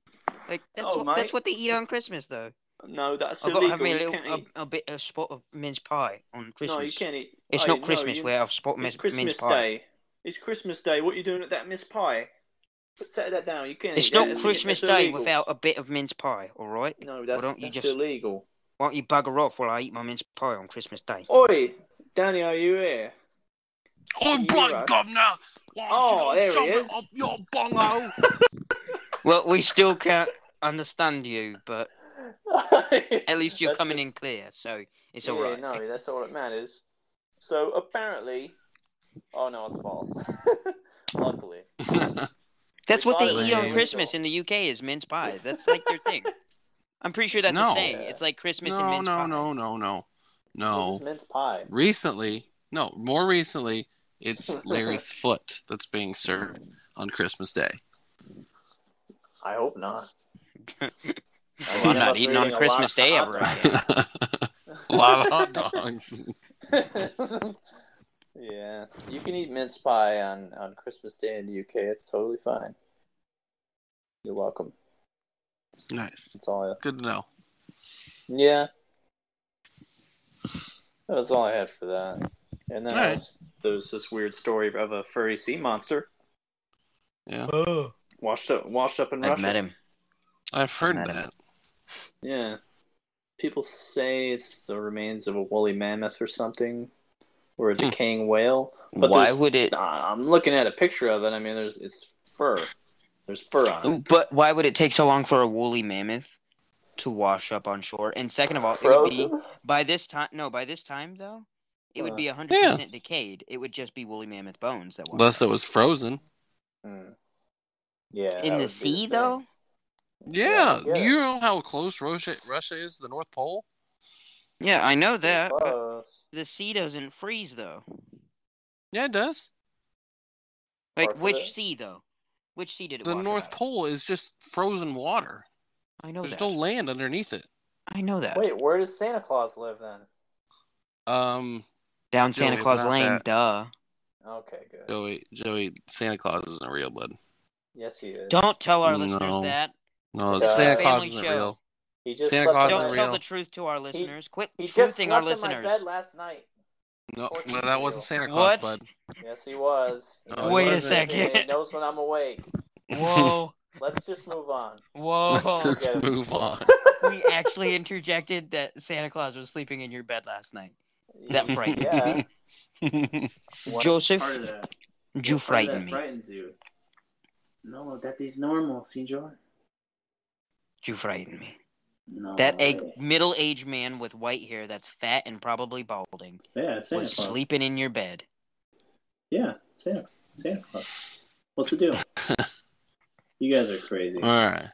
Like that's Oh, what mate. that's what they eat on Christmas, though. No, that's I've got to have me a little a, a bit a spot of mince pie on Christmas. No, you can't eat. It's Oh, not no, Christmas you- where I've spot It's mince, Christmas mince pie. Day. It's Christmas Day. What are you doing at that mince pie? But set that down. You can't. It's eat that. not That's- Christmas that's Day illegal. without a bit of mince pie. All right. No, that's, don't you that's just- illegal. Why don't you bugger off while I eat my mince pie on Christmas Day? Oi, Danny, are you here? Oh, You by right. governor! Why Oh, don't you there he jump it is. Up your bongo. [laughs] Well, we still can't understand you, but [laughs] at least you're That's coming just- in clear, so it's yeah, all right. No, that's all that matters. So apparently, oh no, it's false. [laughs] Luckily, [laughs] That's what they eat was on Christmas in the UK is mince pies. That's like their thing. I'm pretty sure that's No. a saying. Yeah. It's like Christmas and no, mince no, pie. no, no, no, It no. was mince pie. Recently, no, more recently, it's Larry's foot that's being served on Christmas Day. I hope not. Well, I I'm not unless eating on eating a lot Christmas Day ever again. a lot of hot dogs. [laughs] yeah, you can eat mince pie on on Christmas Day in the UK. It's totally fine. You're welcome. Nice. That's all. I, Good to know. yeah, that's all I had for that. And then I Alright. was, there was this weird story of a furry sea monster Yeah, oh. Washed up washed up in I've Russia. met him. I've heard Met him. that. Yeah. People say it's the remains of a woolly mammoth or something, or a Hmm. decaying whale. But Why would it? I'm looking at a picture of it. I mean, there's it's fur. There's fur on it. But why would it take so long for a woolly mammoth to wash up on shore? And second of all, it would be Frozen. by this time. No, by this time though, it would be hundred percent decayed. It would just be woolly mammoth bones that. wash Unless up. it was frozen. Hmm. Yeah. in the sea thing. though. Yeah, Yeah, you know how close Russia Russia is to the North Pole? Yeah, I know that. But the sea doesn't freeze though. Yeah, it does. Like Parts which sea though? Which sea did it? The North out? Pole is just frozen water. I know There's that. no land underneath it. I know that. Wait, where does Santa Claus live then? Um, Down Santa Joey, Claus Lane, that. duh. Okay, good. Joey, Joey, Santa Claus isn't real, bud. Yes, he is. Don't tell our No. listeners that. No, Uh, Santa Family Claus isn't show. real. He just Santa slept Claus in isn't Don't my- tell real. the truth to our listeners. Quit He just truthing our slept in my listeners. bed last night. No, course no, he's that real. wasn't Santa Claus, What? bud. Yes, he was. He No, knows he Wait a when I'm wasn't. sleeping, He knows when I'm awake. Whoa, [laughs] Let's just move on. whoa. Let's just Get move on. we actually interjected that Santa Claus was sleeping in your bed last night. That [laughs] frightened yeah. What Joseph, part of that- you what part of frighten that me. frightens you? No, that is normal, Senor. You frighten me. No. That eh. a middle-aged man with white hair that's fat and probably balding Yeah, it's Santa was Claus. sleeping in your bed. Yeah, Santa, Santa Claus. What's the deal? [laughs] you guys are crazy. All right.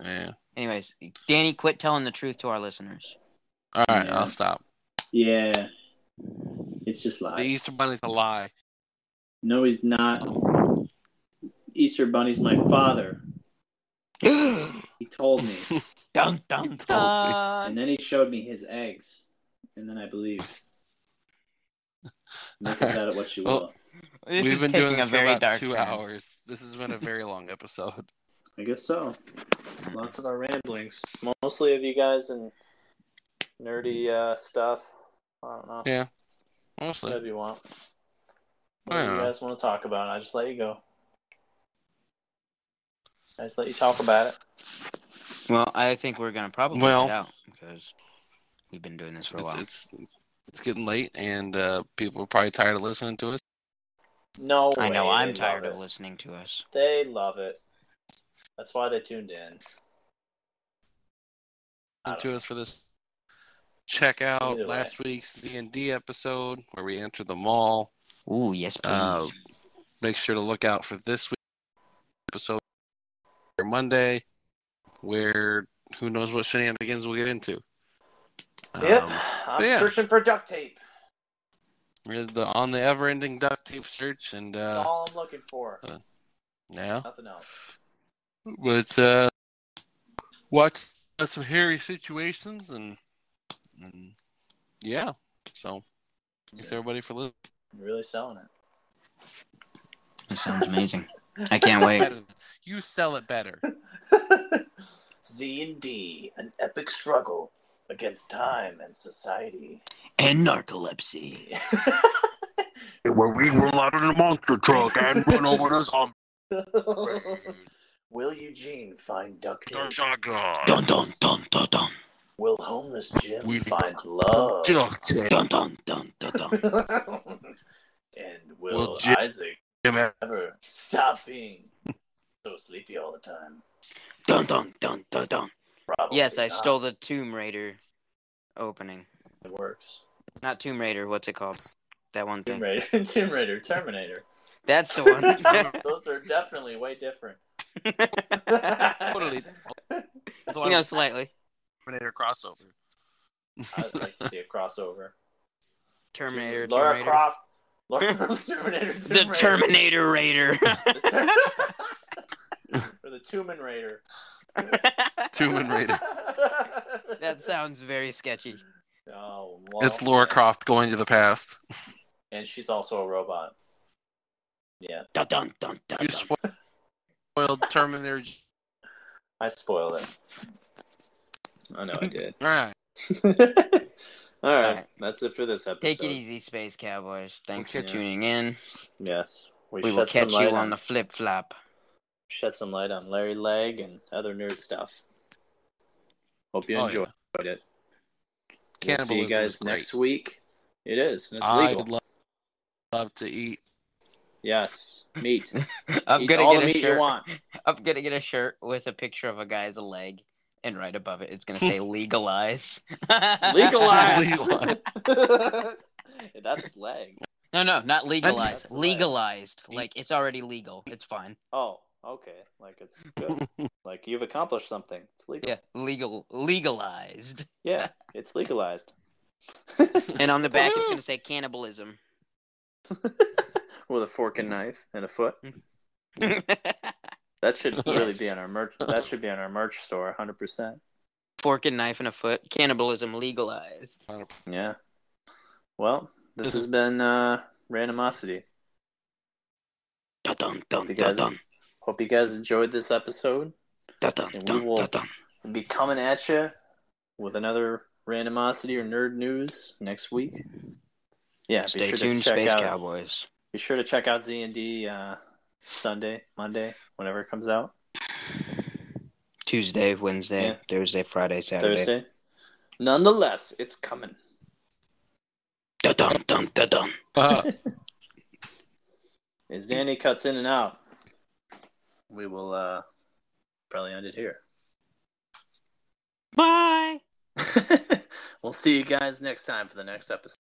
Yeah. Anyways, Danny, quit telling the truth to our listeners. All right. Yeah. I'll stop. Yeah, it's just lies. The lies. Easter Bunny's a lie. No, he's not. Oh. Easter Bunny's my father. [gasps] He told me, [laughs] dun dun told me. dun. and then he showed me his eggs, and then I believe. Make of that what you [laughs] will. Well, This We've been taking doing a this for about dark two turn. hours. This has been a very long episode. I guess so. [laughs] Lots of our ramblings, mostly of you guys and nerdy uh, stuff. I don't know. Yeah. Mostly. Whatever you want. I Whatever don't you guys want to talk about, I just let you go. I just let you talk about it. Well, I think we're gonna probably Well- get out because we've been doing this for a It's, while. it's it's getting late, and uh, people are probably tired of listening to us. No, I know way, I'm tired love of listening to us. They love it. That's why they tuned in. I don't to us for this. Check out Either way. last week's Z and D episode where we enter the mall. Ooh, yes, please. Uh, make sure to look out for this week's episode or Monday, where who knows what shenanigans we'll get into. Yep, Um, I'm yeah. searching for duct tape. we're the, on the ever-ending duct tape search, and That's uh, all I'm looking for. yeah, Nothing else. but uh, watch some hairy situations, and, and yeah. So thanks everybody for listening. You're really selling it. That sounds amazing. I can't wait. You sell it better. [laughs] Z and D, an epic struggle against time and society. And narcolepsy. Where we roll out in a monster truck and run over the zombie. [laughs] Will Eugene find duct tape? Dun dun dun dun dun. Will homeless Jim We- find love? Duct tape. Dun dun dun dun dun. [laughs] and will Will Jim- Isaac Jim- ever stop being so sleepy all the time? Dun dun dun dun dun. Probably Yes, I not. stole the Tomb Raider opening. It works. Not Tomb Raider. What's it called? That one Tomb thing. Raider, [laughs] Tomb Raider, Terminator. That's the one. [laughs] Those are definitely way different. [laughs] Totally. Although you know, I slightly. Terminator crossover. I'd like to see a crossover. Terminator. Laura Terminator. Croft. Laura, Terminator. Tomb The Raider. Terminator Raider. [laughs] Or the Tumen Raider. Tomb Raider. [laughs] that sounds very sketchy. Oh, It's Laura yeah. Croft going to the past. and she's also a robot. Yeah, Dun dun dun dun. You dun. spoiled Terminator. I spoiled it. I know I did. All right. [laughs] All right, Alright. that's it for this episode. Take it easy, Space Cowboys. Thanks Okay. for tuning in. Yes, we, We will catch you on, on the flip flop. shed some light on Larry Leg and other nerd stuff. Hope you Oh, enjoyed yeah. it. We'll see you guys next week. It is. It's I'd legal. love, love to eat. yes, meat. [laughs] I'm Eat gonna all get the a meat shirt. you want. [laughs] I'm gonna get a shirt with a picture of a guy's leg, and right above it, it's gonna say [laughs] legalize. Legalize. Legalize. [laughs] That's leg. No, no, not legalized. That's leg. Legalized. Like it's already legal. It's fine. Oh, okay. Like it's good. [laughs] like you've accomplished something. It's legal. Yeah, legal, legalized. Yeah, it's legalized. And on the back, it's gonna say cannibalism. With a fork and knife and a foot. That should [laughs] really be on our merch. That should be on our merch store, hundred percent. Fork and knife and a foot. Cannibalism legalized. Yeah. Well, this This has been uh, randomosity. Dun dun dun You dun guys- dun Hope you guys enjoyed this episode. dun dun And we dun will- dun dun. We'll be coming at you with another randomosity or nerd news next week. Yeah, be Stay sure tuned, to check Space out. Cowboys. Be sure to check out Z and D uh, Sunday, Monday, whenever it comes out. Tuesday, Wednesday, Yeah. Thursday, Friday, Saturday. Thursday. Nonetheless, it's coming. Dun dun dun dun dun. Uh, [laughs] As Danny cuts in and out, we will uh, probably end it here. Bye. [laughs] we'll see you guys next time for the next episode.